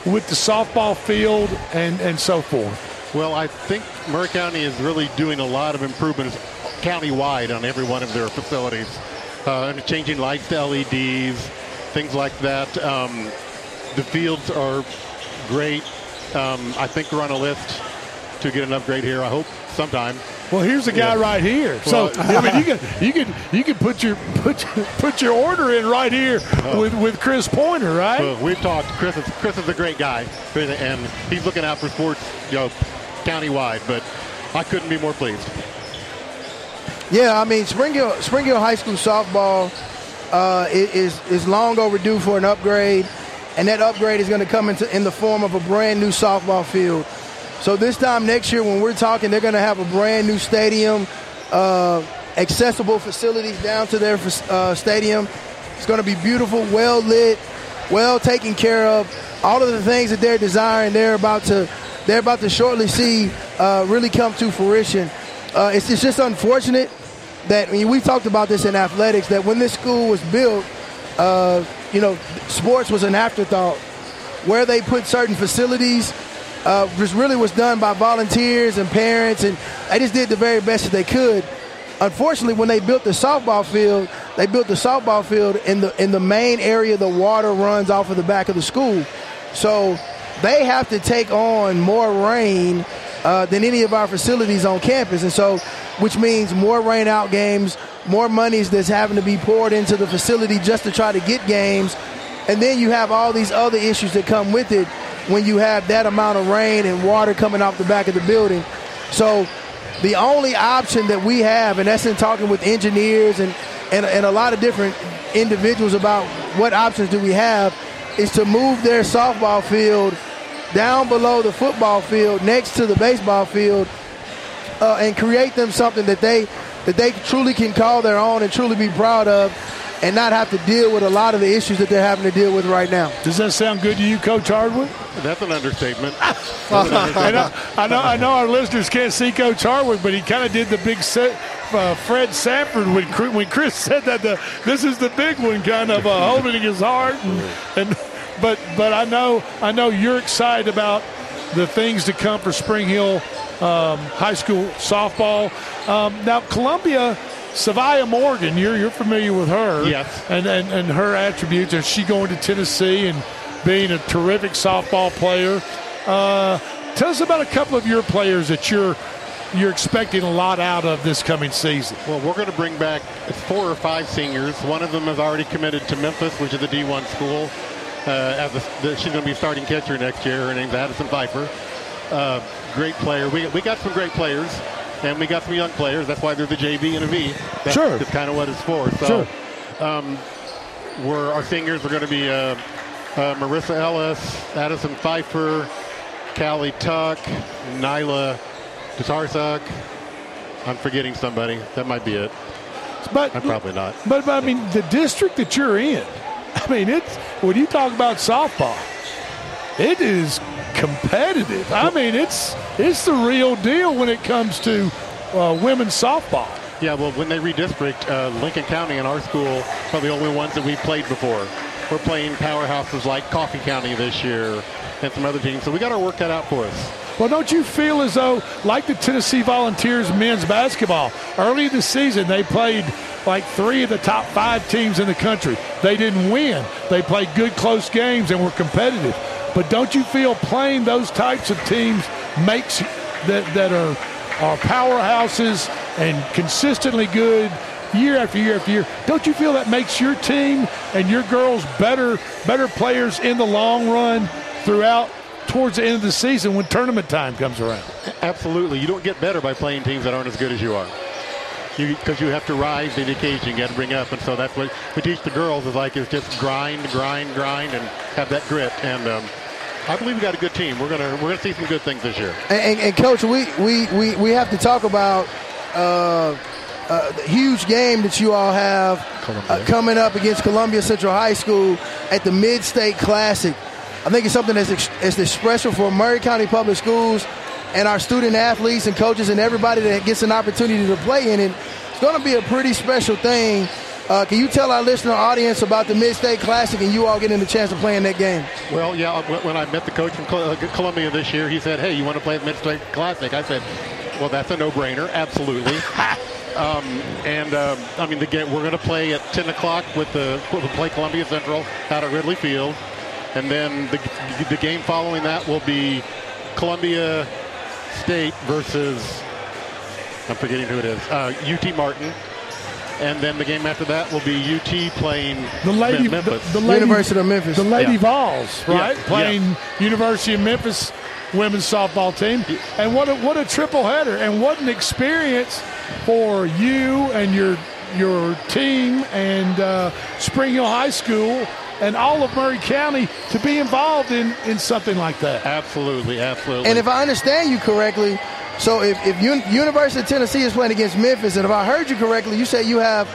with the softball field and, and so forth. Well, I think Maury County is really doing a lot of improvements county-wide on every one of their facilities. Uh, changing lights to LEDs, things like that. Um, the fields are great. Um, I think we're on a list to get an upgrade here. I hope sometime. Well, here's the guy Yeah. right here. So Well- I mean, you (laughs) can you can you can put your put your, put your order in right here with with Chris Pointer, right? Well, we've talked. Chris is Chris is a great guy, and he's looking out for sports, you know, countywide. But I couldn't be more pleased. Yeah, I mean Spring Hill, Spring Hill High School softball uh, is is long overdue for an upgrade, and that upgrade is going to come into in the form of a brand new softball field. So this time next year, when we're talking, they're going to have a brand new stadium, uh, accessible facilities down to their uh, stadium. It's going to be beautiful, well lit, well taken care of. All of the things that they're desiring, they're about to they're about to shortly see uh, really come to fruition. Uh, it's, it's just unfortunate that I mean, we talked about this in athletics that when this school was built, uh, you know, sports was an afterthought. Where they put certain facilities uh, just really was done by volunteers and parents, and they just did the very best that they could. Unfortunately, when they built the softball field, they built the softball field in the in the main area. The water runs off of the back of the school, so they have to take on more rain uh, than any of our facilities on campus, and so which means more rain out games, more monies that's having to be poured into the facility just to try to get games, and then you have all these other issues that come with it when you have that amount of rain and water coming off the back of the building. So the only option that we have, and that's in talking with engineers and, and, and a lot of different individuals about what options do we have, is to move their softball field down below the football field next to the baseball field uh, and create them something that they that they truly can call their own and truly be proud of and not have to deal with a lot of the issues that they're having to deal with right now. Does that sound good to you, Coach Hardwick? That's an understatement. (laughs) I, know, I, know, I know our listeners can't see Coach Hardwick, but he kind of did the big set, uh, Fred Sanford when Chris, when Chris (laughs) said that the, this is the big one, kind of uh, holding his heart. And, and but but I know I know you're excited about the things to come for Spring Hill um, High School softball. Um, now Columbia Savia Morgan, you're you're familiar with her, yes, and and, and her attributes. Is she going to Tennessee and being a terrific softball player? Uh, tell us about a couple of your players that you're you're expecting a lot out of this coming season. Well, we're going to bring back four or five seniors. One of them is already committed to Memphis, which is a D1 school. Uh, as a, the, she's going to be starting catcher next year. Her name's Addison Pfeiffer. Uh, great player. We, we got some great players and we got some young players. That's why they're the JV and a V. That's, sure. That's kind of what it's for. So, sure. um, we're, our singers are going to be uh, uh, Marissa Ellis, Addison Pfeiffer, Callie Tuck, Nyla Tatarsak. I'm forgetting somebody. That might be it. But I'm probably not. But, but I mean, the district that you're in, (laughs) I mean, it's when you talk about softball, it is competitive. I mean, it's it's the real deal when it comes to uh, women's softball. Yeah, well, when they redistrict, uh, Lincoln County and our school are the only ones that we've played before. We're playing powerhouses like Coffee County this year and some other teams, so we got our work cut out for us. Well, don't you feel as though, like the Tennessee Volunteers men's basketball, early this season they played like three of the top five teams in the country. They didn't win. They played good, close games and were competitive. But don't you feel playing those types of teams makes that that are are powerhouses and consistently good year after year after year? Don't you feel that makes your team and your girls better better players in the long run throughout towards the end of the season when tournament time comes around? Absolutely. You don't get better by playing teams that aren't as good as you are because you, you, have to rise to the occasion. You got to bring up, and so that's what we teach the girls is like is just grind, grind, grind, and have that grit. And um, I believe we got a good team. We're gonna we're gonna see some good things this year. And, and, and coach, we, we we we have to talk about. Uh, uh, the huge game that you all have uh, coming up against Columbia Central High School at the Mid-State Classic. I think it's something that's, ex- that's special for Maury County Public Schools and our student athletes and coaches and everybody that gets an opportunity to play in it. It's going to be a pretty special thing. Uh, can you tell our listener audience about the Mid-State Classic and you all getting the chance to play in that game? Well, yeah, when I met the coach from uh, Columbia this year, he said, hey, you want to play the Mid-State Classic? I said, well, that's a no-brainer, absolutely. (laughs) um, and, um, I mean, the game, we're going to play at 10 o'clock with the we'll play Columbia Central out at Ridley Field. And then the, the game following that will be Columbia State versus, I'm forgetting who it is, uh, UT Martin. And then the game after that will be UT playing the lady, Memphis. The, the lady, University of Memphis. The Lady Yeah. Vols, right? Yeah. Playing Yeah. University of Memphis women's softball team. And what a, what a triple header and what an experience for you and your your team and uh, Spring Hill High School and all of Maury County to be involved in, in something like that. Absolutely, absolutely. And if I understand you correctly, so if, if Un- University of Tennessee is playing against Memphis, and if I heard you correctly, you say you have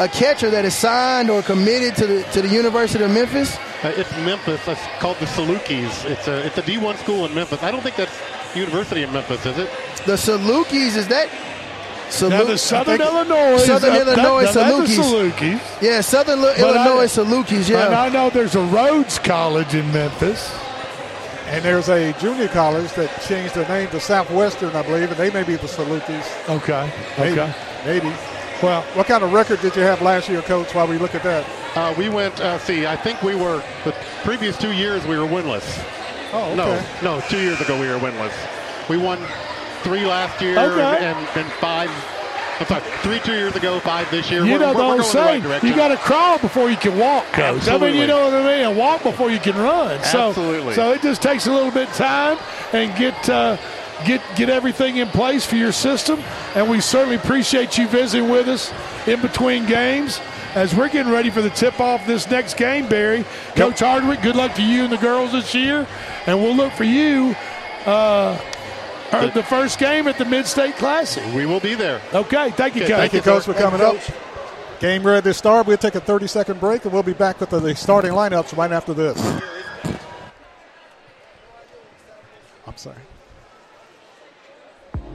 a catcher that is signed or committed to the to the University of Memphis. Uh, it's Memphis. It's called the Salukis. It's a it's a D1 school in Memphis. I don't think that's University of Memphis, is it? The Salukis is that now the Southern Illinois, Southern Illinois that- now Salukis. Salukis. Yeah, Southern Li- But I- Illinois Salukis. Yeah. And I know there's a Rhodes College in Memphis. And there's a junior college that changed their name to Southwestern, I believe, and they may be the Salukis. Okay. Maybe. Okay. Maybe. Well, what kind of record did you have last year, Coach? While we look at that. Uh, we went. Uh, see, I think we were the previous two years we were winless. Oh, okay. No, no, two years ago we were winless. We won three last year Okay. and, and, and five. I'm sorry, three two years ago, five this year. You we're, know we're, the old going the right saying, you got to crawl before you can walk, coach. I mean, you know what I mean? And walk before you can run. So, Absolutely. So it just takes a little bit of time and get uh, get get everything in place for your system. And we certainly appreciate you visiting with us in between games. As we're getting ready for the tip off this next game, Barry, Coach Hardwick, good luck to you and the girls this year. And we'll look for you uh, uh, the first game at the Mid State Classic. We will be there. Okay, thank you, Okay, Coach. Thank you, Coach, for coming up. Game ready to start. We'll take a 30 second break and we'll be back with the, the starting lineups right after this. I'm sorry.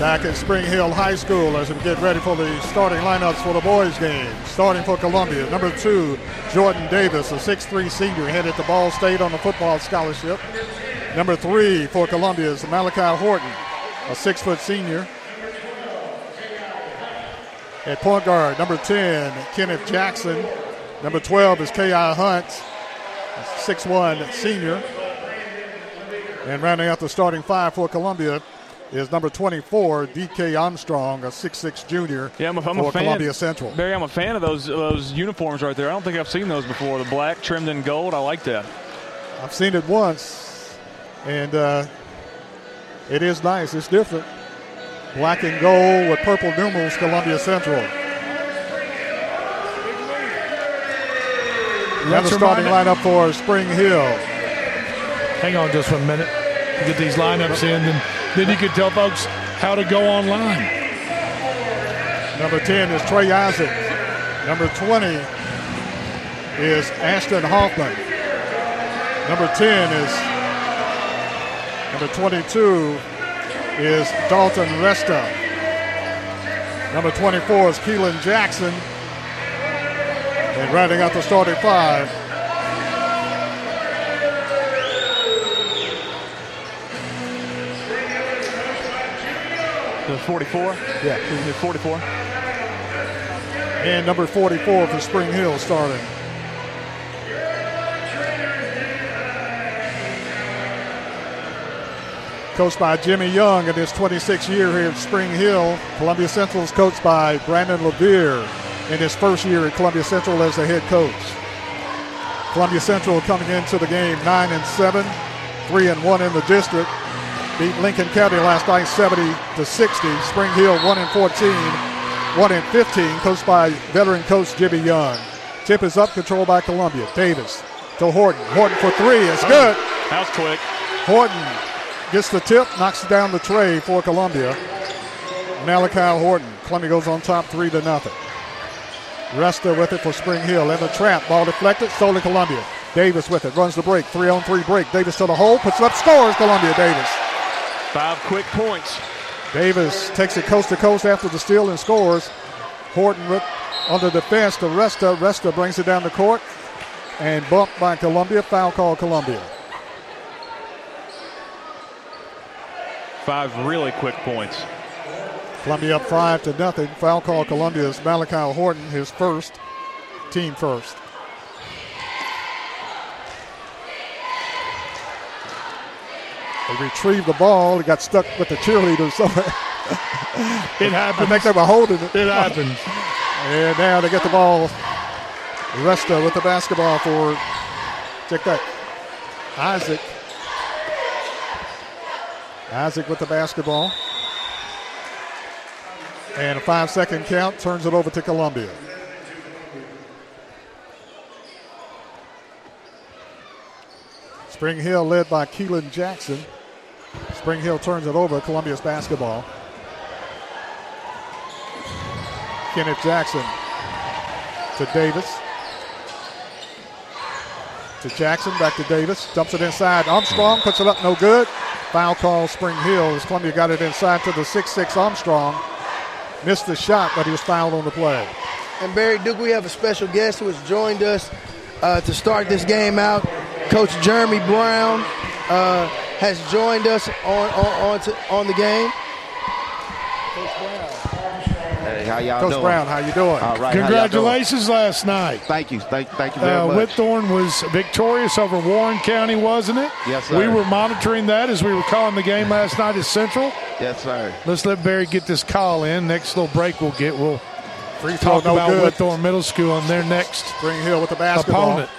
Back at Spring Hill High School as we get ready for the starting lineups for the boys' game. Starting for Columbia, number two, Jordan Davis, a 6'3 senior, headed to Ball State on a football scholarship. Number three for Columbia is Malachi Horton, a six foot senior. At point guard, number 10, Kenneth Jackson. Number 12 is K.I. Hunt, a 6'1 senior. And rounding out the starting five for Columbia is number 24, D.K. Armstrong, a 6'6 junior Yeah, I'm a, I'm for a fan. Columbia Central. Barry, I'm a fan of those those uniforms right there. I don't think I've seen those before. The black trimmed in gold. I like that. I've seen it once, and uh, it is nice. It's different. Black and gold with purple numerals, Columbia Central. Now Let's the starting remind- lineup for Spring Hill. Hang on just one minute to get these lineups in, and then you can tell folks how to go online. Number 10 is Trey Isaac. Number 20 is Ashton Hoffman. Number 10 is number 22 is Dalton Resta. Number 24 is Keelan Jackson. And rounding out the starting five, The 44. Yeah, the 44. and number 44 for Spring Hill starting. Coached by Jimmy Young in his 26th year here at Spring Hill. Columbia Central is coached by Brandon Levere in his first year at Columbia Central as the head coach. Columbia Central coming into the game 9 and 7, 3 and 1 in the district. Beat Lincoln County last night 70 to 60. Spring Hill 1 and 14, 1 and 15, coached by veteran coach Jimmy Young. Tip is up, controlled by Columbia. Davis to Horton. Horton for three. It's oh, good. That was quick. Horton gets the tip, knocks down the tray for Columbia. Malachi Horton. Columbia goes on top three to nothing. Resta with it for Spring Hill. In the trap, ball deflected, solely Columbia. Davis with it, runs the break, three on three break. Davis to the hole, puts it up, scores Columbia Davis. Five quick points. Davis takes it coast to coast after the steal and scores. Horton with, on the defense to Resta. Resta brings it down the court and bumped by Columbia. Foul call Columbia. Five really quick points. Columbia up five to nothing. Foul call Columbia's Malachi Horton, his first, team first. They retrieved the ball. It got stuck with the cheerleader somewhere. It happens. (laughs) I think they were holding it. It happens. And now they get the ball. Resta with the basketball for, check that, Isaac. Isaac with the basketball. And a five second count turns it over to Columbia. Spring Hill led by Keelan Jackson. Spring Hill turns it over. Columbia's basketball. Kenneth Jackson to Davis. To Jackson, back to Davis. Dumps it inside. Armstrong puts it up, no good. Foul call, Spring Hill. As Columbia got it inside to the 6'6 Armstrong. Missed the shot, but he was fouled on the play. And Barry Duke, we have a special guest who has joined us uh, to start this game out. Coach Jeremy Brown uh, has joined us on on on, to, on the game. Hey, how y'all Coach doing? Brown, how you doing? All right. how y'all Congratulations last night. Thank you. Thank, thank you very Uh, much. Whitthorne was victorious over Warren County, wasn't it? Yes, sir. We were monitoring that as we were calling the game last night at Central. Yes, sir. Let's let Barry get this call in. Next little break we'll get. We'll Free talk no about good. Whitthorne Middle School and their next Spring Hill with the basketball. opponent.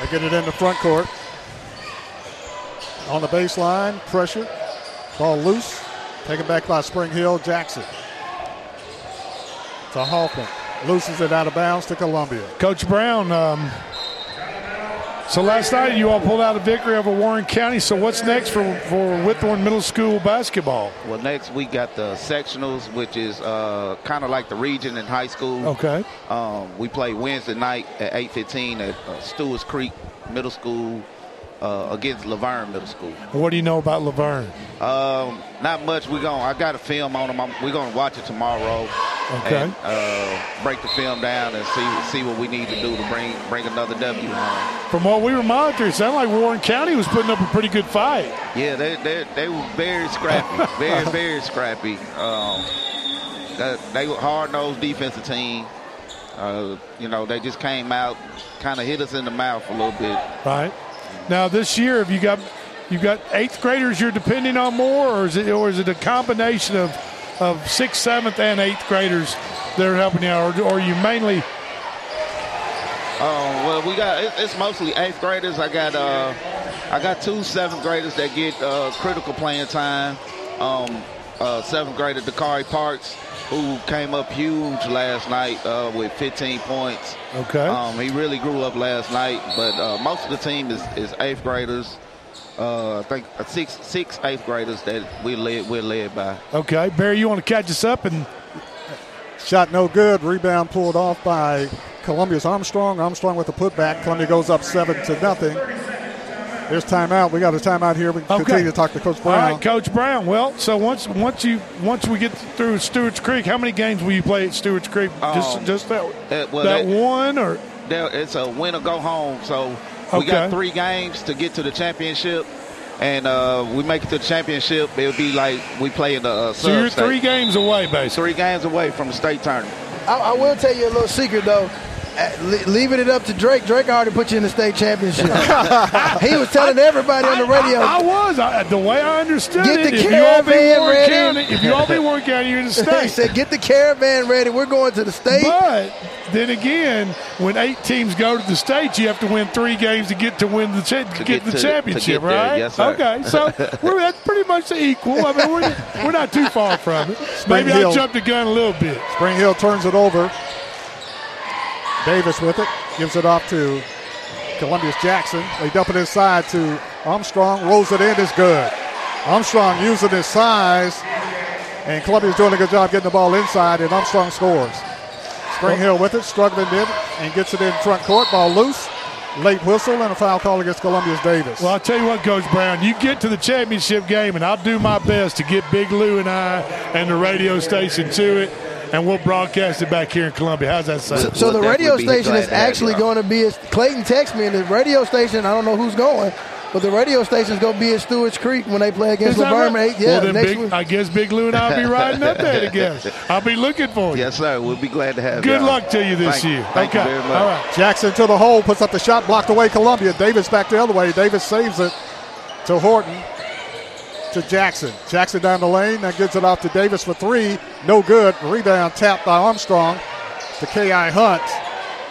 They get it in the front court. On the baseline, pressure. Ball loose. Taken back by Spring Hill. Jackson. To Hoffman. Looses it out of bounds to Columbia. Coach Brown, um, so last night you all pulled out a victory over Warren County. So what's next for, for Whitthorne Middle School basketball? Well, next we got the sectionals, which is uh, kind of like the region in high school. Okay. Um, we play Wednesday night at 8:15 at uh, Stewart's Creek Middle School uh, against La Vergne Middle School. What do you know about La Vergne? Um, not much. We going I got a film on them. I'm, we're gonna watch it tomorrow. Okay. And, uh, break the film down and see see what we need to do to bring bring another W home. From what we were monitoring, it sounded like Warren County was putting up a pretty good fight. Yeah, they they they were very scrappy, (laughs) very very scrappy. Um, that, they were hard nosed defensive team. Uh, you know, they just came out, kind of hit us in the mouth a little bit. Right. Now this year, have you got you got eighth graders you're depending on more, or is it or is it a combination of of sixth, seventh, and eighth graders that are helping you, out, or, are you mainly? Um, well, we got it, it's mostly eighth graders. I got uh, I got two seventh graders that get uh, critical playing time. Um, uh, seventh grader Dakari Parks, who came up huge last night uh, with 15 points. Okay. Um, he really grew up last night, but uh, most of the team is, is eighth graders. Uh, I think uh, six six eighth graders that we led we're led by. Okay, Barry, you want to catch us up and Shot no good. Rebound pulled off by Columbia's Armstrong. Armstrong with the putback. Columbia goes up seven to nothing. There's timeout. We got a timeout here. We can Okay. continue to talk to Coach Brown. right, Coach Brown. Well, so once once you once we get through Stewart's Creek, how many games will you play at Stewart's Creek? just Um, just that Uh, well, that that- one or There, it's a win or go home. So we Okay. got three games to get to the championship, and uh, we make it to the championship. It'll be like we play in the uh, so you're three games away, basically. Three games away from the state tournament. I, I will tell you a little secret though. Uh, le- leaving it up to Drake. Drake already put you in the state championship. (laughs) he was telling everybody on the radio. I, I was I, the way I understood Get it. the if you all be caravan Warren ready. County, if you all be Warren (laughs) County, you're in the state. he state. said, "Get the caravan ready. We're going to the state." But then again, when eight teams go to the state, you have to win three games to get to win the cha- To get, get the to- to championship, get there, right? yes, sir. Okay, so (laughs) we're that's pretty much equal. I mean, we're, we're not too far from it. Spring Maybe I jumped the gun a little bit. Spring Hill turns it over. Davis with it. Gives it off to Columbia's Jackson. They dump it inside to Armstrong. Rolls it in. Is good. Armstrong using his size. And Columbia's doing a good job getting the ball inside, and Armstrong scores. Spring oh. Hill with it, struggling in, and gets it in front court. Ball loose. Late whistle and a foul call against Columbia's Davis. Well, I'll tell you what, Coach Brown, you get to the championship game, and I'll do my best to get Big Lou and I and the radio station to it, and we'll broadcast it back here in Columbia. How's that sound? So the radio station is actually going to be. At, Clayton texted me, and the radio station. I don't know who's going, but the radio station's is going to be at Stewart's Creek when they play against Is that La Vergne. right? Yeah, well, then next Big, week. I guess Big Lou and I'll be (laughs) riding up there together. I'll be looking for you. Yes, sir. We'll be glad to have Good y'all. luck to you this Thank- year. Thank Okay. you very much. All right. Jackson to the hole, puts up the shot, blocked away Columbia. Davis back the other way. Davis saves it to Horton. To Jackson. Jackson down the lane. That gets it off to Davis for three. No good. Rebound tapped by Armstrong to K.I. Hunt.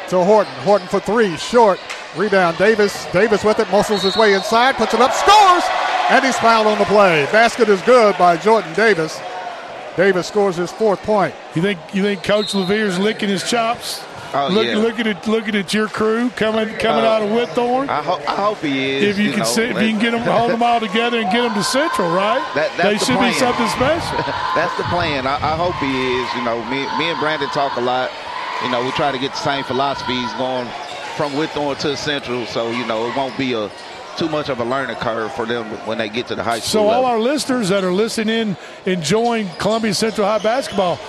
To Horton. Horton for three. Short. Rebound Davis. Davis with it. Muscles his way inside. Puts it up. Scores! And he's fouled on the play. Basket is good by Jordan Davis. Davis scores his fourth point. You think you think Coach Levere's licking his chops? Oh, Look, yeah. looking at looking at your crew coming coming Uh, out of Whitthorne. I, ho- I hope he is. if you, can know, see, if you can get them, hold them all together and get them to Central, right? That- that's they the should plan. be something special. (laughs) That's the plan. I, I hope he is. You know, me, me and Brandon talk a lot. You know, we try to get the same philosophies going from Whitthorne to Central, so you know it won't be a too much of a learning curve for them when they get to the high school. So school. all level. our listeners that are listening, enjoying Columbia Central High basketball,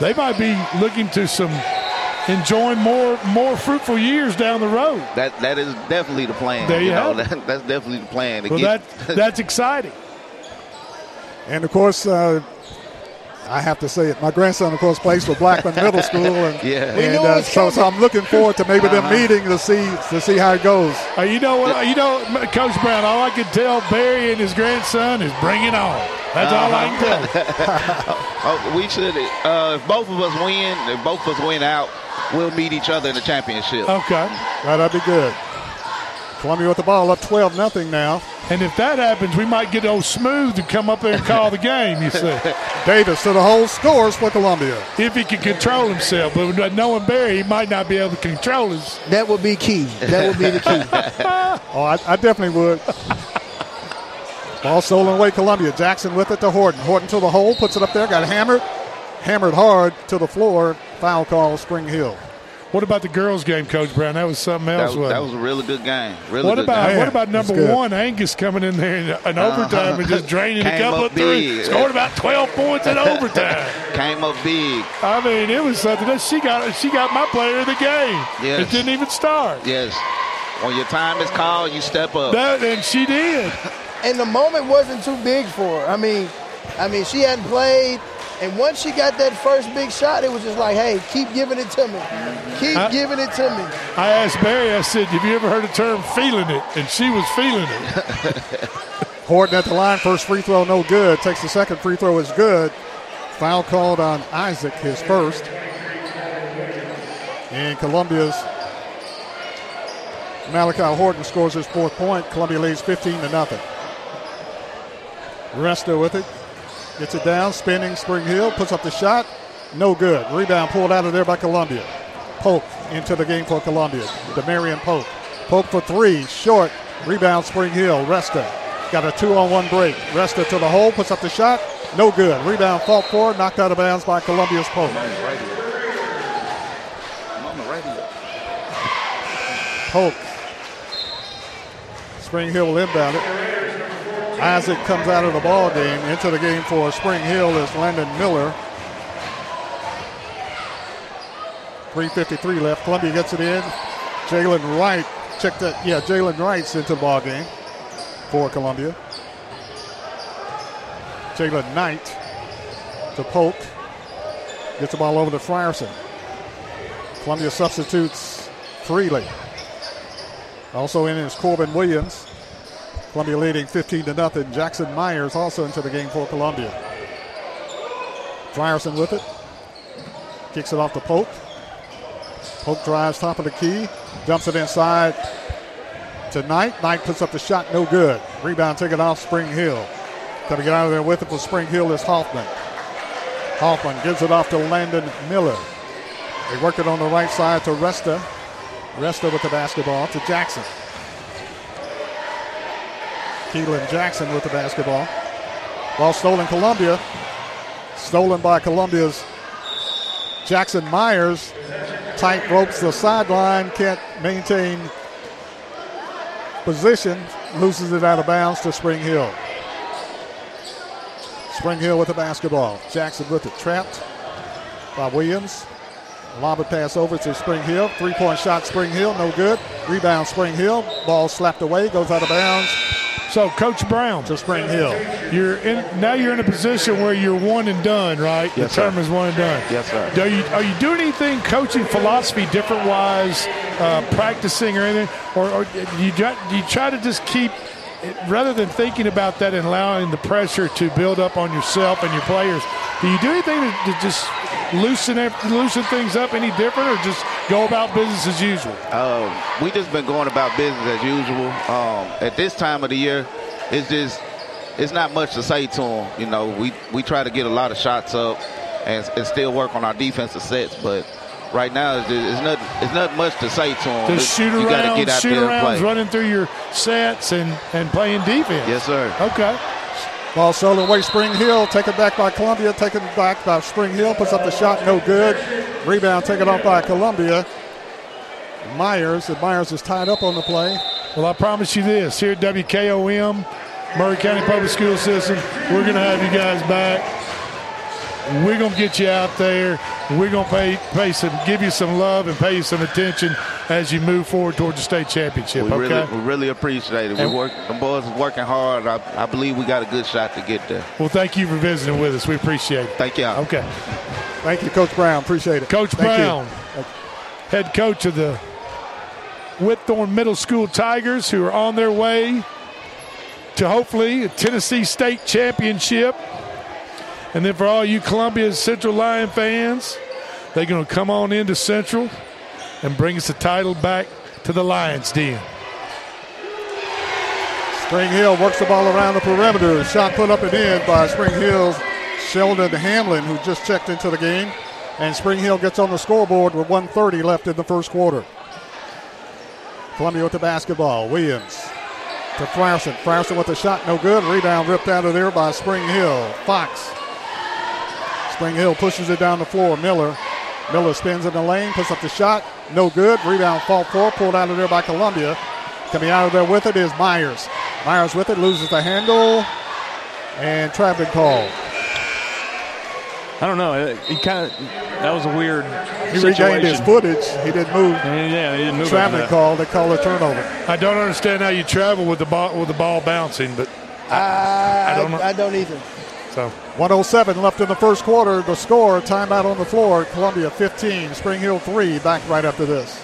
they might be looking to some enjoying more more fruitful years down the road. that that is definitely the plan. There you know, have (laughs) it. that, that's definitely the plan. to Well, get- that that's exciting. And of course, uh, I have to say it. My grandson, of course, plays for Blackman Middle (laughs) School, and, Yeah. And uh, so, so. I'm looking forward to maybe them Uh-huh. meeting to see to see how it goes. Uh, you know what? You know, Coach Brown. All I can tell Barry and his grandson is bring it on. That's all I can tell. him. (laughs) oh, we should. Uh, if both of us win, if both of us win out, we'll meet each other in the championship. Okay. Right, that'd be good. Columbia with the ball up 12 nothing now. And if that happens, we might get old Smooth to come up there and call the game. You see, (laughs) Davis to the hole scores for Columbia. if he can control himself, but knowing Barry, he might not be able to control his. That would be key. That would be the key. (laughs) Oh, I, I definitely would. Ball stolen away, Columbia. Jackson with it to Horton. Horton to the hole, puts it up there, got hammered. Hammered hard to the floor. Foul call, Spring Hill. What about the girls' game, Coach Brown? That was something else. that wasn't was a really good game. Really what good about game. what about number one, Angus coming in there in, in Uh-huh. overtime and just draining a couple of three, big. scored about twelve points in overtime. (laughs) Came up big. I mean, it was something that she got. She got my player of the game. Yes. It didn't even start. Yes. When your time is called, you step up. That and she did. and the moment wasn't too big for her. I mean, I mean, she hadn't played, and once she got that first big shot, it was just like, hey, keep giving it to me, keep I- giving it to me. I asked Barry. I said, "Have you ever heard the term feeling it?" And she was feeling it. (laughs) Horton at the line, first free throw, no good. Takes the second free throw, is good. Foul called on Isaac, his first. And Columbia's Malachi Horton scores his fourth point. Columbia leads 15 to nothing. Resta with it. Gets it down, spinning Spring Hill, puts up the shot. No good. Rebound pulled out of there by Columbia. Pope into the game for Columbia. Demarion Pope. Pope for three, short. Rebound Spring Hill. Resta got a two on one break. Resta to the hole, puts up the shot. No good. Rebound fought for, knocked out of bounds by Columbia's Pope. Pope. Spring Hill will inbound it. Isaac comes out of the ball game. Into the game for Spring Hill is Landon Miller. 3.53 left. Columbia gets it in. Jalen Wright. Check that. Yeah, Jalen Wright's into the ball game for Columbia. Jalen Knight to Pope. Gets the ball over to Frierson. Columbia substitutes freely. Also in is Corbin Williams. Columbia leading 15 to nothing. Jackson Myers also into the game for Columbia. Frierson with it. Kicks it off to Pope. Pope drives top of the key. Dumps it inside to Knight. Knight puts up the shot. No good. Rebound taken off Spring Hill. Got to get out of there with it for Spring Hill is Hoffman. Hoffman gives it off to Landon Miller. They work it on the right side to Resta. Resta with the basketball to Jackson. Keelan Jackson with the basketball. Ball stolen Columbia. Stolen by Columbia's Jackson Myers. Tight ropes the sideline. Can't maintain position. Loses it out of bounds to Spring Hill. Spring Hill with the basketball. Jackson with it. Trapped by Williams. Lob it pass over to Spring Hill. Three point shot, Spring Hill, no good. Rebound, Spring Hill. Ball slapped away, goes out of bounds. So, Coach Brown, to Spring Hill. You're in now. You're in a position where you're one and done, right? Yes, the term sir. is one and done. Yes, sir. Do you are you doing anything coaching philosophy different wise, uh, practicing or anything, or, or do you do you try to just keep rather than thinking about that and allowing the pressure to build up on yourself and your players? Do you do anything to, to just loosen loosen things up any different, or just go about business as usual? Um, we just been going about business as usual. Um, at this time of the year, it's just it's not much to say to them. You know, we we try to get a lot of shots up and, and still work on our defensive sets, but right now it's, it's not it's not much to say to them. Just shoot you around, get out shoot there and arounds, play. running through your sets and and playing defense. Yes, sir. Okay. Ball stolen away, Spring Hill. Taken back by Columbia. Taken back by Spring Hill. Puts up the shot, no good. Rebound taken off by Columbia. Myers. And Myers is tied up on the play. Well, I promise you this here at WKOM, Maury County Public School System, we're going to have you guys back. We're going to get you out there. We're going to pay, pay some, give you some love and pay you some attention as you move forward towards the state championship. We okay. really, we really appreciate it. We work, the boys is working hard. I, I believe we got a good shot to get there. well, thank you for visiting with us. We appreciate it. Thank y'all. Okay. Thank you, Coach Brown. Appreciate it. Coach Thank you. Brown, head coach of the Whitthorne Middle School Tigers, who are on their way to hopefully a Tennessee State Championship. And then for all you Columbia Central Lion fans, they're going to come on into Central and bring us the title back to the Lions Den. Spring Hill works the ball around the perimeter. Shot put up and in by Spring Hill's Sheldon Hamlin, who just checked into the game. And Spring Hill gets on the scoreboard with 130 left in the first quarter. Columbia with the basketball. Williams to Frierson. Frierson with the shot, no good. Rebound ripped out of there by Spring Hill. Fox. Spring Hill pushes it down the floor. Miller. Miller spins in the lane, puts up the shot, no good. Rebound, fall four, pulled out of there by Columbia. Coming out of there with it is Myers. Myers with it, loses the handle, and traveling call. I don't know. He kind of that was a weird. He situation. regained his footage. He didn't move. Yeah, he didn't move. Traveling that. call. They call a turnover. I don't understand how you travel with the ball with the ball bouncing, but I, I don't know. I don't either. So 107 left in the first quarter. The score, timeout on the floor. Columbia 15, Spring Hill 3. Back right after this.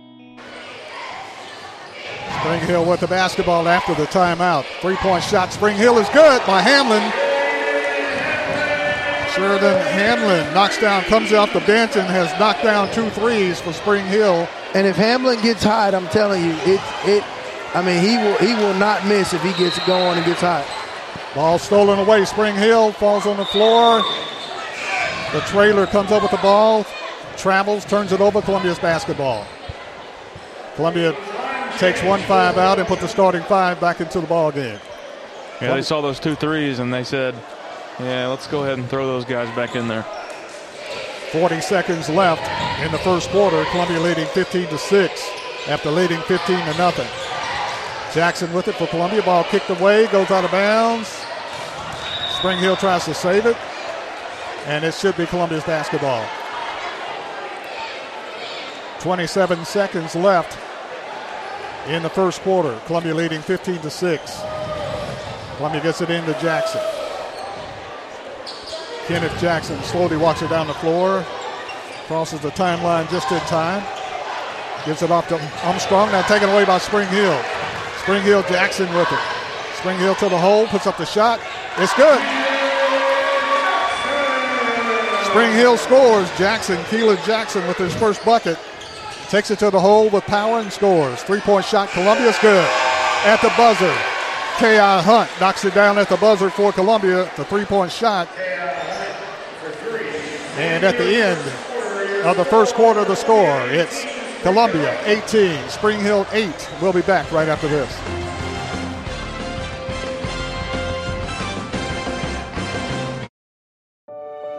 Spring Hill with the basketball after the timeout. Three point shot. Spring Hill is good by Hamlin. Sheridan Hamlin knocks down, comes off the bench, and has knocked down two threes for Spring Hill. And if Hamlin gets hot, I'm telling you, it it. I mean, he will he will not miss if he gets going and gets hot. Ball stolen away. Spring Hill falls on the floor. The trailer comes up with the ball, travels, turns it over. Columbia's basketball. Columbia takes one five out and put the starting five back into the ball game. Yeah, they saw those two threes and they said, "Yeah, let's go ahead and throw those guys back in there." 40 seconds left in the first quarter. Columbia leading 15 to 6 after leading 15 to nothing. Jackson with it for Columbia. Ball kicked away, goes out of bounds. Spring Hill tries to save it, and it should be Columbia's basketball. 27 seconds left in the first quarter. Columbia leading 15 to 6. Columbia gets it into Jackson. Kenneth Jackson slowly walks it down the floor, crosses the timeline just in time, gives it off to Armstrong. Now taken away by Spring Hill. Spring Hill Jackson with it. Spring Hill to the hole, puts up the shot. It's good. Spring Hill scores. Jackson, Keelan Jackson with his first bucket. Takes it to the hole with power and scores. Three point shot. Columbia's good. At the buzzer. K.I. Hunt knocks it down at the buzzer for Columbia. The three point shot. And at the end of the first quarter, the score it's Columbia 18, Spring Hill 8. We'll be back right after this.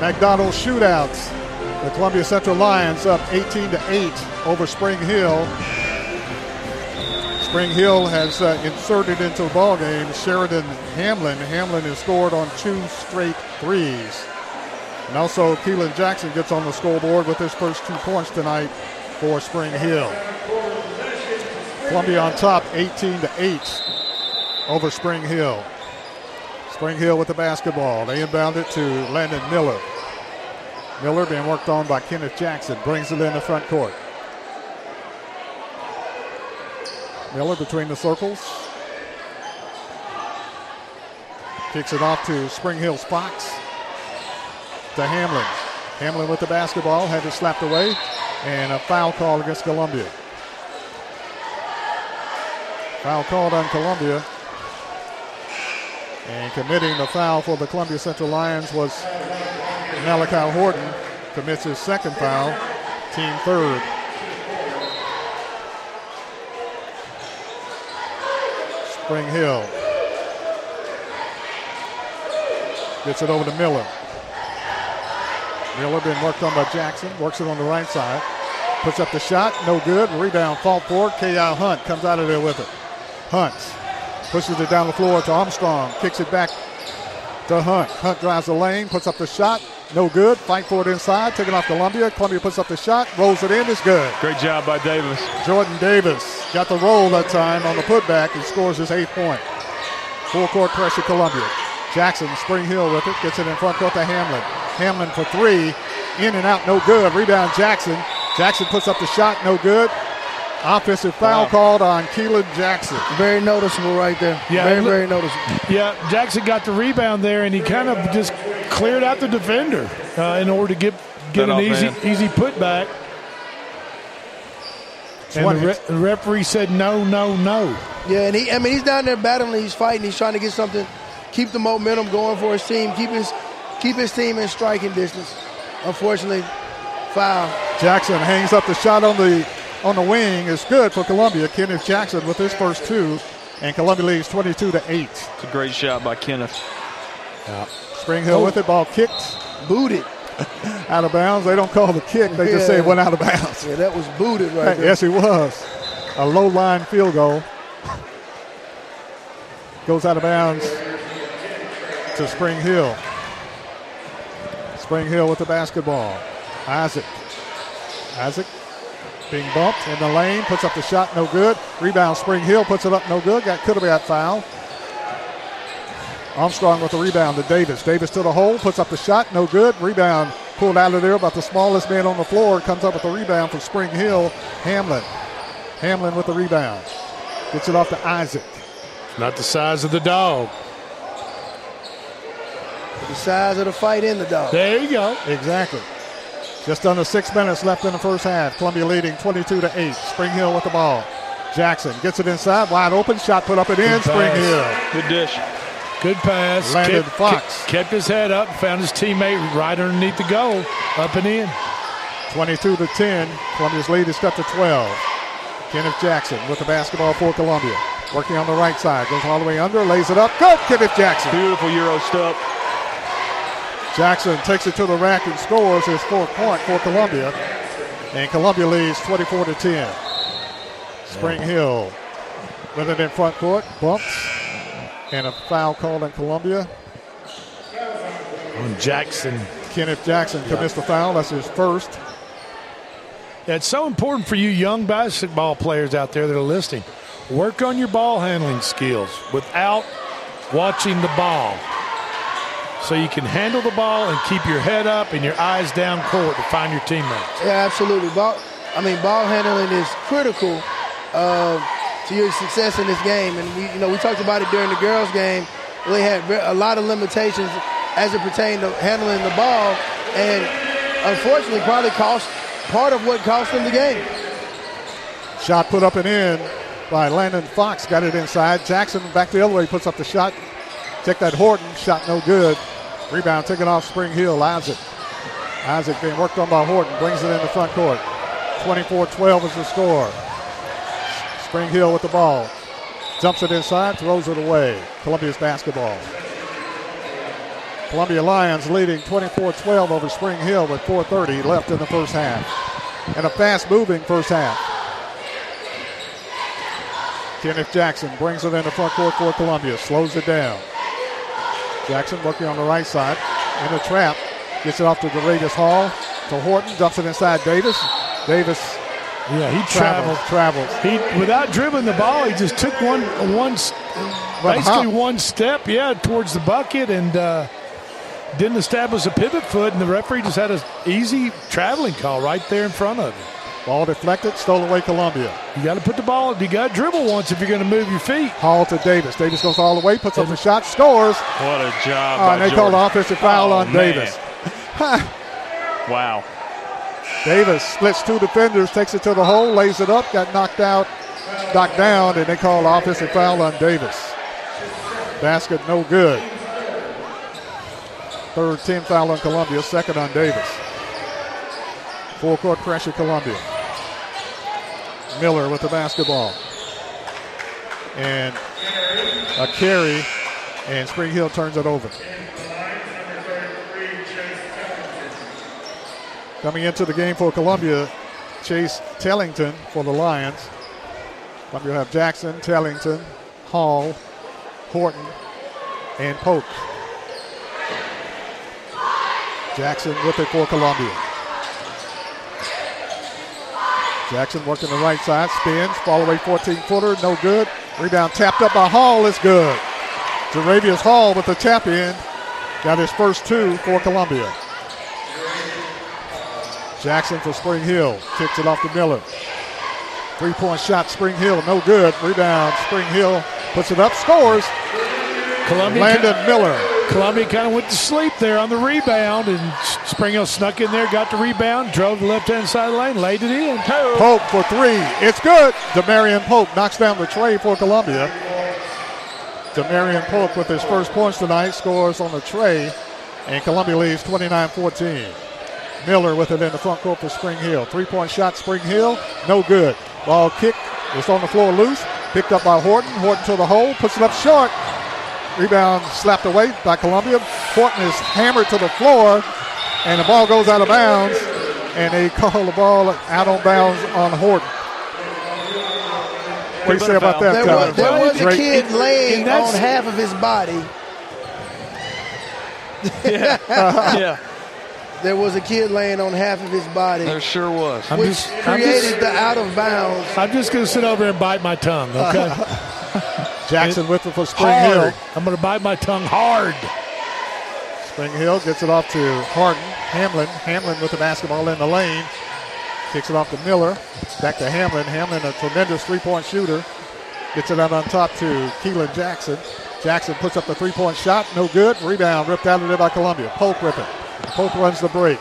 McDonald's shootouts. The Columbia Central Lions up 18 to 8 over Spring Hill. Spring Hill has uh, inserted into the ball game Sheridan Hamlin. Hamlin has scored on two straight threes. And also Keelan Jackson gets on the scoreboard with his first two points tonight for Spring Hill. Columbia on top 18 to 8 over Spring Hill. Spring Hill with the basketball. They inbound it to Landon Miller. Miller being worked on by Kenneth Jackson. Brings it in the front court. Miller between the circles. Kicks it off to Spring Hill's Fox. To Hamlin. Hamlin with the basketball. Had it slapped away. And a foul call against Columbia. Foul called on Columbia. And committing the foul for the Columbia Central Lions was Malachi Horton. Commits his second foul, team third. Spring Hill. Gets it over to Miller. Miller being worked on by Jackson. Works it on the right side. Puts up the shot. No good. Rebound. Fall forward. K.I. Hunt comes out of there with it. Hunt Pushes it down the floor to Armstrong. Kicks it back to Hunt. Hunt drives the lane, puts up the shot. No good. Fight for it inside. Taking off Columbia. Columbia puts up the shot. Rolls it in. It's good. Great job by Davis. Jordan Davis got the roll that time on the putback and scores his eighth point. Full court pressure, Columbia. Jackson, Spring Hill with it. Gets it in front court to Hamlin. Hamlin for three. In and out. No good. Rebound Jackson. Jackson puts up the shot. No good. Offensive foul wow. called on Keelan Jackson. Very noticeable right there. Yeah, very, very noticeable. Yeah, Jackson got the rebound there, and he kind of just cleared out the defender uh, in order to get get that an easy man. easy putback. And the, re- the, referee said no, no, no. Yeah, and he I mean he's down there battling, he's fighting, he's trying to get something, keep the momentum going for his team, keep his keep his team in striking distance. Unfortunately, foul. Jackson hangs up the shot on the on the wing is good for Columbia. Kenneth Jackson with his first two, and Columbia leads 22 to 8. It's a great shot by Kenneth. Yeah. Spring Hill oh. with it, ball kicked. Booted. (laughs) out of bounds. They don't call the kick, they yeah. just say it went out of bounds. Yeah, that was booted right there. Yes, it was. A low line field goal. Goes out of bounds to Spring Hill. Spring Hill with the basketball. Isaac. Isaac being bumped in the lane, puts up the shot, no good. Rebound, Spring Hill puts it up, no good. Got could have got foul. Armstrong with the rebound to Davis. Davis to the hole, puts up the shot, no good. Rebound pulled out of there, about the smallest man on the floor comes up with the rebound from Spring Hill. Hamlin. Hamlin with the rebound. Gets it off to Isaac. Not the size of the dog. The size of the fight in the dog. There you go. Exactly. Just under six minutes left in the first half. Columbia leading 22 to 8. Spring Hill with the ball. Jackson gets it inside, wide open, shot put up and in. Spring Hill. Good dish. Good pass. Landed kept, Fox. Kept his head up, found his teammate right underneath the goal, up and in. 22 to 10. Columbia's lead is cut to 12. Kenneth Jackson with the basketball for Columbia. Working on the right side. Goes all the way under, lays it up. Good, Kenneth Jackson. Beautiful Euro step. Jackson takes it to the rack and scores his fourth point for Columbia. And Columbia leads 24 to 10. Spring Hill with it in front court, bumps, and a foul called on Columbia. On Jackson. Kenneth Jackson commits the foul. That's his first. Yeah, it's so important for you young basketball players out there that are listening. Work on your ball handling skills without watching the ball so you can handle the ball and keep your head up and your eyes down court to find your teammates. Yeah, absolutely. Ball, I mean, ball handling is critical uh, to your success in this game. And we, you know, we talked about it during the girls' game. They had a lot of limitations as it pertained to handling the ball, and unfortunately, probably cost part of what cost them the game. Shot put up and in by Landon Fox. Got it inside. Jackson back the other way, puts up the shot. Check that Horton. Shot no good. Rebound taken off Spring Hill. Isaac. Isaac being worked on by Horton. Brings it in the front court. 24-12 is the score. Spring Hill with the ball. Jumps it inside, throws it away. Columbia's basketball. Columbia Lions leading 24-12 over Spring Hill with 4.30 left in the first half. And a fast-moving first half. Kenneth Jackson brings it in the front court for Columbia. Slows it down. Jackson working on the right side. In the trap. Gets it off to Jaravius Hall. To Horton. Dumps it inside Davis. Davis yeah, he travels. Travels. He without dribbling the ball, he just took one one basically one step, yeah, towards the bucket and uh, didn't establish a pivot foot, and the referee just had an easy traveling call right there in front of him. Ball deflected, stole away Columbia. You got to put the ball. You got to dribble once if you're going to move your feet. Hall to Davis. Davis goes all the way, puts up the shot, scores. What a job! Uh, oh, and they Jordan. called offensive foul oh, on man. Davis. (laughs) wow. Davis splits two defenders, takes it to the hole, lays it up, got knocked out, knocked down, and they call the offensive foul on Davis. Basket no good. Third 10 foul on Columbia, second on Davis. Full court pressure, Columbia. Miller with the basketball. And a carry, and Spring Hill turns it over. Coming into the game for Columbia, Chase Tellington for the Lions. Columbia have Jackson, Tellington, Hall, Horton, and Pope. Jackson with it for Columbia. Jackson working the right side, spins, fall away 14 footer, no good. Rebound tapped up by Hall is good. Jaravius Hall with the tap in, got his first two for Columbia. Jackson for Spring Hill. Kicks it off to Miller. Three point shot, Spring Hill, no good. Rebound, Spring Hill puts it up, scores. Columbia Landon Miller. Columbia kind of went to sleep there on the rebound, and Spring Hill snuck in there, got the rebound, drove the left hand side lane, laid it in. Pope for three. It's good. Demarion Pope knocks down the tray for Columbia. Demarion Pope with his first points tonight scores on the tray, and Columbia leads 29 14. Miller with it in the front court for Spring Hill. Three point shot, Spring Hill, no good. Ball kick is on the floor loose. Picked up by Horton. Horton to the hole, puts it up short. Rebound slapped away by Columbia. Horton is hammered to the floor, and the ball goes out of bounds. And they call the ball out on bounds on Horton. What do you say about that, There Tyler? was, there was a kid laying on half of his body. Yeah. (laughs) yeah. There was a kid laying on half of his body. There sure was. I'm which just- I'm created just- the out of bounds. I'm just going to sit over and bite my tongue, okay? (laughs) Jackson with it for Spring hard. Hill. I'm going to bite my tongue hard. Spring Hill gets it off to Harden. Hamlin. Hamlin with the basketball in the lane. Kicks it off to Miller. Back to Hamlin. Hamlin, a tremendous three point shooter. Gets it out on top to Keelan Jackson. Jackson puts up the three point shot. No good. Rebound ripped out of there by Columbia. Pope with it. Pope runs the break.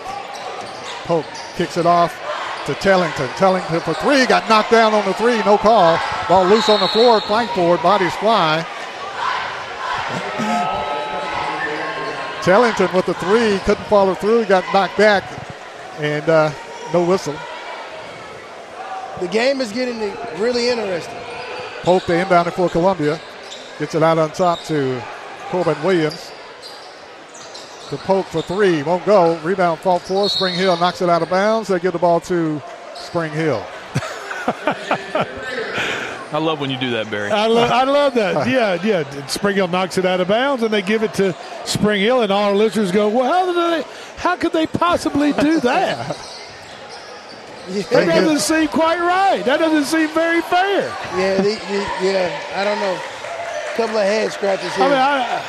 Pope kicks it off to Tellington. Tellington for three. Got knocked down on the three. No call. Ball loose on the floor. Flank forward. Bodies fly. (laughs) Tellington with the three. Couldn't follow through. Got knocked back. And uh, no whistle. The game is getting really interesting. Pope the inbounder for Columbia. Gets it out on top to Corbin Williams. To Pope for three. Won't go. Rebound fault for Spring Hill knocks it out of bounds. They give the ball to Spring Hill. (laughs) I love when you do that, Barry. I, lo- I love that. (laughs) Yeah, yeah. Spring Hill knocks it out of bounds, and they give it to Spring Hill, and all our listeners go, "Well, how did they? How could they possibly do (laughs) that? that doesn't seem quite right. That doesn't seem very fair." Yeah, the, the, yeah. I don't know. A couple of head scratches here. I mean, I,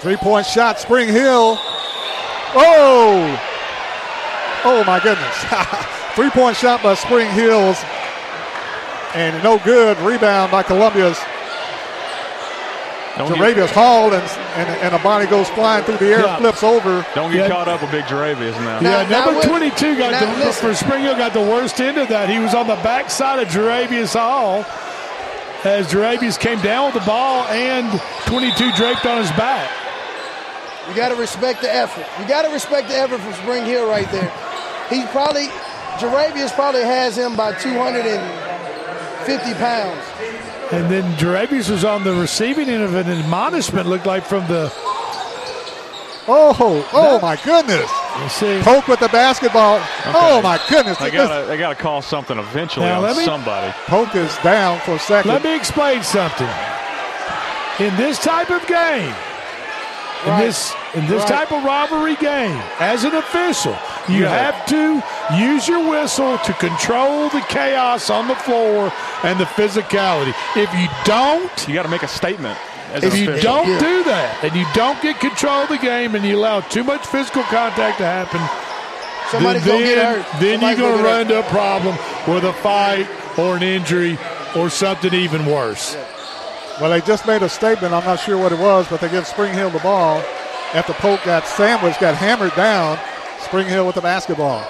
Three point shot, Spring Hill. Oh! Oh my goodness. (laughs) Three point shot by Spring Hills. And no good. Rebound by Columbia's Don't Jaravius hauled, and, and, and a body goes flying through the air, Yeah. flips over. Don't get caught up with Big Jaravius now. Yeah, number 22 got now the, listen. for Spring Hill got the worst end of that. He was on the backside of Jaravius Hall as Jaravius came down with the ball and 22 draped on his back. You got to respect the effort. You got to respect the effort from Spring Hill right there. He probably, Jaravius probably has him by 250 pounds. And then Jaravius was on the receiving end of an admonishment, looked like from the. Oh, oh my goodness. You see. Polk with the basketball. Oh my goodness. They got they got to call something eventually Now, on let me- somebody. Polk is down for a second. Let me explain something. In this type of game, in Right. this in this Right. type of robbery game, as an official, you Yeah. have to use your whistle to control the chaos on the floor and the physicality. If you don't, You got to make a statement. As if you don't do that and you don't get control of the game and you allow too much physical contact to happen, Somebody's then, gonna get hurt. then Somebody's you're going to run get into a problem with a fight or an injury or something even worse. Well, they just made a statement. I'm not sure what it was, but they give Spring Hill the ball. After Polk got sandwiched, got hammered down, Spring Hill with the basketball.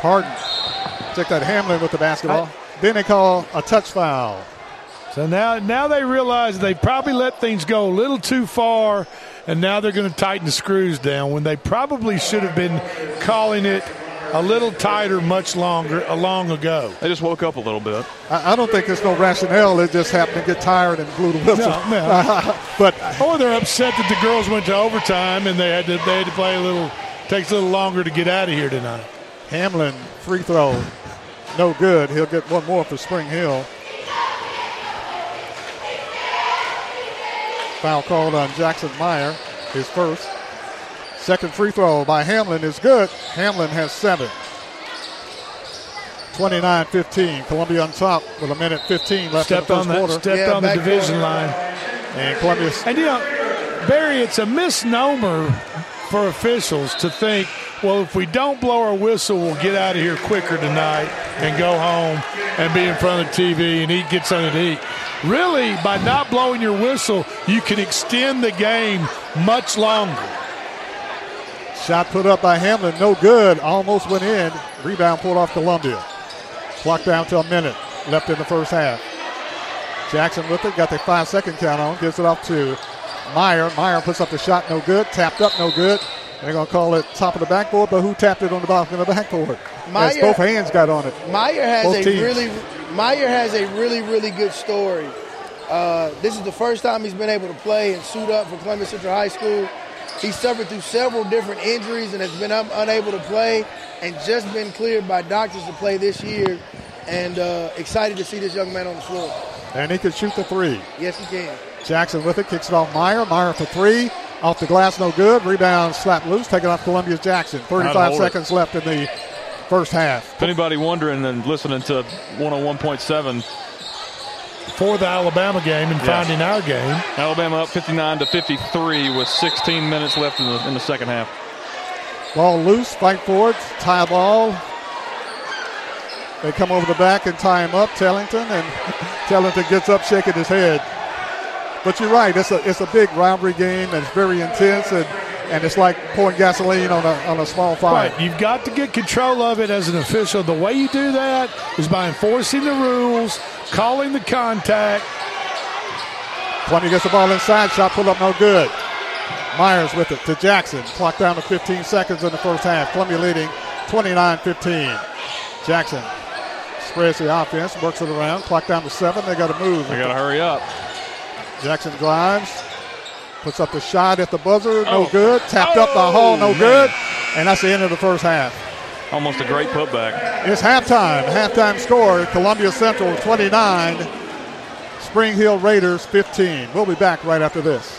Harden took that Hamlin with the basketball. then they call a touch foul. So now, now they realize they probably let things go a little too far, and now they're going to tighten the screws down when they probably should have been calling it a little tighter much longer, a long ago. They just woke up a little bit. I, I don't think there's no rationale. They just happened to get tired and blew the whistle. No, no. (laughs) but oh, Or they're upset that the girls went to overtime and they had to they had to play a little. Takes a little longer to get out of here tonight. Hamlin free throw, no good. He'll get one more for Spring Hill. Foul called on Jackson Meyer, his first. Second free throw by Hamlin is good. Hamlin has seven. 29 15. Columbia on top with a minute 15 left Stepped in on the that. quarter. Stepped on the division line. And Columbia And you know, Barry, it's a misnomer for officials to think, well, if we don't blow our whistle, we'll get out of here quicker tonight and go home and be in front of the TV and eat, get something to eat. Really, by not blowing your whistle, you can extend the game much longer. Shot put up by Hamlin, no good. Almost went in. Rebound pulled off Columbia. Clock down to a minute left in the first half. Jackson with it, got the five second count on, gives it off to Meyer. Meyer puts up the shot, no good. Tapped up, no good. They're going to call it top of the backboard, but who tapped it on the bottom of the backboard? Meyer- both hands got on it. Meyer has Both a teams. really Meyer has a really really good story. Uh, this is the first time he's been able to play and suit up for Columbia Central High School. He's suffered through several different injuries and has been un- unable to play, and just been cleared by doctors to play this year. And uh, excited to see this young man on the floor. And he can shoot the three. Yes, he can. Jackson with it, kicks it off Meyer. Meyer for three. Off the glass, no good. Rebound slapped loose, taken off Columbia's Jackson. 35 hold it. seconds left in the first half. If anybody wondering and listening to 101.7, For the Alabama game and Yeah. finding our game. Alabama up 59 to 53 with 16 minutes left in the in the second half. Ball loose, fight for it, tie ball. They come over the back and tie him up, Tellington, and (laughs) Tellington gets up shaking his head. But you're right, it's a it's a big rivalry game and it's very intense and, and it's like pouring gasoline on a on a small fire. Right. You've got to get control of it as an official. The way you do that is by enforcing the rules, calling the contact. Columbia gets the ball inside, shot pulled up no good. Myers with it to Jackson. Clock down to 15 seconds in the first half. Columbia leading 29-15. Jackson spreads the offense, works it around. Clock down to seven. They got to move. They got to hurry up. Jackson drives, puts up the shot at the buzzer, no Oh. good. Tapped up the hole, no oh, man. good. And that's the end of the first half. Almost a great putback. It's halftime. Halftime score: Columbia Central 29, Spring Hill Raiders 15. We'll be back right after this.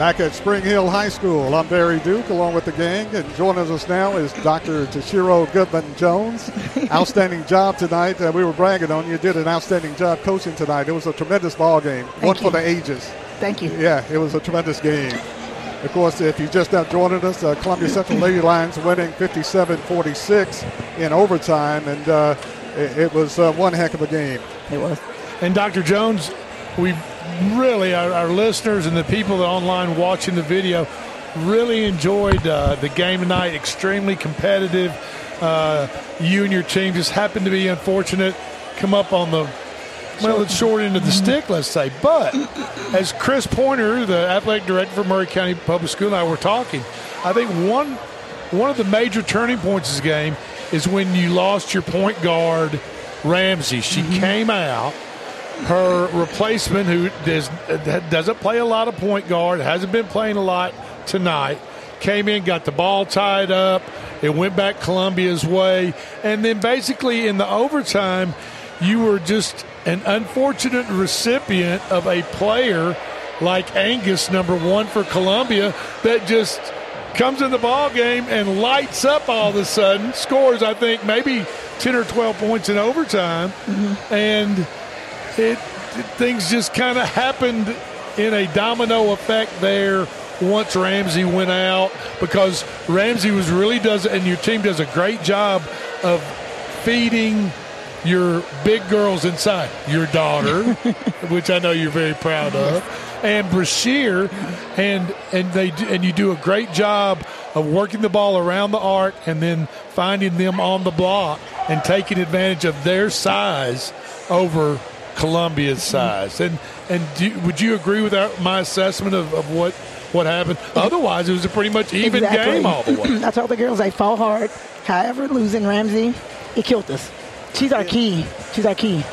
Back at Spring Hill High School, I'm Barry Duke along with the gang, and joining us now is Dr. Tashiro Goodman Jones. (laughs) outstanding job tonight. Uh, we were bragging on you. Did an outstanding job coaching tonight. It was a tremendous ball game, Thank one you. for the ages. Thank you. Yeah, it was a tremendous game. Of course, if you just now joining us, uh, Columbia Central (laughs) Lady Lions winning 57-46 in overtime, and uh, it, it was uh, one heck of a game. It was. And Dr. Jones, we really, our, our listeners and the people that are online watching the video, really enjoyed uh, the game tonight. Extremely competitive. Uh, you and your team just happened to be unfortunate, come up on the well, the short end of the stick, let's say. But as Chris Pointer, the athletic director for Maury County Public School, and I were talking, I think one one of the major turning points of this game is when you lost your point guard, Ramsey. She came out. Her replacement, who does, doesn't play a lot of point guard, hasn't been playing a lot tonight, came in, got the ball tied up. It went back Columbia's way. And then basically in the overtime, you were just an unfortunate recipient of a player like Angus, number one for Columbia, that just comes in the ball game and lights up all of a sudden, scores, I think, maybe 10 or 12 points in overtime. Mm-hmm. And it, things just kind of happened in a domino effect there once Ramsey went out because Ramsey was really does and your team does a great job of feeding your big girls inside. Your daughter, (laughs) which I know you're very proud of, and Brashear, and and they and you do a great job of working the ball around the arc and then finding them on the block and taking advantage of their size over Columbia's size. And and do, would you agree with our, my assessment of, of what what happened? Otherwise, it was a pretty much even Exactly. game all the way. (clears throat) I told the girls they fought hard. However, losing Ramsey, it killed us. She's our key. She's our key.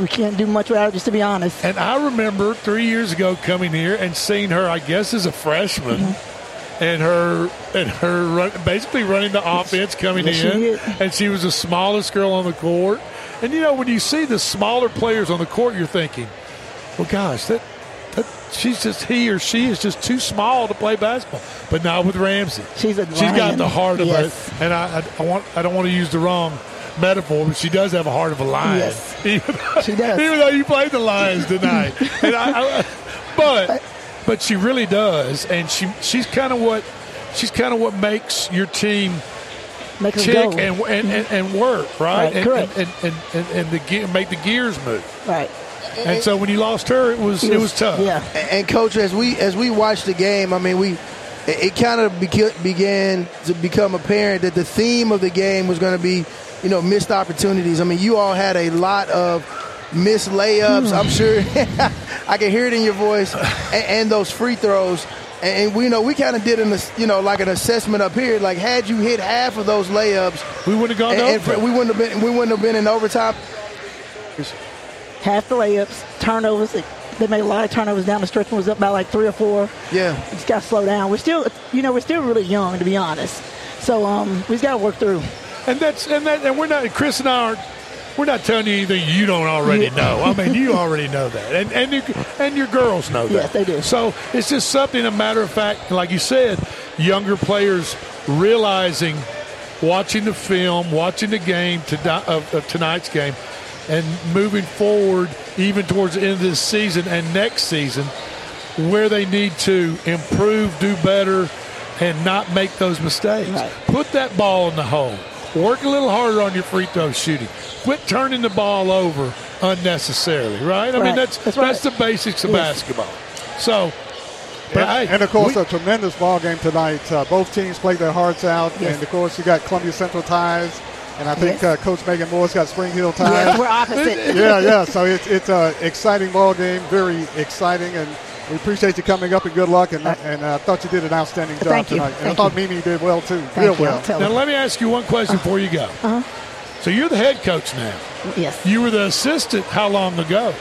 We can't do much without her, just to be honest. And I remember three years ago coming here and seeing her, I guess, as a freshman, Mm-hmm. and her and her run, basically running the offense coming Yes, in, did. and she was the smallest girl on the court. And you know, when you see the smaller players on the court, you're thinking, well, gosh, that. that She's just he or she is just too small to play basketball, but not with Ramsey. She's a she's got the heart of Yes. a, and I, I, I want I don't want to use the wrong metaphor, but she does have a heart of a lion. Yes. (laughs) Even She does. Even though you played the Lions tonight, (laughs) and I, I, but but she really does, and she she's kind of what she's kind of what makes your team Make us tick go. and, and, and and work right, Right, and, correct. and, and, and, and the ge- make the gears move. Right. And so when you lost her, it was it was tough. Yeah. And, and coach, as we as we watched the game, I mean, we it, it kind of beca- began to become apparent that the theme of the game was going to be, you know, missed opportunities. I mean, you all had a lot of missed layups. Hmm. I'm sure (laughs) I can hear it in your voice, and, and those free throws. And, and we know we kind of did an, you know, like an assessment up here. Like, had you hit half of those layups, we wouldn't have gone and, to and we wouldn't have been. We wouldn't have been in overtime. Half the layups, turnovers. They made a lot of turnovers down the stretch. and Was up by like three or four. Yeah. We just got to slow down. We're still, you know, we're still really young to be honest. So um, we just got to work through. And that's and that and we're not Chris and I aren't we're not telling you anything you don't already know. I mean, you (laughs) already know that, and and you, and your girls know that. Yes, they do. So it's just something. A matter of fact, like you said, younger players realizing, watching the film, watching the game to, of, of tonight's game, and moving forward, even towards the end of this season and next season, where they need to improve, do better, and not make those mistakes. Put that ball in the hole. Work a little harder on your free throw shooting. Quit turning the ball over unnecessarily, right? I mean, that's That's that's, right. the basics of Yes. basketball. So, but and, hey, and of course, we- a tremendous ball game tonight. Uh, both teams played their hearts out, Yes. and of course, you got Columbia Central ties, and I think Yes. uh, Coach Megan Moore's got Spring Hill ties. Yes, we're opposite. (laughs) yeah, yeah. So it's it's a exciting ball game, very exciting, and we appreciate you coming up and good luck. And and uh, I thought you did an outstanding job Thank you. tonight. And I thought Mimi did well too, Thank real you. well. Now her. let me ask you one question before you go. Uh-huh. So you're the head coach now. Yes. You were the assistant how long ago?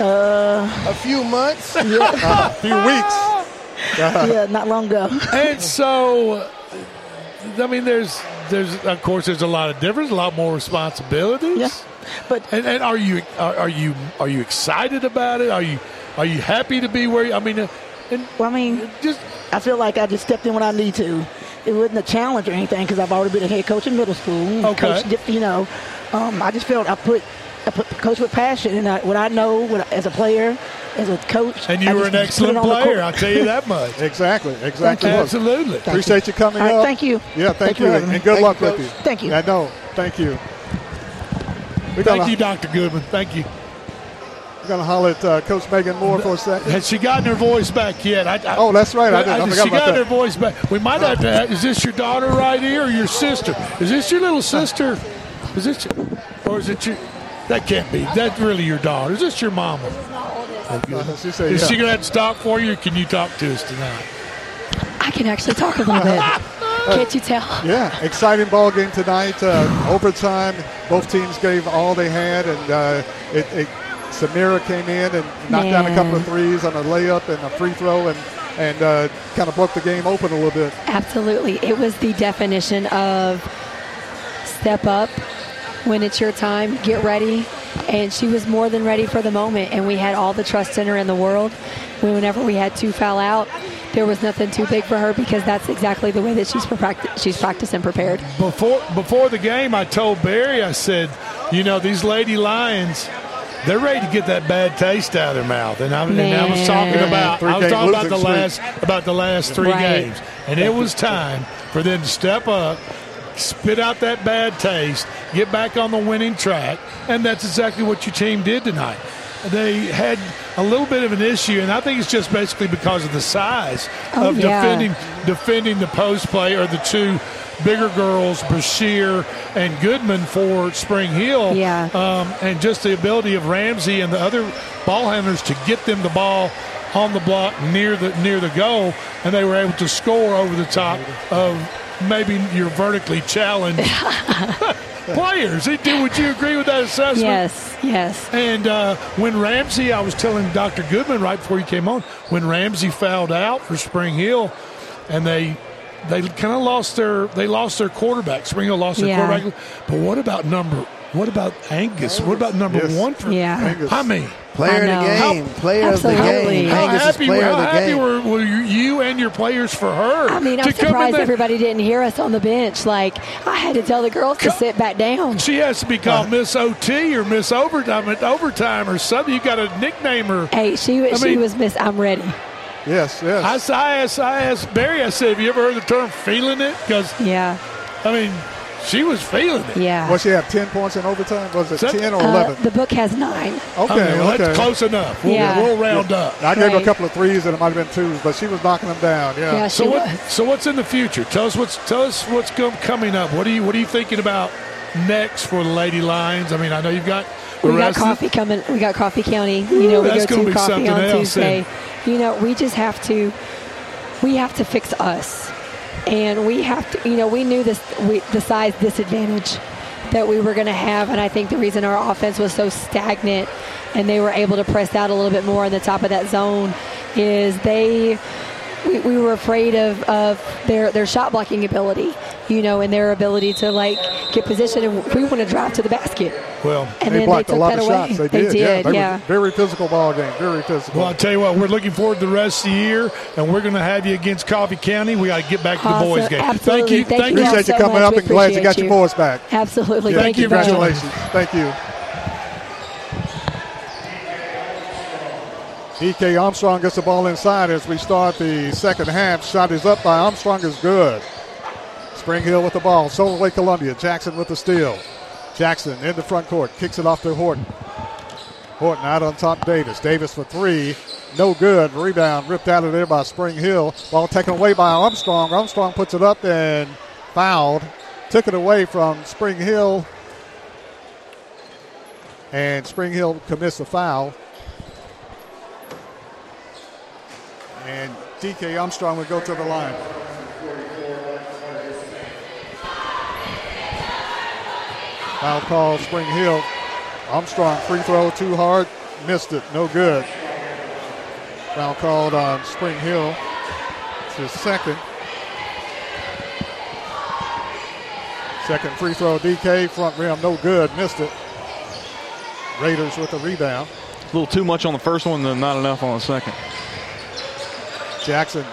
Uh, a few months. (laughs) Yeah. (laughs) a few weeks. (laughs) yeah, not long ago. and so, I mean, there's there's of course there's a lot of difference, a lot more responsibilities. Yeah, but and, and are you are, are you are you excited about it? Are you are you happy to be where? You, I mean, uh, and well, I mean, just I feel like I just stepped in when I need to. It wasn't a challenge or anything because I've already been a head coach in middle school. Okay. Coach, you know, um, I just felt I put I put coach with passion and I, what I know what, as a player, as a coach. and you I were an excellent player. I'll tell you that (laughs) much. exactly, exactly. you. Absolutely. Thank Appreciate you, coming All right, up. thank you. Yeah, thank, Thank you you, and, and good Thank luck you, with you. Thank you. Yeah, know. thank you. We're Thank gonna, you, Dr. Goodman. Thank you. We're gonna holler at uh, Coach Megan Moore for a second. Has she gotten her voice back yet? I, I, Oh, that's right. I did- I forgot she about got that. her voice back. We might have to. Is this your daughter right here, or your sister? Is this your little sister? Is this, your, or is it your? That can't be. That's really your daughter. Is this your mama? Uh, she said, Is yeah. she going to have to talk for you, or can you talk to us tonight? I can actually talk a little bit. (laughs) Can't you tell? Yeah, exciting ball game tonight. Uh, overtime, both teams gave all they had, and uh, it, it, Samira came in and knocked down a couple of threes on a layup and a free throw, and and uh, kind of broke the game open a little bit. Absolutely. It was the definition of step up when it's your time, get ready. And she was more than ready for the moment. And we had all the trust in her in the world. Whenever we had to foul out, there was nothing too big for her because that's exactly the way that she's, practi- she's practiced and prepared. Before before the game, I told Barry, I said, you know, these Lady Lions, they're ready to get that bad taste out of their mouth. And I, and I was talking Man. about I was talking about the losing streak. last about the last three Right. games, and it was time for them to step up, spit out that bad taste, get back on the winning track, and that's exactly what your team did tonight. They had a little bit of an issue, and I think it's just basically because of the size Oh, of yeah. defending defending the post play or the two bigger girls, Brashear and Goodman for Spring Hill. Yeah. Um, and just the ability of Ramsey and the other ball handlers to get them the ball on the block near the near the goal, and they were able to score over the top of maybe your vertically challenged (laughs) players. Would you agree with that assessment? Yes, yes. And uh, when Ramsey, I was telling Dr. Goodman right before he came on, when Ramsey fouled out for Spring Hill, and they they kind of lost their they lost their quarterback. Spring lost their Yeah. quarterback. But what about number? What about Angus? What about number Yes. one? For, Yeah. Angus. I mean, Player of the I know. game. Player of the game. how Angus is happy, player how of the happy game. were, were you, you and your players for her? I mean, I'm come surprised there? everybody didn't hear us on the bench. Like, I had to tell the girls to sit back down. She has to be Uh, called Miss OT or Miss Overtime at overtime or something. You got to nickname her. Hey, she, I she mean- was Miss I'm ready. Yes, yes. I, s- I asked, I asked Barry, I said, have you ever heard the term feeling it? Because, Yeah, I mean, she was feeling it. yeah. What she have ten points in overtime? Was it that- ten or Uh, eleven? the book has nine. Okay, I mean, well, okay. That's close enough. We'll, Yeah. we'll round up. I gave her a couple of threes, and it might have been twos, but she was knocking them down. Yeah. Yeah, So what? was. So what's in the future? Tell us what's tell us what's com- coming up. What are you What are you thinking about next for the Lady Lions? I mean, I know you've got the We got rest of the- coffee coming. We got Coffee County. You know, we go gonna coffee on Tuesday. You know, we just have to. We have to fix us, and we have to. You know, we knew this. We, the size disadvantage that we were going to have, and I think the reason our offense was so stagnant, and they were able to press out a little bit more on the top of that zone, is they. We, we were afraid of, of their, their shot blocking ability, you know, and their ability to like get position, and we want to drive to the basket. well. And they blocked they a lot of away. shots. They, They did. did, yeah. They yeah. were very physical ball game. Very physical. Well, I'll tell you what, we're looking forward to the rest of the year, and we're going to have you against Coffee County. We got to get back to the boys game. Absolutely. Thank you. Thank Thank you you. Appreciate you so coming much. up We and glad you appreciate got your boys back. Absolutely. Yeah, Thank you very much. Congratulations. Thank you. DK Armstrong gets the ball inside as we start the second half. Shot is up by Armstrong is good. Spring Hill with the ball. Soloway Columbia. Jackson with the steal. Jackson in the front court. Kicks it off to Horton. Horton out on top Davis. Davis for three. No good. Rebound ripped out of there by Spring Hill. Ball taken away by Armstrong. Armstrong puts it up and fouled. Took it away from Spring Hill. And Spring Hill commits a foul. And DK Armstrong would go to the line. Foul call, Spring Hill. Armstrong free throw too hard, missed it, no good. Foul called on Spring Hill. It's his second. Second free throw, DK front rim, no good, missed it. Raiders with the rebound. A little too much on the first one, then not enough on the second. Jackson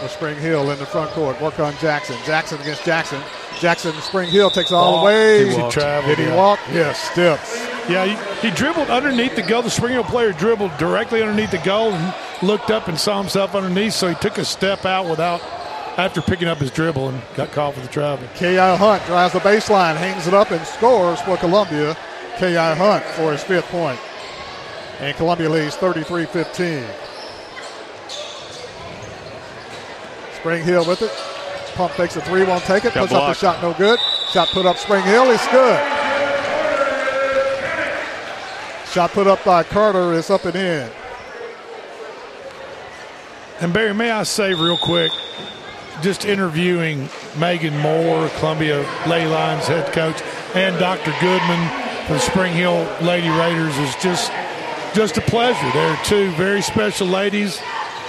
with Spring Hill in the front court. Work on Jackson. Jackson against Jackson. Jackson Spring Hill takes all the way. He traveled, Did he yeah. walk? Yes, steps. Yeah, he, he dribbled underneath the goal. The Spring Hill player dribbled directly underneath the goal and looked up and saw himself underneath, so he took a step out without after picking up his dribble and got caught for the travel. K.I. Hunt drives the baseline, hangs it up, and scores for Columbia. K.I. Hunt for his fifth point. And Columbia leads 33 15. Spring Hill with it. Pump takes a three, won't take it. Got Puts up the shot, no good. Shot put up Spring Hill is good. Shot put up by Carter is up and in. And Barry, may I say real quick, just interviewing Megan Moore, Columbia Lady Lions head coach, and Dr. Goodman for the Spring Hill Lady Raiders is just just a pleasure. They're two very special ladies,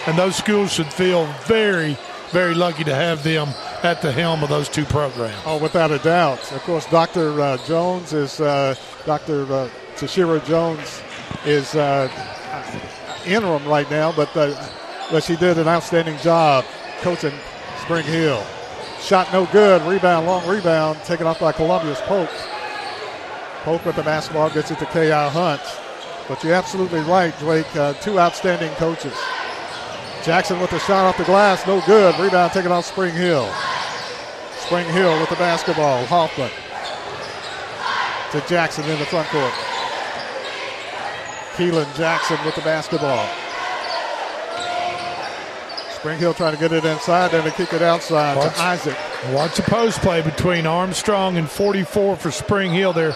and those schools should feel very, very lucky to have them at the helm of those two programs. Oh, without a doubt. Of course, Dr. Uh, Jones is uh, Dr. Uh, Tashiro Jones is uh, interim right now, but uh, but she did an outstanding job coaching Spring Hill. Shot no good. Rebound, long rebound, taken off by Columbia's Polk. Polk with the basketball gets it to K.I. Hunt. But you're absolutely right, Drake. Uh, two outstanding coaches. Jackson with the shot off the glass, no good. Rebound taken off Spring Hill. Spring Hill with the basketball. Hoffman to Jackson in the front court. Keelan Jackson with the basketball. Spring Hill trying to get it inside, then to kick it outside Watch. to Isaac. Watch the post play between Armstrong and 44 for Spring Hill. They're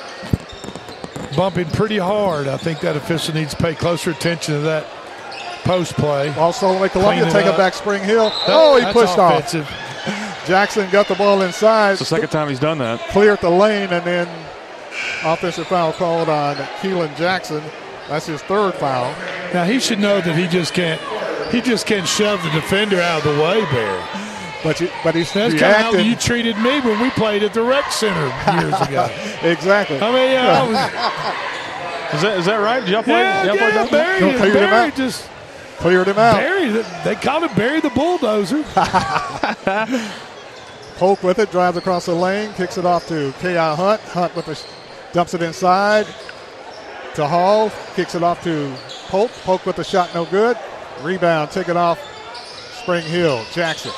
bumping pretty hard. I think that official needs to pay closer attention to that post play. Also, make Columbia Clean it take it up. back Spring Hill. Oh, he That's pushed offensive. off. (laughs) Jackson got the ball inside. It's the second time he's done that. Cleared the lane, and then offensive foul called on Keelan Jackson. That's his third foul. Now he should know that he just can't. He just can't shove the defender out of the way, Barry. But you, but he's That's kind of how you treated me when we played at the rec center years ago. (laughs) exactly. I mean, yeah, I was. Is that is that right? Did y'all play? Yeah, y'all play yeah, that? Barry, Don't clear him Barry just Cleared him out. Barry. They called it Barry the bulldozer. (laughs) Polk with it, drives across the lane, kicks it off to K.I. Hunt. Hunt with the, dumps it inside to Hall, kicks it off to Polk. Polk with the shot, no good. Rebound, taken off Spring Hill. Jackson.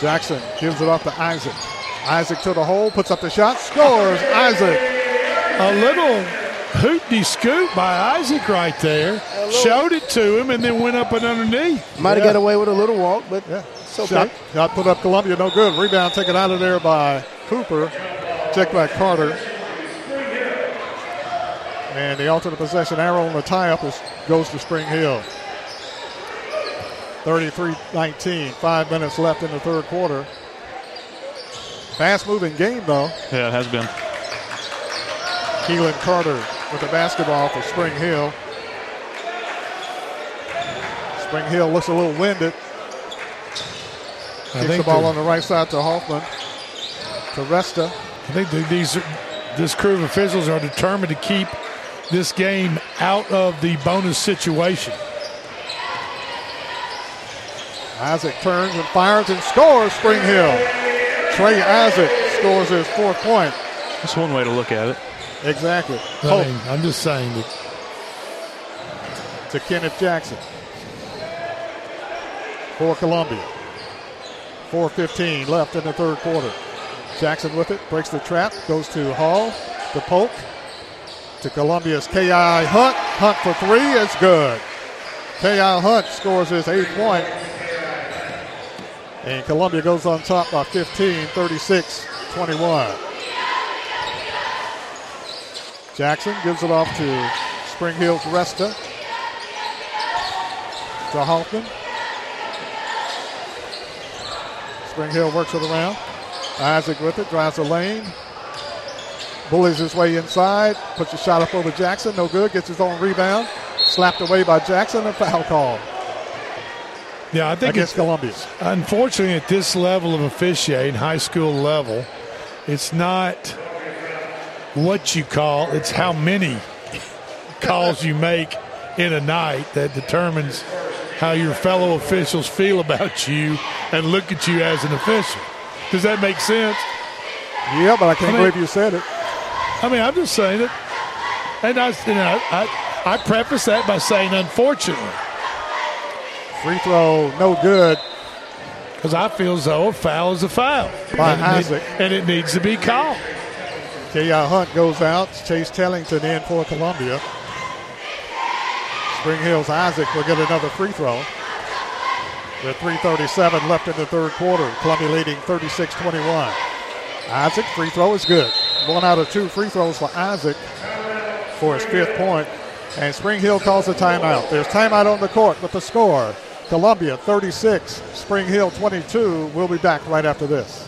Jackson gives it off to Isaac. Isaac to the hole, puts up the shot, scores. Isaac. A little hoopty scoop by Isaac right there. Showed it to him and then went up and underneath. Might have Yeah. got away with a little walk, but Yeah. it's okay. Shot, shot put up Columbia, no good. Rebound taken out of there by Cooper. Checked by Carter. And the alternate possession arrow on the tie-up is, goes to Spring Hill. 33-19, five minutes left in the third quarter. Fast-moving game, though. Yeah, it has been. Keelan Carter with the basketball for Spring Hill. Spring Hill looks a little winded. I Kicks the ball on the right side to Hoffman. To Resta. I think that these this crew of officials are determined to keep this game out of the bonus situation. Isaac turns and fires and scores Spring Hill. Trey Isaac scores his fourth point. That's one way to look at it. Exactly. I mean, I'm just saying that to Kenneth Jackson. For Columbia. 4.15 left in the third quarter. Jackson with it, breaks the trap, goes to Hall, to Polk, to Columbia's K.I. Hunt. Hunt for three is good. K.I. Hunt scores his eighth point. And Columbia goes on top by 15, 36 21. Jackson gives it off to Spring Hill's Resta. To Hoffman. Spring Hill works it around. Isaac with it, drives the lane. Bullies his way inside, puts a shot up over Jackson, no good, gets his own rebound. Slapped away by Jackson, a foul call. Yeah, I think against it's, Columbia. Unfortunately, at this level of officiating, high school level, it's not what you call, it's how many calls you make in a night that determines how your fellow officials feel about you and look at you as an official. Does that make sense? Yeah, but I can't I mean- believe you said it. I mean, I'm just saying it. And I, you know, I, I preface that by saying, unfortunately. Free throw, no good. Because I feel as though a foul is a foul. By and, it and it needs to be called. K.I. Hunt goes out. Chase Tellington in for Columbia. Spring Hills Isaac will get another free throw. With 3.37 left in the third quarter. Columbia leading 36 21. Isaac, free throw is good. One out of two free throws for Isaac for his fifth point. And Spring Hill calls a timeout. There's timeout on the court with the score. Columbia 36, Spring Hill 22. We'll be back right after this.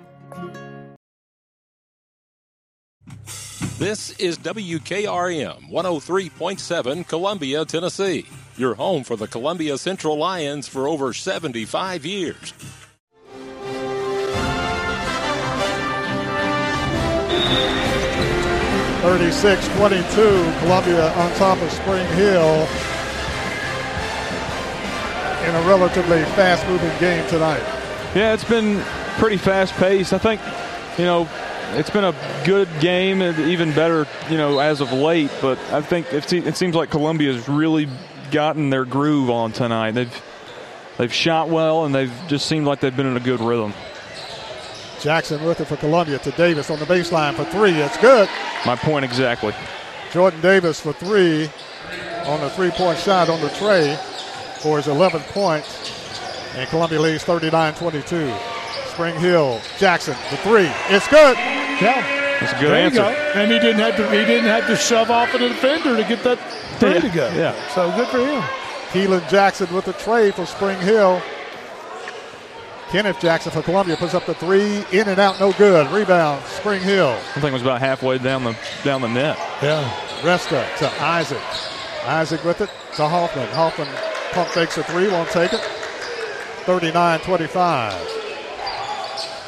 This is WKRM 103.7 Columbia, Tennessee. Your home for the Columbia Central Lions for over 75 years. Thirty-six twenty-two. Columbia on top of Spring Hill in a relatively fast-moving game tonight. Yeah, it's been pretty fast paced. I think, you know, it's been a good game and even better, you know, as of late. But I think it, seems like Columbia's really gotten their groove on tonight. They've they've shot well and they've just seemed like they've been in a good rhythm. Jackson it for Columbia to Davis on the baseline for three. It's good. My point exactly. Jordan Davis for three on the three-point shot on the tray for his 11th point. And Columbia leads 39-22. Spring Hill, Jackson for three. It's good. Yeah. That's a good there answer. Go. And he didn't have to. He didn't have to shove off at a defender to get that three Yeah, to go. yeah. So good for him. Keelan Jackson with the tray for Spring Hill. Kenneth Jackson for Columbia puts up the three, in and out, no good. Rebound, Spring Hill. I think it was about halfway down the down the net. Yeah. Resta to Isaac. Isaac with it to Hoffman. Hoffman pump fakes a three, won't take it. 39 25.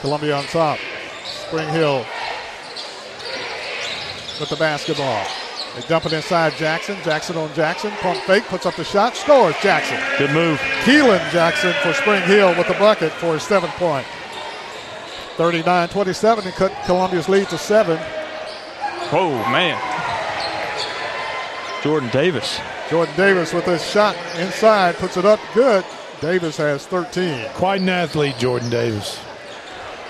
Columbia on top. Spring Hill with the basketball. They dump it inside Jackson. Jackson on Jackson. Pump fake, puts up the shot, scores Jackson. Good move. Keelan Jackson for Spring Hill with the bucket for his seventh point. 39 27 and cut Columbia's lead to seven. Oh man. Jordan Davis. Jordan Davis with his shot inside, puts it up good. Davis has 13. Quite an athlete, Jordan Davis.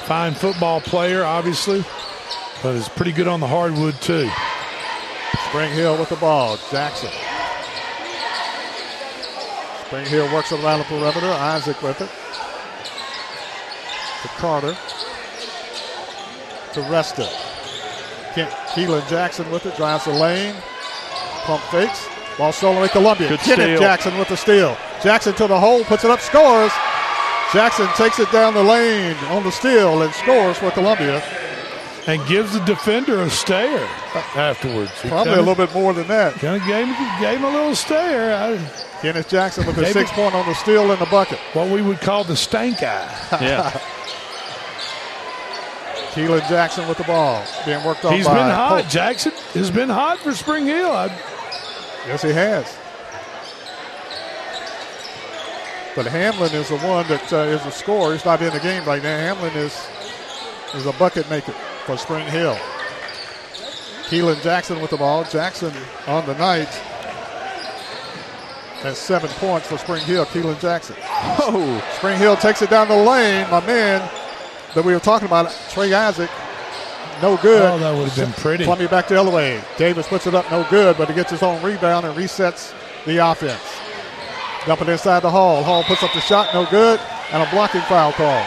Fine football player, obviously, but is pretty good on the hardwood too. Spring Hill with the ball. Jackson. Spring Hill works it around the perimeter. Isaac with it. To Carter. To Resta. Kent Keelan Jackson with it. Drives the lane. Pump fakes. Ball stolen at Columbia. Good Kenneth steal. Jackson with the steal. Jackson to the hole. Puts it up. Scores. Jackson takes it down the lane on the steal and scores for Columbia. And gives the defender a stare. afterwards. He Probably a kinda- little bit more than that. Kind of gave, him- gave him a little stare. I, Kenneth Jackson with a six it- point on the steal in the bucket. what we would call the stank eye. Yeah. (laughs) Keelan Jackson with the ball. Being worked on He's by been hot. Polk. Jackson has been hot for Spring Hill. I, Yes, he has. But Hamlin is the one that uh, is the scorer. He's not in the game right now. Hamlin is is a bucket maker for Spring Hill. Keelan Jackson with the ball. Jackson on the night has seven points for Spring Hill. Keelan Jackson. Oh, Spring Hill takes it down the lane. My man that we were talking about, Trey Isaac, no good. Oh, that would have been pretty. Columbia back to Elway. Davis puts it up, no good, but he gets his own rebound and resets the offense. Dumping inside the Hall. Hall puts up the shot, no good, and a blocking foul call.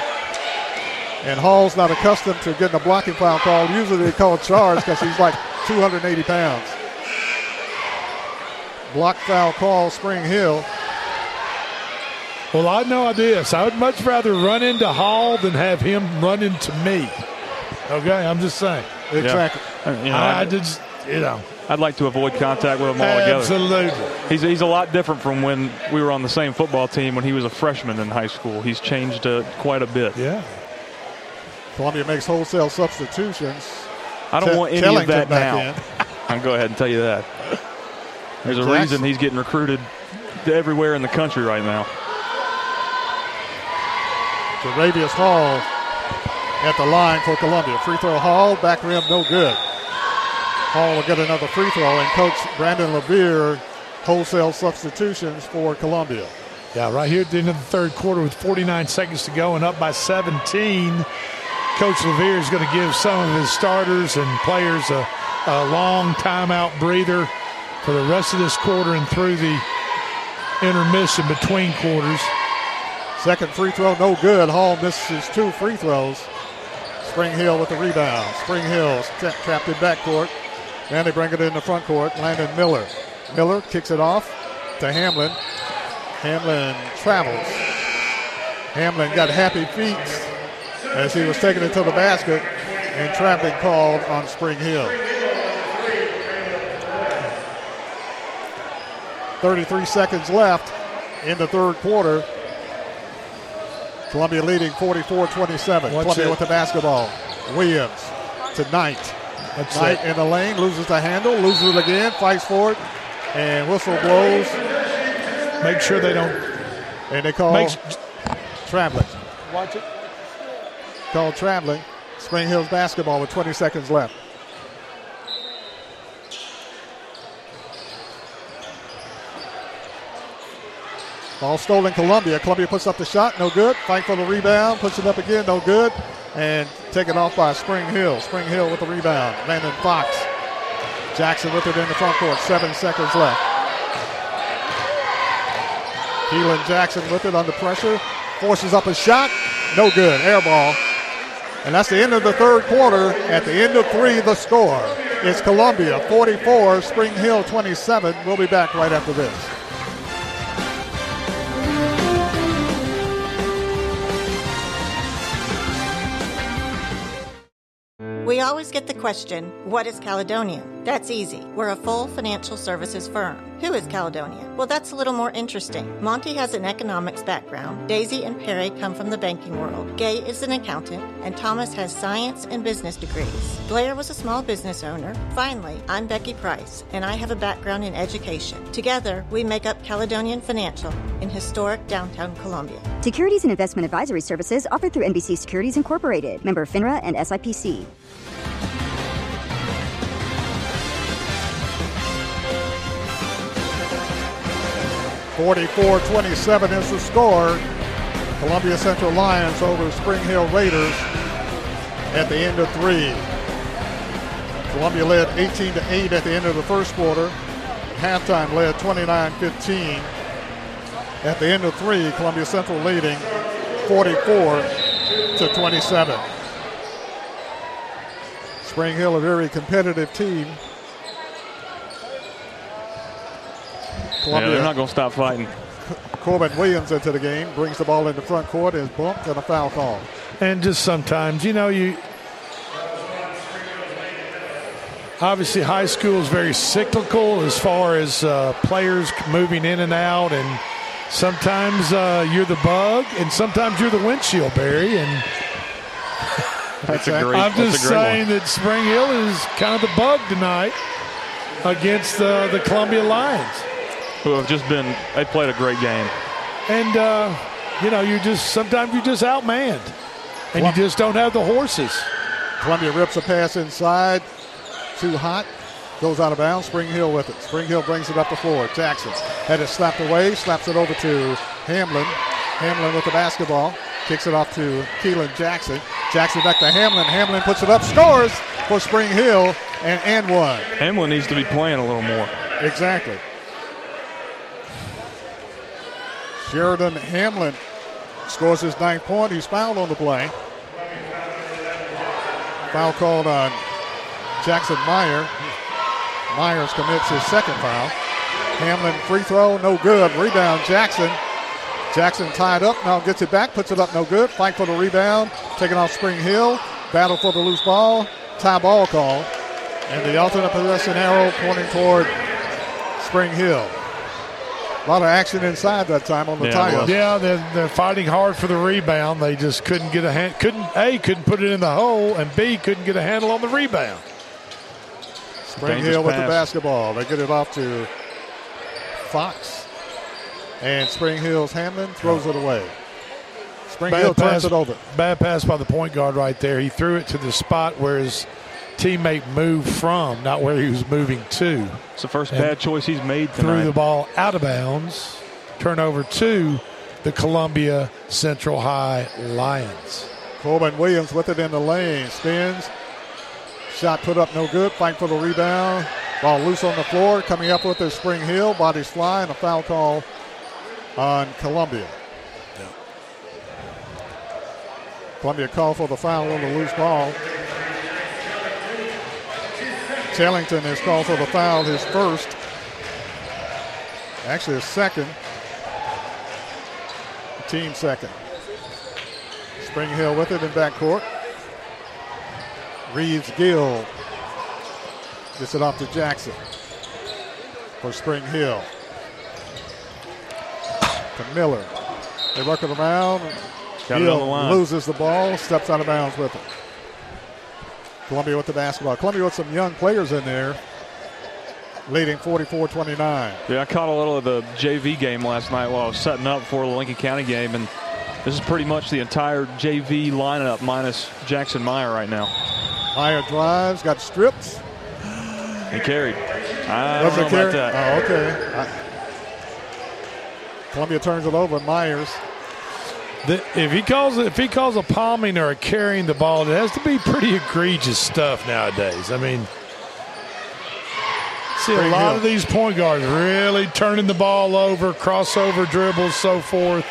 And Hall's not accustomed to getting a blocking foul call. Usually they call charge because he's like 280 pounds. Block foul call, Spring Hill. well, I know this. I would much rather run into Hall than have him run into me. Okay, I'm just saying. Exactly. Uh, you know, I, I just, you know, I'd like to avoid contact with him altogether. absolutely. He's, he's a lot different from when we were on the same football team when he was a freshman in high school. He's changed uh, quite a bit. Yeah. Columbia makes wholesale substitutions. I don't Te- want any Tellington of that now. (laughs) I'll go ahead and tell you that. There's a reason he's getting recruited everywhere in the country right now. Jaravius Hall at the line for Columbia. Free throw Hall, back rim, no good. Hall will get another free throw, and Coach Brandon Levere wholesale substitutions for Columbia. Yeah, right here at the end of the third quarter with 49 seconds to go and up by 17. Coach Levere is going to give some of his starters and players a, a long timeout breather for the rest of this quarter and through the intermission between quarters. Second free throw, no good. Hall misses two free throws. Spring Hill with the rebound. Spring Hill tra- trapped in backcourt. Then they bring it in the front court. Landon Miller. Miller kicks it off to Hamlin. Hamlin travels. Hamlin got happy feet as he was taking it to the basket and trapping called on Spring Hill. 33 seconds left in the third quarter. Columbia leading 44-27. Columbia it. with the basketball. Williams to Knight. That's Knight it. in the lane, loses the handle, loses it again, fights for it, and whistle blows, Make sure they don't. and they call Makes, traveling. watch it. Call traveling. Spring Hills basketball with 20 seconds left. Ball stolen Columbia. Columbia puts up the shot, no good. Fight for the rebound, puts it up again, no good. And taken off by Spring Hill. Spring Hill with the rebound. Landon Fox. Jackson with it in the front court. Seven seconds left. Keelan Jackson with it under pressure. Forces up a shot. No good. Air ball. And that's the end of the third quarter. At the end of three, the score. is Columbia 44, Spring Hill 27. We'll be back right after this. We always get the question, what is Caledonia? That's easy. We're a full financial services firm. Who is Caledonia? Well, that's a little more interesting. Monty has an economics background. Daisy and Perry come from the banking world. Gay is an accountant, and Thomas has science and business degrees. Blair was a small business owner. Finally, I'm Becky Price, and I have a background in education. Together, we make up Caledonian Financial in historic downtown Columbia. Securities and investment advisory services offered through NBC Securities Incorporated, member FINRA and SIPC. Forty-four twenty-seven is the score. Columbia Central Lions over Spring Hill Raiders at the end of three. Columbia led 18 to 8 at the end of the first quarter. Halftime led 29-15. At the end of three, Columbia Central leading 44 to 27. Spring Hill, a very competitive team. Yeah, they're not going to stop fighting. Corbin Williams into the game, brings the ball in the front court, is bumped and a foul call. And just sometimes, you know, you obviously high school is very cyclical as far as uh, players moving in and out, and sometimes uh, you're the bug, and sometimes you're the windshield, Barry. And (laughs) That's a great. I'm just great saying one. that Spring Hill is kind of the bug tonight against uh, the Columbia Lions. Who have just been? They played a great game. And uh, you know, you just sometimes you're just outmanned, and you just don't have the horses. Columbia rips a pass inside. Too hot. Goes out of bounds. Spring Hill with it. Spring Hill brings it up the floor. Jackson had it slapped away. Slaps it over to Hamlin. Hamlin with the basketball. Kicks it off to Keelan Jackson. Jackson back to Hamlin. Hamlin puts it up. Scores for Spring Hill and and one. Hamlin needs to be playing a little more. Exactly. Sheridan Hamlin scores his ninth point. He's fouled on the play. Foul called on Jackson Meyer. Myers commits his second foul. Hamlin free throw, no good. Rebound Jackson. Jackson tied up, now gets it back, puts it up, no good. Fight for the rebound, taking off Spring Hill. Battle for the loose ball. Tie ball call. And the alternate possession arrow pointing toward Spring Hill. A lot of action inside that time on the tie up. Yeah, they're, they're fighting hard for the rebound. They just couldn't get a hand. Couldn't a couldn't put it in the hole, and b couldn't get a handle on the rebound. Spring Hill with the basketball. They get it off to Fox. And Spring Hill's Hamlin throws it away. Spring Hill Bad turns pass, it over. bad pass by the point guard right there. He threw it to the spot where his teammate moved from, not where he was moving to. It's the first And bad choice he's made Threw the ball out of bounds. Turnover to the Columbia Central High Lions. Coleman Williams with it in the lane. Spins. Shot put up no good. Fight for the rebound. Ball loose on the floor. Coming up with it, Spring Hill. Bodies fly and a foul call on Columbia. Columbia called for the foul on the loose ball. Tellington is called for the foul, his first. Actually, his second. Team second. Spring Hill with it in backcourt. Reeves Gill gets it off to Jackson for Spring Hill. To Miller. They work it around. Got on the Gill loses the ball, steps out of bounds with it. Columbia with the basketball. Columbia with some young players in there, leading 44 29. Yeah, I caught a little of the JV game last night while I was setting up for the Lincoln County game, and this is pretty much the entire JV lineup minus Jackson Meyer right now. Meyer drives, got stripped. He carried. I Was don't know carry? about that. Oh, okay. I- Columbia turns it over. Myers. The, if he calls if he calls a palming or a carrying the ball, it has to be pretty egregious stuff nowadays. I mean, see a lot of these point guards really turning the ball over, crossover dribbles, so forth.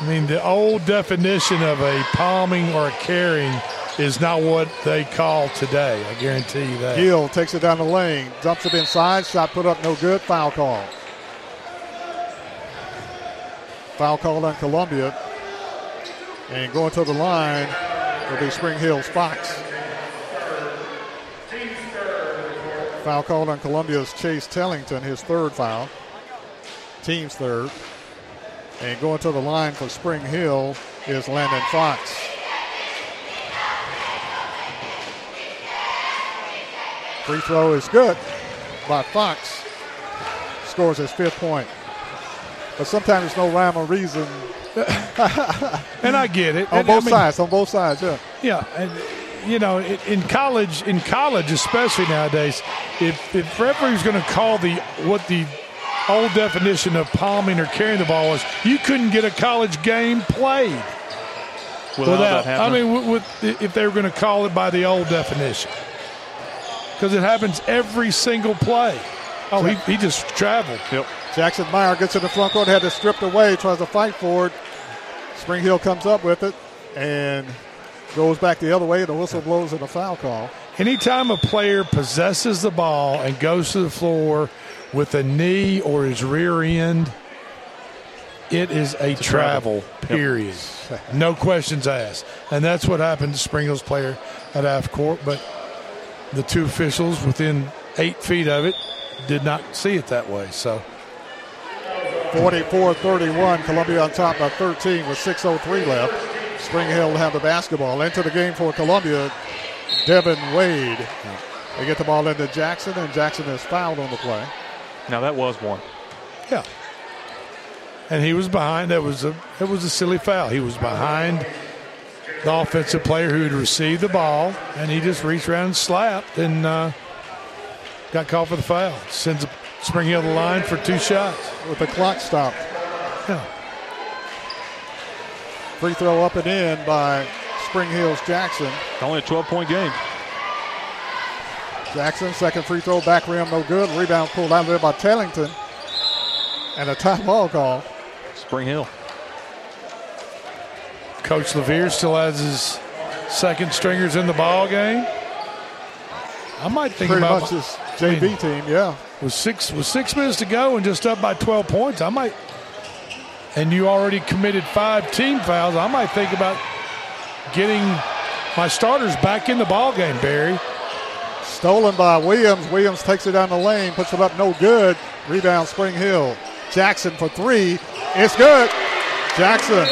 I mean, the old definition of a palming or a carrying is not what they call today. I guarantee you that. Gill takes it down the lane, dumps it inside, shot put up no good, foul call. Foul called on Columbia. And going to the line will be Spring Hill's Fox. Foul called on Columbia's Chase Tellington, his third foul. Team's third. And going to the line for Spring Hill is Landon Fox. Free throw is good by Fox. Scores his fifth point. But sometimes there's no rhyme or reason. (laughs) And I get it. on And I both mean- sides, on both sides, yeah. Yeah, and you know, in, in college, in college especially nowadays, if if referee's going to call the what the old definition of palming or carrying the ball was, you couldn't get a college game played Without that I mean, with, with, if they were going to call it by the old definition, because it happens every single play. Oh, he, he just traveled. Yep. Jackson Meyer gets in the front court, had it stripped away, tries to fight for it. Spring Hill comes up with it and goes back the other way. And the whistle blows and a foul call. Anytime a player possesses the ball and goes to the floor with a knee or his rear end, it is a, travel, period. No questions asked. And that's what happened to Spring Hill's player at half court. But the two officials within eight feet of it did not see it that way. So 44-31, Columbia on top by 13 with 6.03 left. Spring Hill have the basketball. Into the game for Columbia, Devin Wade. They get the ball into Jackson, and Jackson is fouled on the play. Now that was one. Yeah. And he was behind. That was a that was a silly foul. He was behind the offensive player who had received the ball, and he just reached around and slapped and uh, got called for the foul. Sends Spring Hill the line for two shots with the clock stopped. Yeah. Free throw up and in by Spring Hill's Jackson. Only a 12 point game. Jackson, second free throw, back rim, no good. Rebound pulled out there by Tellington. And a timeout call. Spring Hill. Coach Levere still has his second stringers in the ball game. I might think Pretty about much his JV team, yeah. With six with six minutes to go and just up by twelve points, I might. And you already committed five team fouls. I might think about getting my starters back in the ball game, Barry. Stolen by Williams. Williams takes it down the lane, puts it up, no good. Rebound, Spring Hill. Jackson for three. It's good. Jackson.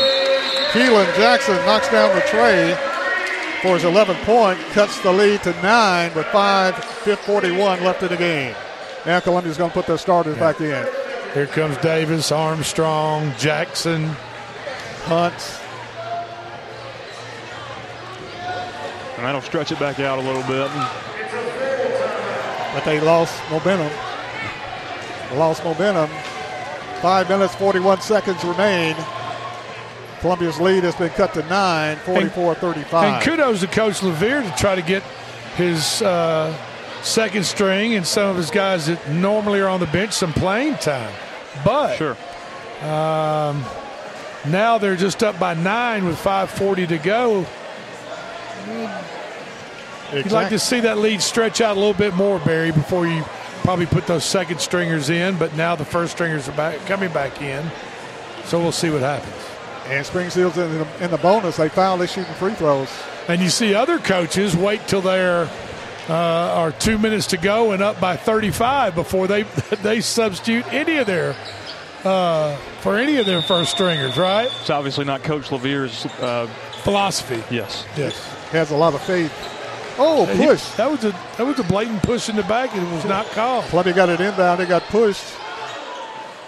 Keelan Jackson knocks down the tray for his 11th point, cuts the lead to nine with 5.41 left in the game. Now Columbia's going to put their starters Yeah. back in. Here comes Davis, Armstrong, Jackson, Hunt. And that'll stretch it back out a little bit. But they lost momentum. Lost momentum. Five minutes, 41 seconds remain. Columbia's lead has been cut to nine, 44 35. And kudos to Coach Levere to try to get his uh, second string and some of his guys that normally are on the bench some playing time. But sure. um, now they're just up by nine with 5:40 to go. You'd like to see that lead stretch out a little bit more, Barry, before you probably put those second stringers in. But now the first stringers are back coming back in, so we'll see what happens. And Springfield's in the, in the bonus. They foul. They shooting free throws. And you see other coaches wait till they're uh, are two minutes to go and up by 35 before they (laughs) they substitute any of their uh, for any of their first stringers, right? It's obviously not Coach Levere's uh, philosophy. Yes. Yes. Has a lot of faith. Oh, He- push. that was a that was a blatant push in the back, and it was not called. Columbia got it inbound. They got pushed.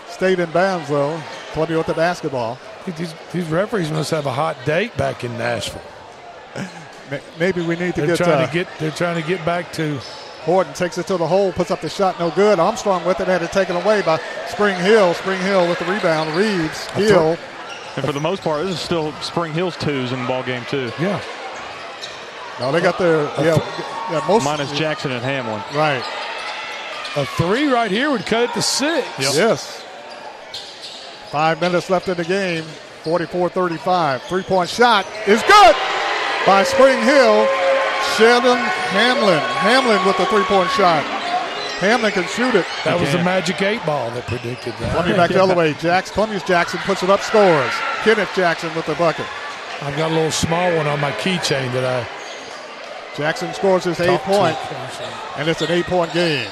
Stayed in bounds, though. Columbia with the basketball. These, these referees must have a hot date back in Nashville. Ma- Maybe we need to They're get. trying uh, to get they're trying to get back to Horton takes it to the hole, puts up the shot, no good. Armstrong with it, had it taken away by Spring Hill. Spring Hill with the rebound. Reeves, Hill. And for the most part, this is still Spring Hill's twos in the ball game too. Yeah. No, they got their yeah, yeah most Minus Jackson and Hamlin. Right. a three right here would cut it to six. Yes. Five minutes left in the game. 44-35. Three-point shot is good by Spring Hill. Sheldon Hamlin. Hamlin with the three-point shot. Hamlin can shoot it. That was the magic eight ball that predicted that. Columbia back the other way. Jacks, Columbia's Jackson puts it up, scores. Kenneth Jackson with the bucket. I've got a little small one on my keychain that I Jackson scores his eight talked to point, first. and it's an eight-point game.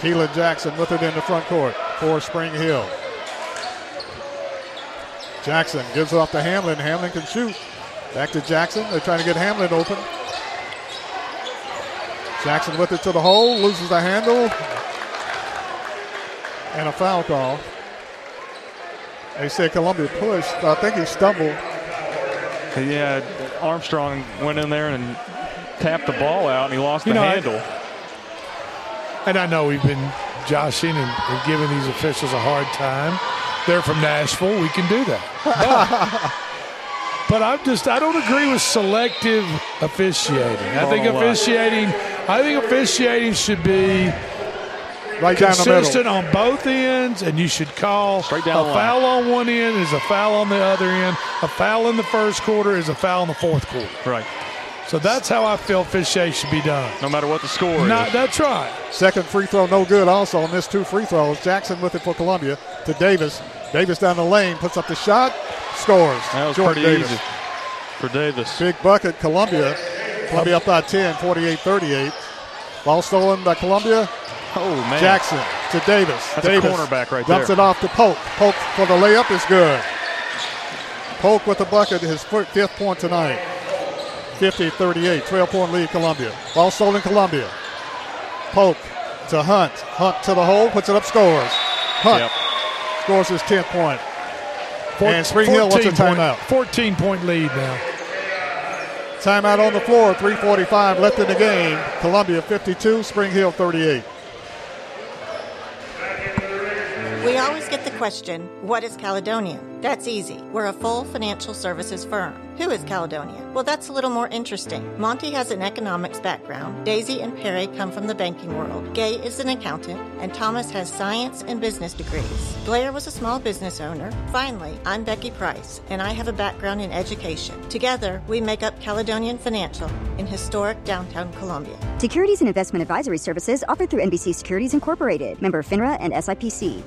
Keelan Jackson with it in the front court for Spring Hill. Jackson gives it off to Hamlin. Hamlin can shoot. Back to Jackson. They're trying to get Hamlin open. Jackson with it to the hole, loses the handle, and a foul call. They said Columbia pushed. I think he stumbled. Yeah, Armstrong went in there and tapped the ball out, and he lost You the know, I- handle. And I know we've been joshing and, and giving these officials a hard time. They're from Nashville. We can do that. (laughs) But, but I'm just I don't agree with selective officiating. I think officiating I think officiating should be Right down the consistent on both ends, and you should call a foul on one end is a foul on the other end. A foul in the first quarter is a foul in the fourth quarter. Right. So that's how I feel officiating should be done. No matter what the score Not, is. that's right. Second free throw, no good. Also missed two free throws. Jackson with it for Columbia to Davis. Davis down the lane, puts up the shot, scores. That was Jordan pretty Davis. easy for Davis. Big bucket, Columbia. Columbia up by 10, 48 38. Ball stolen by Columbia. Oh, man. Jackson to Davis. That's a Davis cornerback right dumps there. it off to Polk. Polk for the layup is good. Polk with the bucket, his fifth point tonight. 50-38, 12-point lead Columbia. Ball stolen Columbia. Polk to Hunt. Hunt to the hole, puts it up, scores. Hunt Yep. Scores his 10th point. Four- and Spring Hill wants a 14 point- timeout. 14 point lead now. Timeout on the floor, 3.45 left in the game. Columbia 52, Spring Hill 38. We always get the question, what is Caledonian? That's easy. We're a full financial services firm. Who is Caledonian? Well, that's a little more interesting. Monty has an economics background. Daisy and Perry come from the banking world. Gay is an accountant, and Thomas has science and business degrees. Blair was a small business owner. Finally, I'm Becky Price, and I have a background in education. Together, we make up Caledonian Financial in historic downtown Columbia. Securities and investment advisory services offered through NBC Securities Incorporated, member FINRA and SIPC.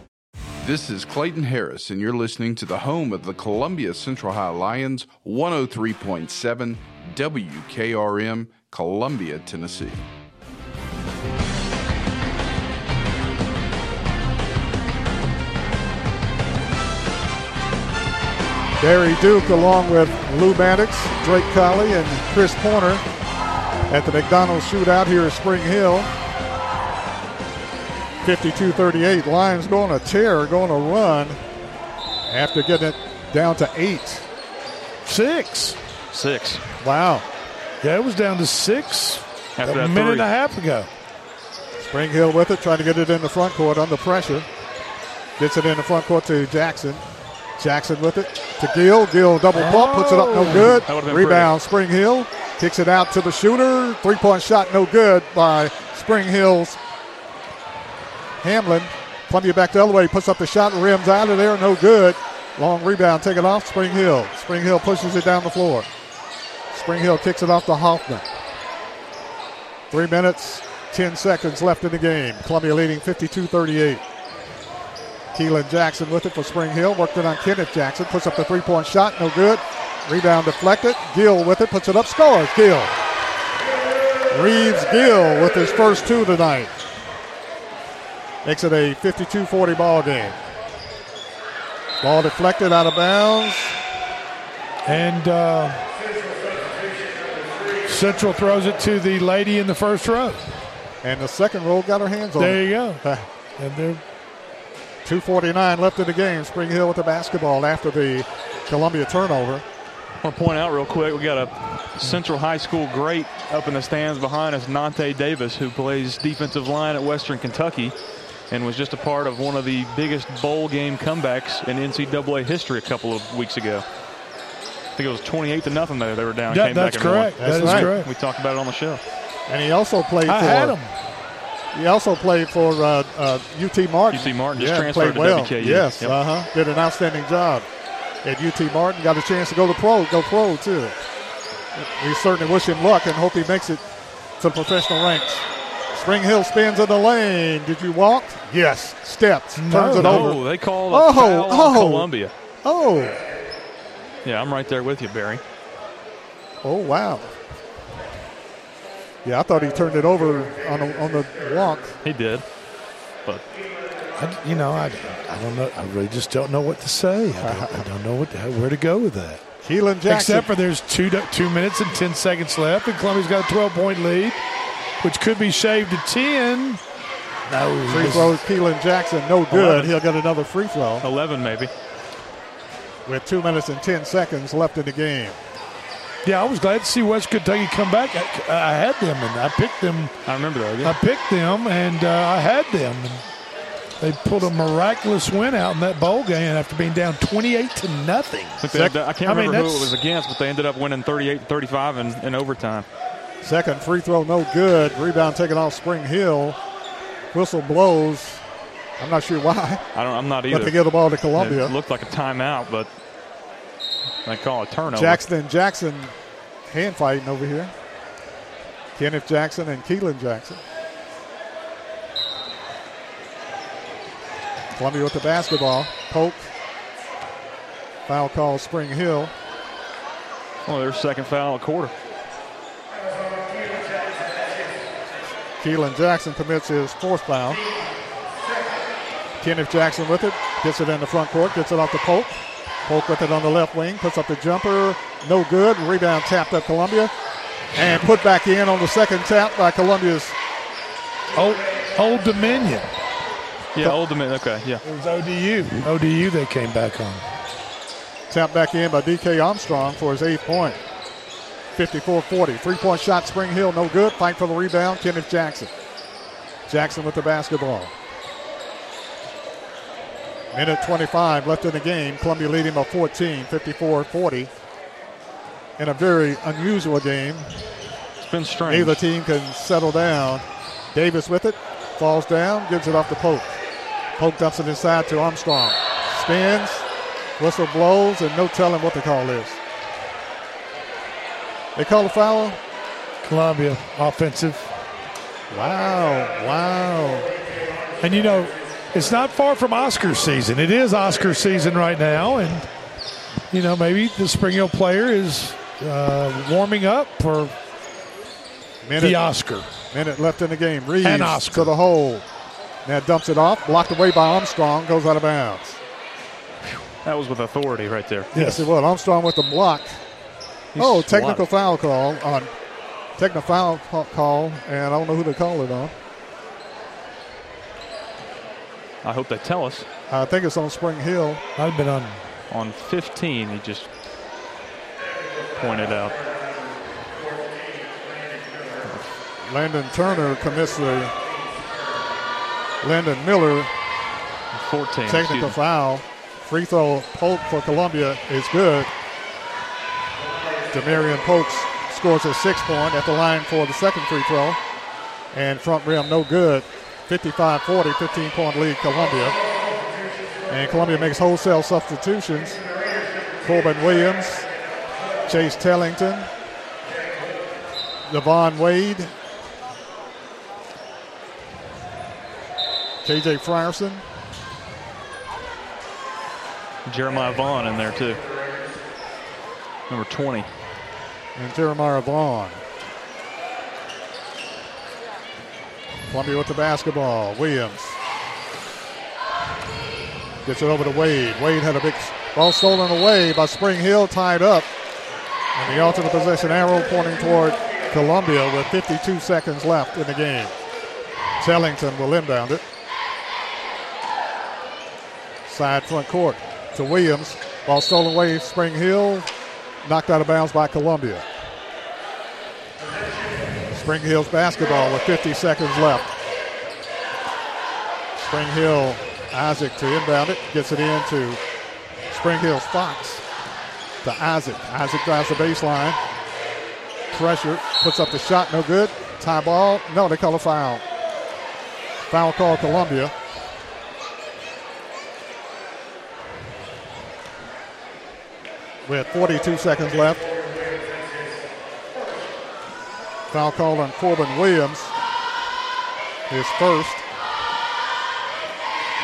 This is Clayton Harris, and you're listening to the home of the Columbia Central High Lions, 103.7 WKRM, Columbia, Tennessee. Barry Duke, along with Lou Maddox, Drake Colley, and Chris Porter at the McDonald's shootout here at Spring Hill. 52-38. Lions going to tear, going to run after getting it down to eight. Six. Six. Wow. Yeah, it was down to six After a minute three. and a half ago. Spring Hill with it, trying to get it in the front court under pressure. Gets it in the front court to Jackson. Jackson with it to Gill. Gill double pump, puts it up, no oh. good. That would've Rebound, Spring Hill. Kicks it out to the shooter. Three point shot, no good by Spring Hill's Hamlin. Columbia back the other way, puts up the shot, rims out of there, no good. Long rebound, take it off Spring Hill. Spring Hill pushes it down the floor. Spring Hill kicks it off to Hoffman. Three minutes, 10 seconds left in the game. Columbia leading 52 38. Keelan Jackson with it for Spring Hill. Worked it on Kenneth Jackson. Puts up the three point shot. No good. Rebound deflected. Gill with it. Puts it up. Scores. Gill. Reeves Gill with his first two tonight. Makes it a 52 40 ball game. Ball deflected out of bounds. And uh, Central throws it to the lady in the first row. And the second row got her hands on There it. you go. (laughs) and they're 2.49 left in the game. Spring Hill with the basketball after the Columbia turnover. I want to point out real quick, we got a Central High School great up in the stands behind us, Nante Davis, who plays defensive line at Western Kentucky and was just a part of one of the biggest bowl game comebacks in NCAA history a couple of weeks ago. I think it was 28 to nothing there. They were down. Yeah, came that's back and won. correct. That That's is right. correct. We talked about it on the show. And he also played I for. had him. He also played for uh, uh, UT Martin. UT Martin just yeah, transferred played to well. WKU. Yes, Yep. uh huh. Did an outstanding job at UT Martin. Got a chance to go to pro, go pro too. We certainly wish him luck and hope he makes it to the professional ranks. Spring Hill spins in the lane. Did you walk? Yes. Steps. Turns it no, over. they called a Oh, foul on oh. Columbia. Oh. Yeah, I'm right there with you, Barry. Oh wow. Yeah, I thought he turned it over on the, on the walk. He did, but I, you know, I, I don't know. I really just don't know what to say. I don't, I don't know what to, where to go with that. Keelan Jackson. Except for there's two two minutes and ten seconds left, and Columbia's got a 12 point lead, which could be shaved to 10. No, Free this- throws, Keelan Jackson, no good. Eleven. He'll get another free throw 11 maybe. with two minutes and 10 seconds left in the game. Yeah, I was glad to see West Kentucky come back. I, I had them, and I picked them. I remember that. I picked them, and uh, I had them. And they pulled a miraculous win out in that bowl game after being down 28 to nothing. I, I can't I mean, remember who it was against, but they ended up winning 38 35 in, in overtime. Second free throw, no good. Rebound taken off Spring Hill. Whistle blows. I'm not sure why. (laughs) I don't. I'm not But either. they give the ball to Columbia. It looked like a timeout, but they call a turnover. Jackson and Jackson hand fighting over here. Kenneth Jackson and Keelan Jackson. Columbia with the basketball. Polk. Foul call Spring Hill. Oh, their second foul a quarter. Keelan Jackson commits his fourth foul. Kenneth Jackson with it, gets it in the front court, gets it off the Polk. Polk with it on the left wing, puts up the jumper, no good. Rebound tapped up Columbia, and put back in on the second tap by Columbia's Old, Old Dominion. Yeah, Old Dominion. Okay, yeah. It was ODU. ODU they came back on. Tap back in by DK Armstrong for his eighth point. 54-40. Three-point shot, Spring Hill, no good. Fight for the rebound, Kenneth Jackson. Jackson with the basketball. Minute 25 left in the game. Columbia leading by 14, 54-40. In a very unusual game. It's been strange. Neither team can settle down. Davis with it, falls down, gives it off to Pope. Pope dumps it inside to Armstrong. Spins, whistle blows, and no telling what the call is. They call a foul. Columbia offensive. Wow, wow. And you know, it's not far from Oscar season. It is Oscar season right now, and you know maybe the Spring Hill player is uh, warming up for minute, the Oscar. Minute left in the game. Reeves And Oscar. to the hole. Now dumps it off, blocked away by Armstrong, goes out of bounds. That was with authority right there. Yes, it was. Armstrong with the block. He's oh, technical swatted. foul call on technical foul call, and I don't know who to call it on. I hope they tell us. I think it's on Spring Hill. I've been on on 15. He just pointed out. Landon Turner commits the Landon Miller 14. technical excuse foul. Free throw Polk for Columbia is good. Demarion Polk's scores a six point at the line for the second free throw. And front rim no good. 55 40, 15 point lead Columbia. And Columbia makes wholesale substitutions. Corbin Williams, Chase Tellington, Devon Wade, KJ Frierson, Jeremiah Vaughn in there too. Number 20. And Jeremiah Vaughn. Columbia with the basketball. Williams gets it over to Wade. Wade had a big ball stolen away by Spring Hill, tied up. And the alternate possession arrow pointing toward Columbia with 52 seconds left in the game. Tellington will inbound it. Side front court to Williams. Ball stolen away, Spring Hill. Knocked out of bounds by Columbia. Spring Hill's basketball with 50 seconds left. Spring Hill, Isaac to inbound it, gets it into Spring Hill's Fox to Isaac. Isaac drives the baseline. Pressure, puts up the shot, no good. Tie ball, no, they call a foul. Foul call Columbia. With 42 seconds left. Foul called on Corbin Williams. His first.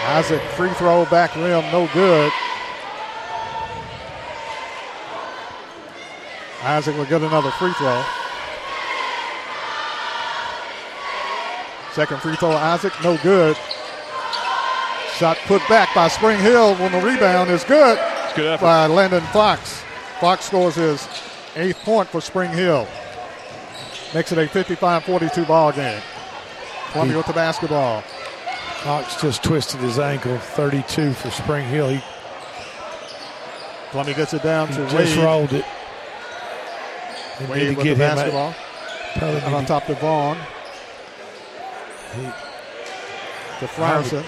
Isaac free throw back rim, no good. Isaac will get another free throw. Second free throw, Isaac, no good. Shot put back by Spring Hill when the rebound is good. It's good effort. By Landon Fox. Fox scores his eighth point for Spring Hill. Makes it a 55-42 ball game. Columbia with the basketball. Fox just twisted his ankle. 32 for Spring Hill. He Columbia gets it down He to just Wade. rolled it. They need Wade to with get the him a- basketball. probably And need on to- top to Vaughn. To Frierson.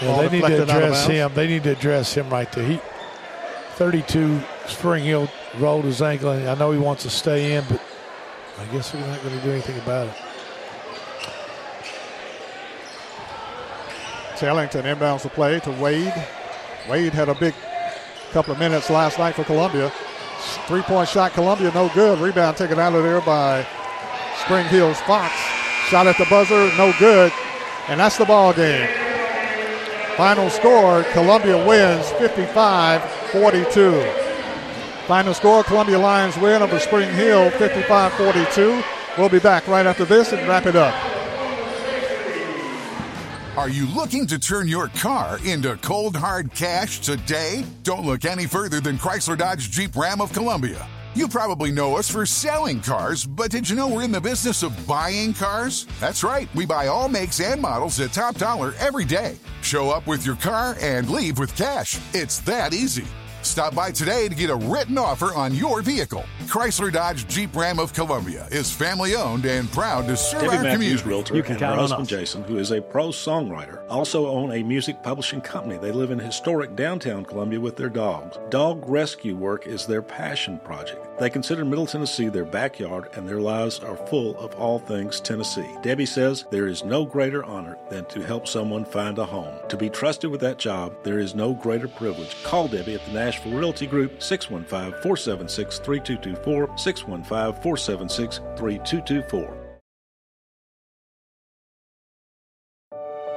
Yeah, they need to deflected out of address him. They need to address him right there. He 32 Spring Hill rolled his ankle. I know he wants to stay in, but I guess we're not going to do anything about it. Tellington inbounds the play to Wade. Wade had a big couple of minutes last night for Columbia. Three point shot, Columbia, no good. Rebound taken out of there by Spring Hill's Fox. Shot at the buzzer, no good. And that's the ball game. Final score Columbia wins 55 42. Final score Columbia Lions win over Spring Hill 55 42. We'll be back right after this and wrap it up. Are you looking to turn your car into cold hard cash today? Don't look any further than Chrysler Dodge Jeep Ram of Columbia. You probably know us for selling cars, but did you know we're in the business of buying cars? That's right, we buy all makes and models at top dollar every day. Show up with your car and leave with cash. It's that easy. Stop by today to get a written offer on your vehicle. Chrysler Dodge Jeep Ram of Columbia is family owned and proud to serve Debbie our Matthews, community. realtor, and her husband Jason, who is a pro songwriter, also own a music publishing company. They live in historic downtown Columbia with their dogs. Dog rescue work is their passion project. They consider Middle Tennessee their backyard, and their lives are full of all things Tennessee. Debbie says there is no greater honor than to help someone find a home. To be trusted with that job, there is no greater privilege. Call Debbie at the Nashville Realty Group, 615 476 3224, 615 476 3224.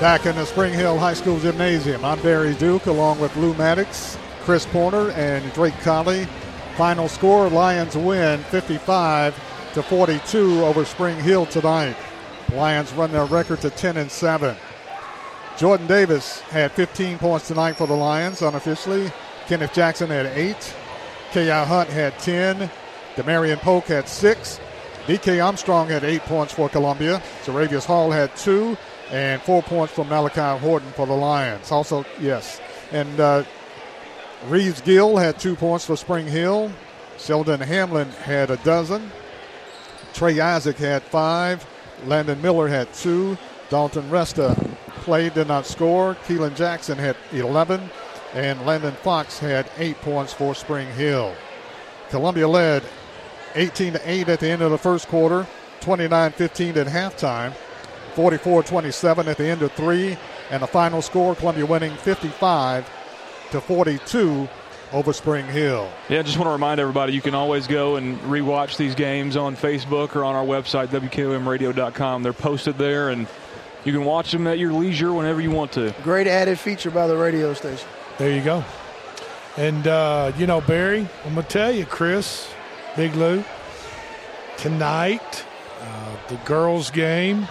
Back in the Spring Hill High School Gymnasium, I'm Barry Duke along with Lou Maddox, Chris Porter, and Drake Colley. Final score Lions win 55 to 42 over Spring Hill tonight. Lions run their record to 10 and 7. Jordan Davis had 15 points tonight for the Lions unofficially. Kenneth Jackson had 8. K.I. Hunt had 10. Demarion Polk had 6. D.K. Armstrong had 8 points for Columbia. Jaravius Hall had 2 and four points from Malachi Horton for the Lions. Also, yes. And uh, Reeves Gill had two points for Spring Hill. Sheldon Hamlin had a dozen. Trey Isaac had five. Landon Miller had two. Dalton Resta played, did not score. Keelan Jackson had 11. And Landon Fox had eight points for Spring Hill. Columbia led 18 to 8 at the end of the first quarter, 29 15 at halftime. 44 27 at the end of three, and the final score Columbia winning 55 to 42 over Spring Hill. Yeah, just want to remind everybody you can always go and rewatch these games on Facebook or on our website, WKOMradio.com. They're posted there, and you can watch them at your leisure whenever you want to. Great added feature by the radio station. There you go. And, uh, you know, Barry, I'm going to tell you, Chris, Big Lou, tonight, uh, the girls' game,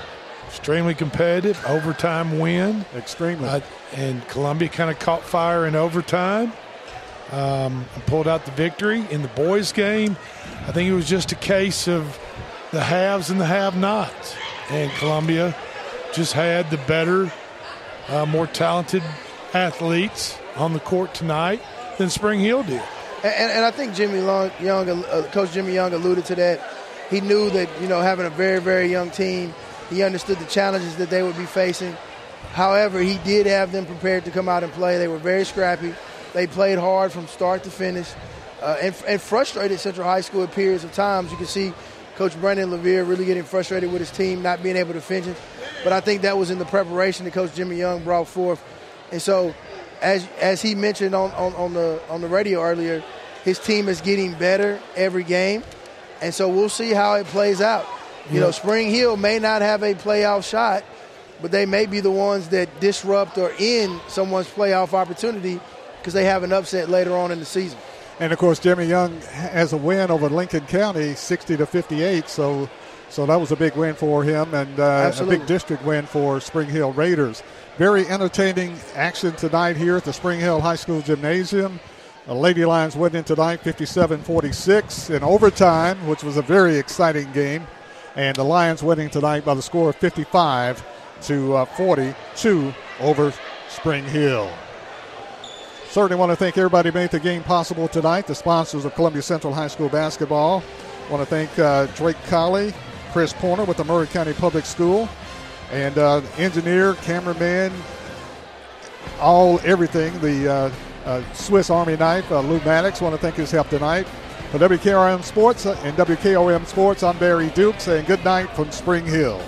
extremely competitive, overtime win. Extremely. Uh, and Columbia kind of caught fire in overtime um, and pulled out the victory. In the boys' game, I think it was just a case of the haves and the have-nots. And Columbia just had the better, uh, more talented athletes on the court tonight than Spring Hill did. And, and I think Jimmy Long, Young, uh, Coach Jimmy Young alluded to that. He knew that you know having a very very young team, he understood the challenges that they would be facing. However, he did have them prepared to come out and play. They were very scrappy. They played hard from start to finish, uh, and, and frustrated Central High School at periods of times. You can see Coach Brandon Levere really getting frustrated with his team not being able to finish. But I think that was in the preparation that Coach Jimmy Young brought forth. And so, as as he mentioned on, on, on the on the radio earlier, his team is getting better every game, and so we'll see how it plays out. You know, Spring Hill may not have a playoff shot, but they may be the ones that disrupt or end someone's playoff opportunity because they have an upset later on in the season. And of course, Jimmy Young has a win over Lincoln County, 60 to 58. So, so that was a big win for him, and uh, a big district win for Spring Hill Raiders. Very entertaining action tonight here at the Spring Hill High School Gymnasium. The Lady Lions winning tonight 57 46 in overtime, which was a very exciting game. And the Lions winning tonight by the score of 55 to uh, 42 over Spring Hill. Certainly want to thank everybody who made the game possible tonight. The sponsors of Columbia Central High School basketball. Want to thank uh, Drake Colley, Chris Porter with the Maury County Public School, and uh, engineer, cameraman, all everything. The uh, uh, Swiss Army knife, uh, Lou Maddox. Want to thank his help tonight. For WKRM Sports and WKOM Sports, I'm Barry Duke saying good night from Spring Hill.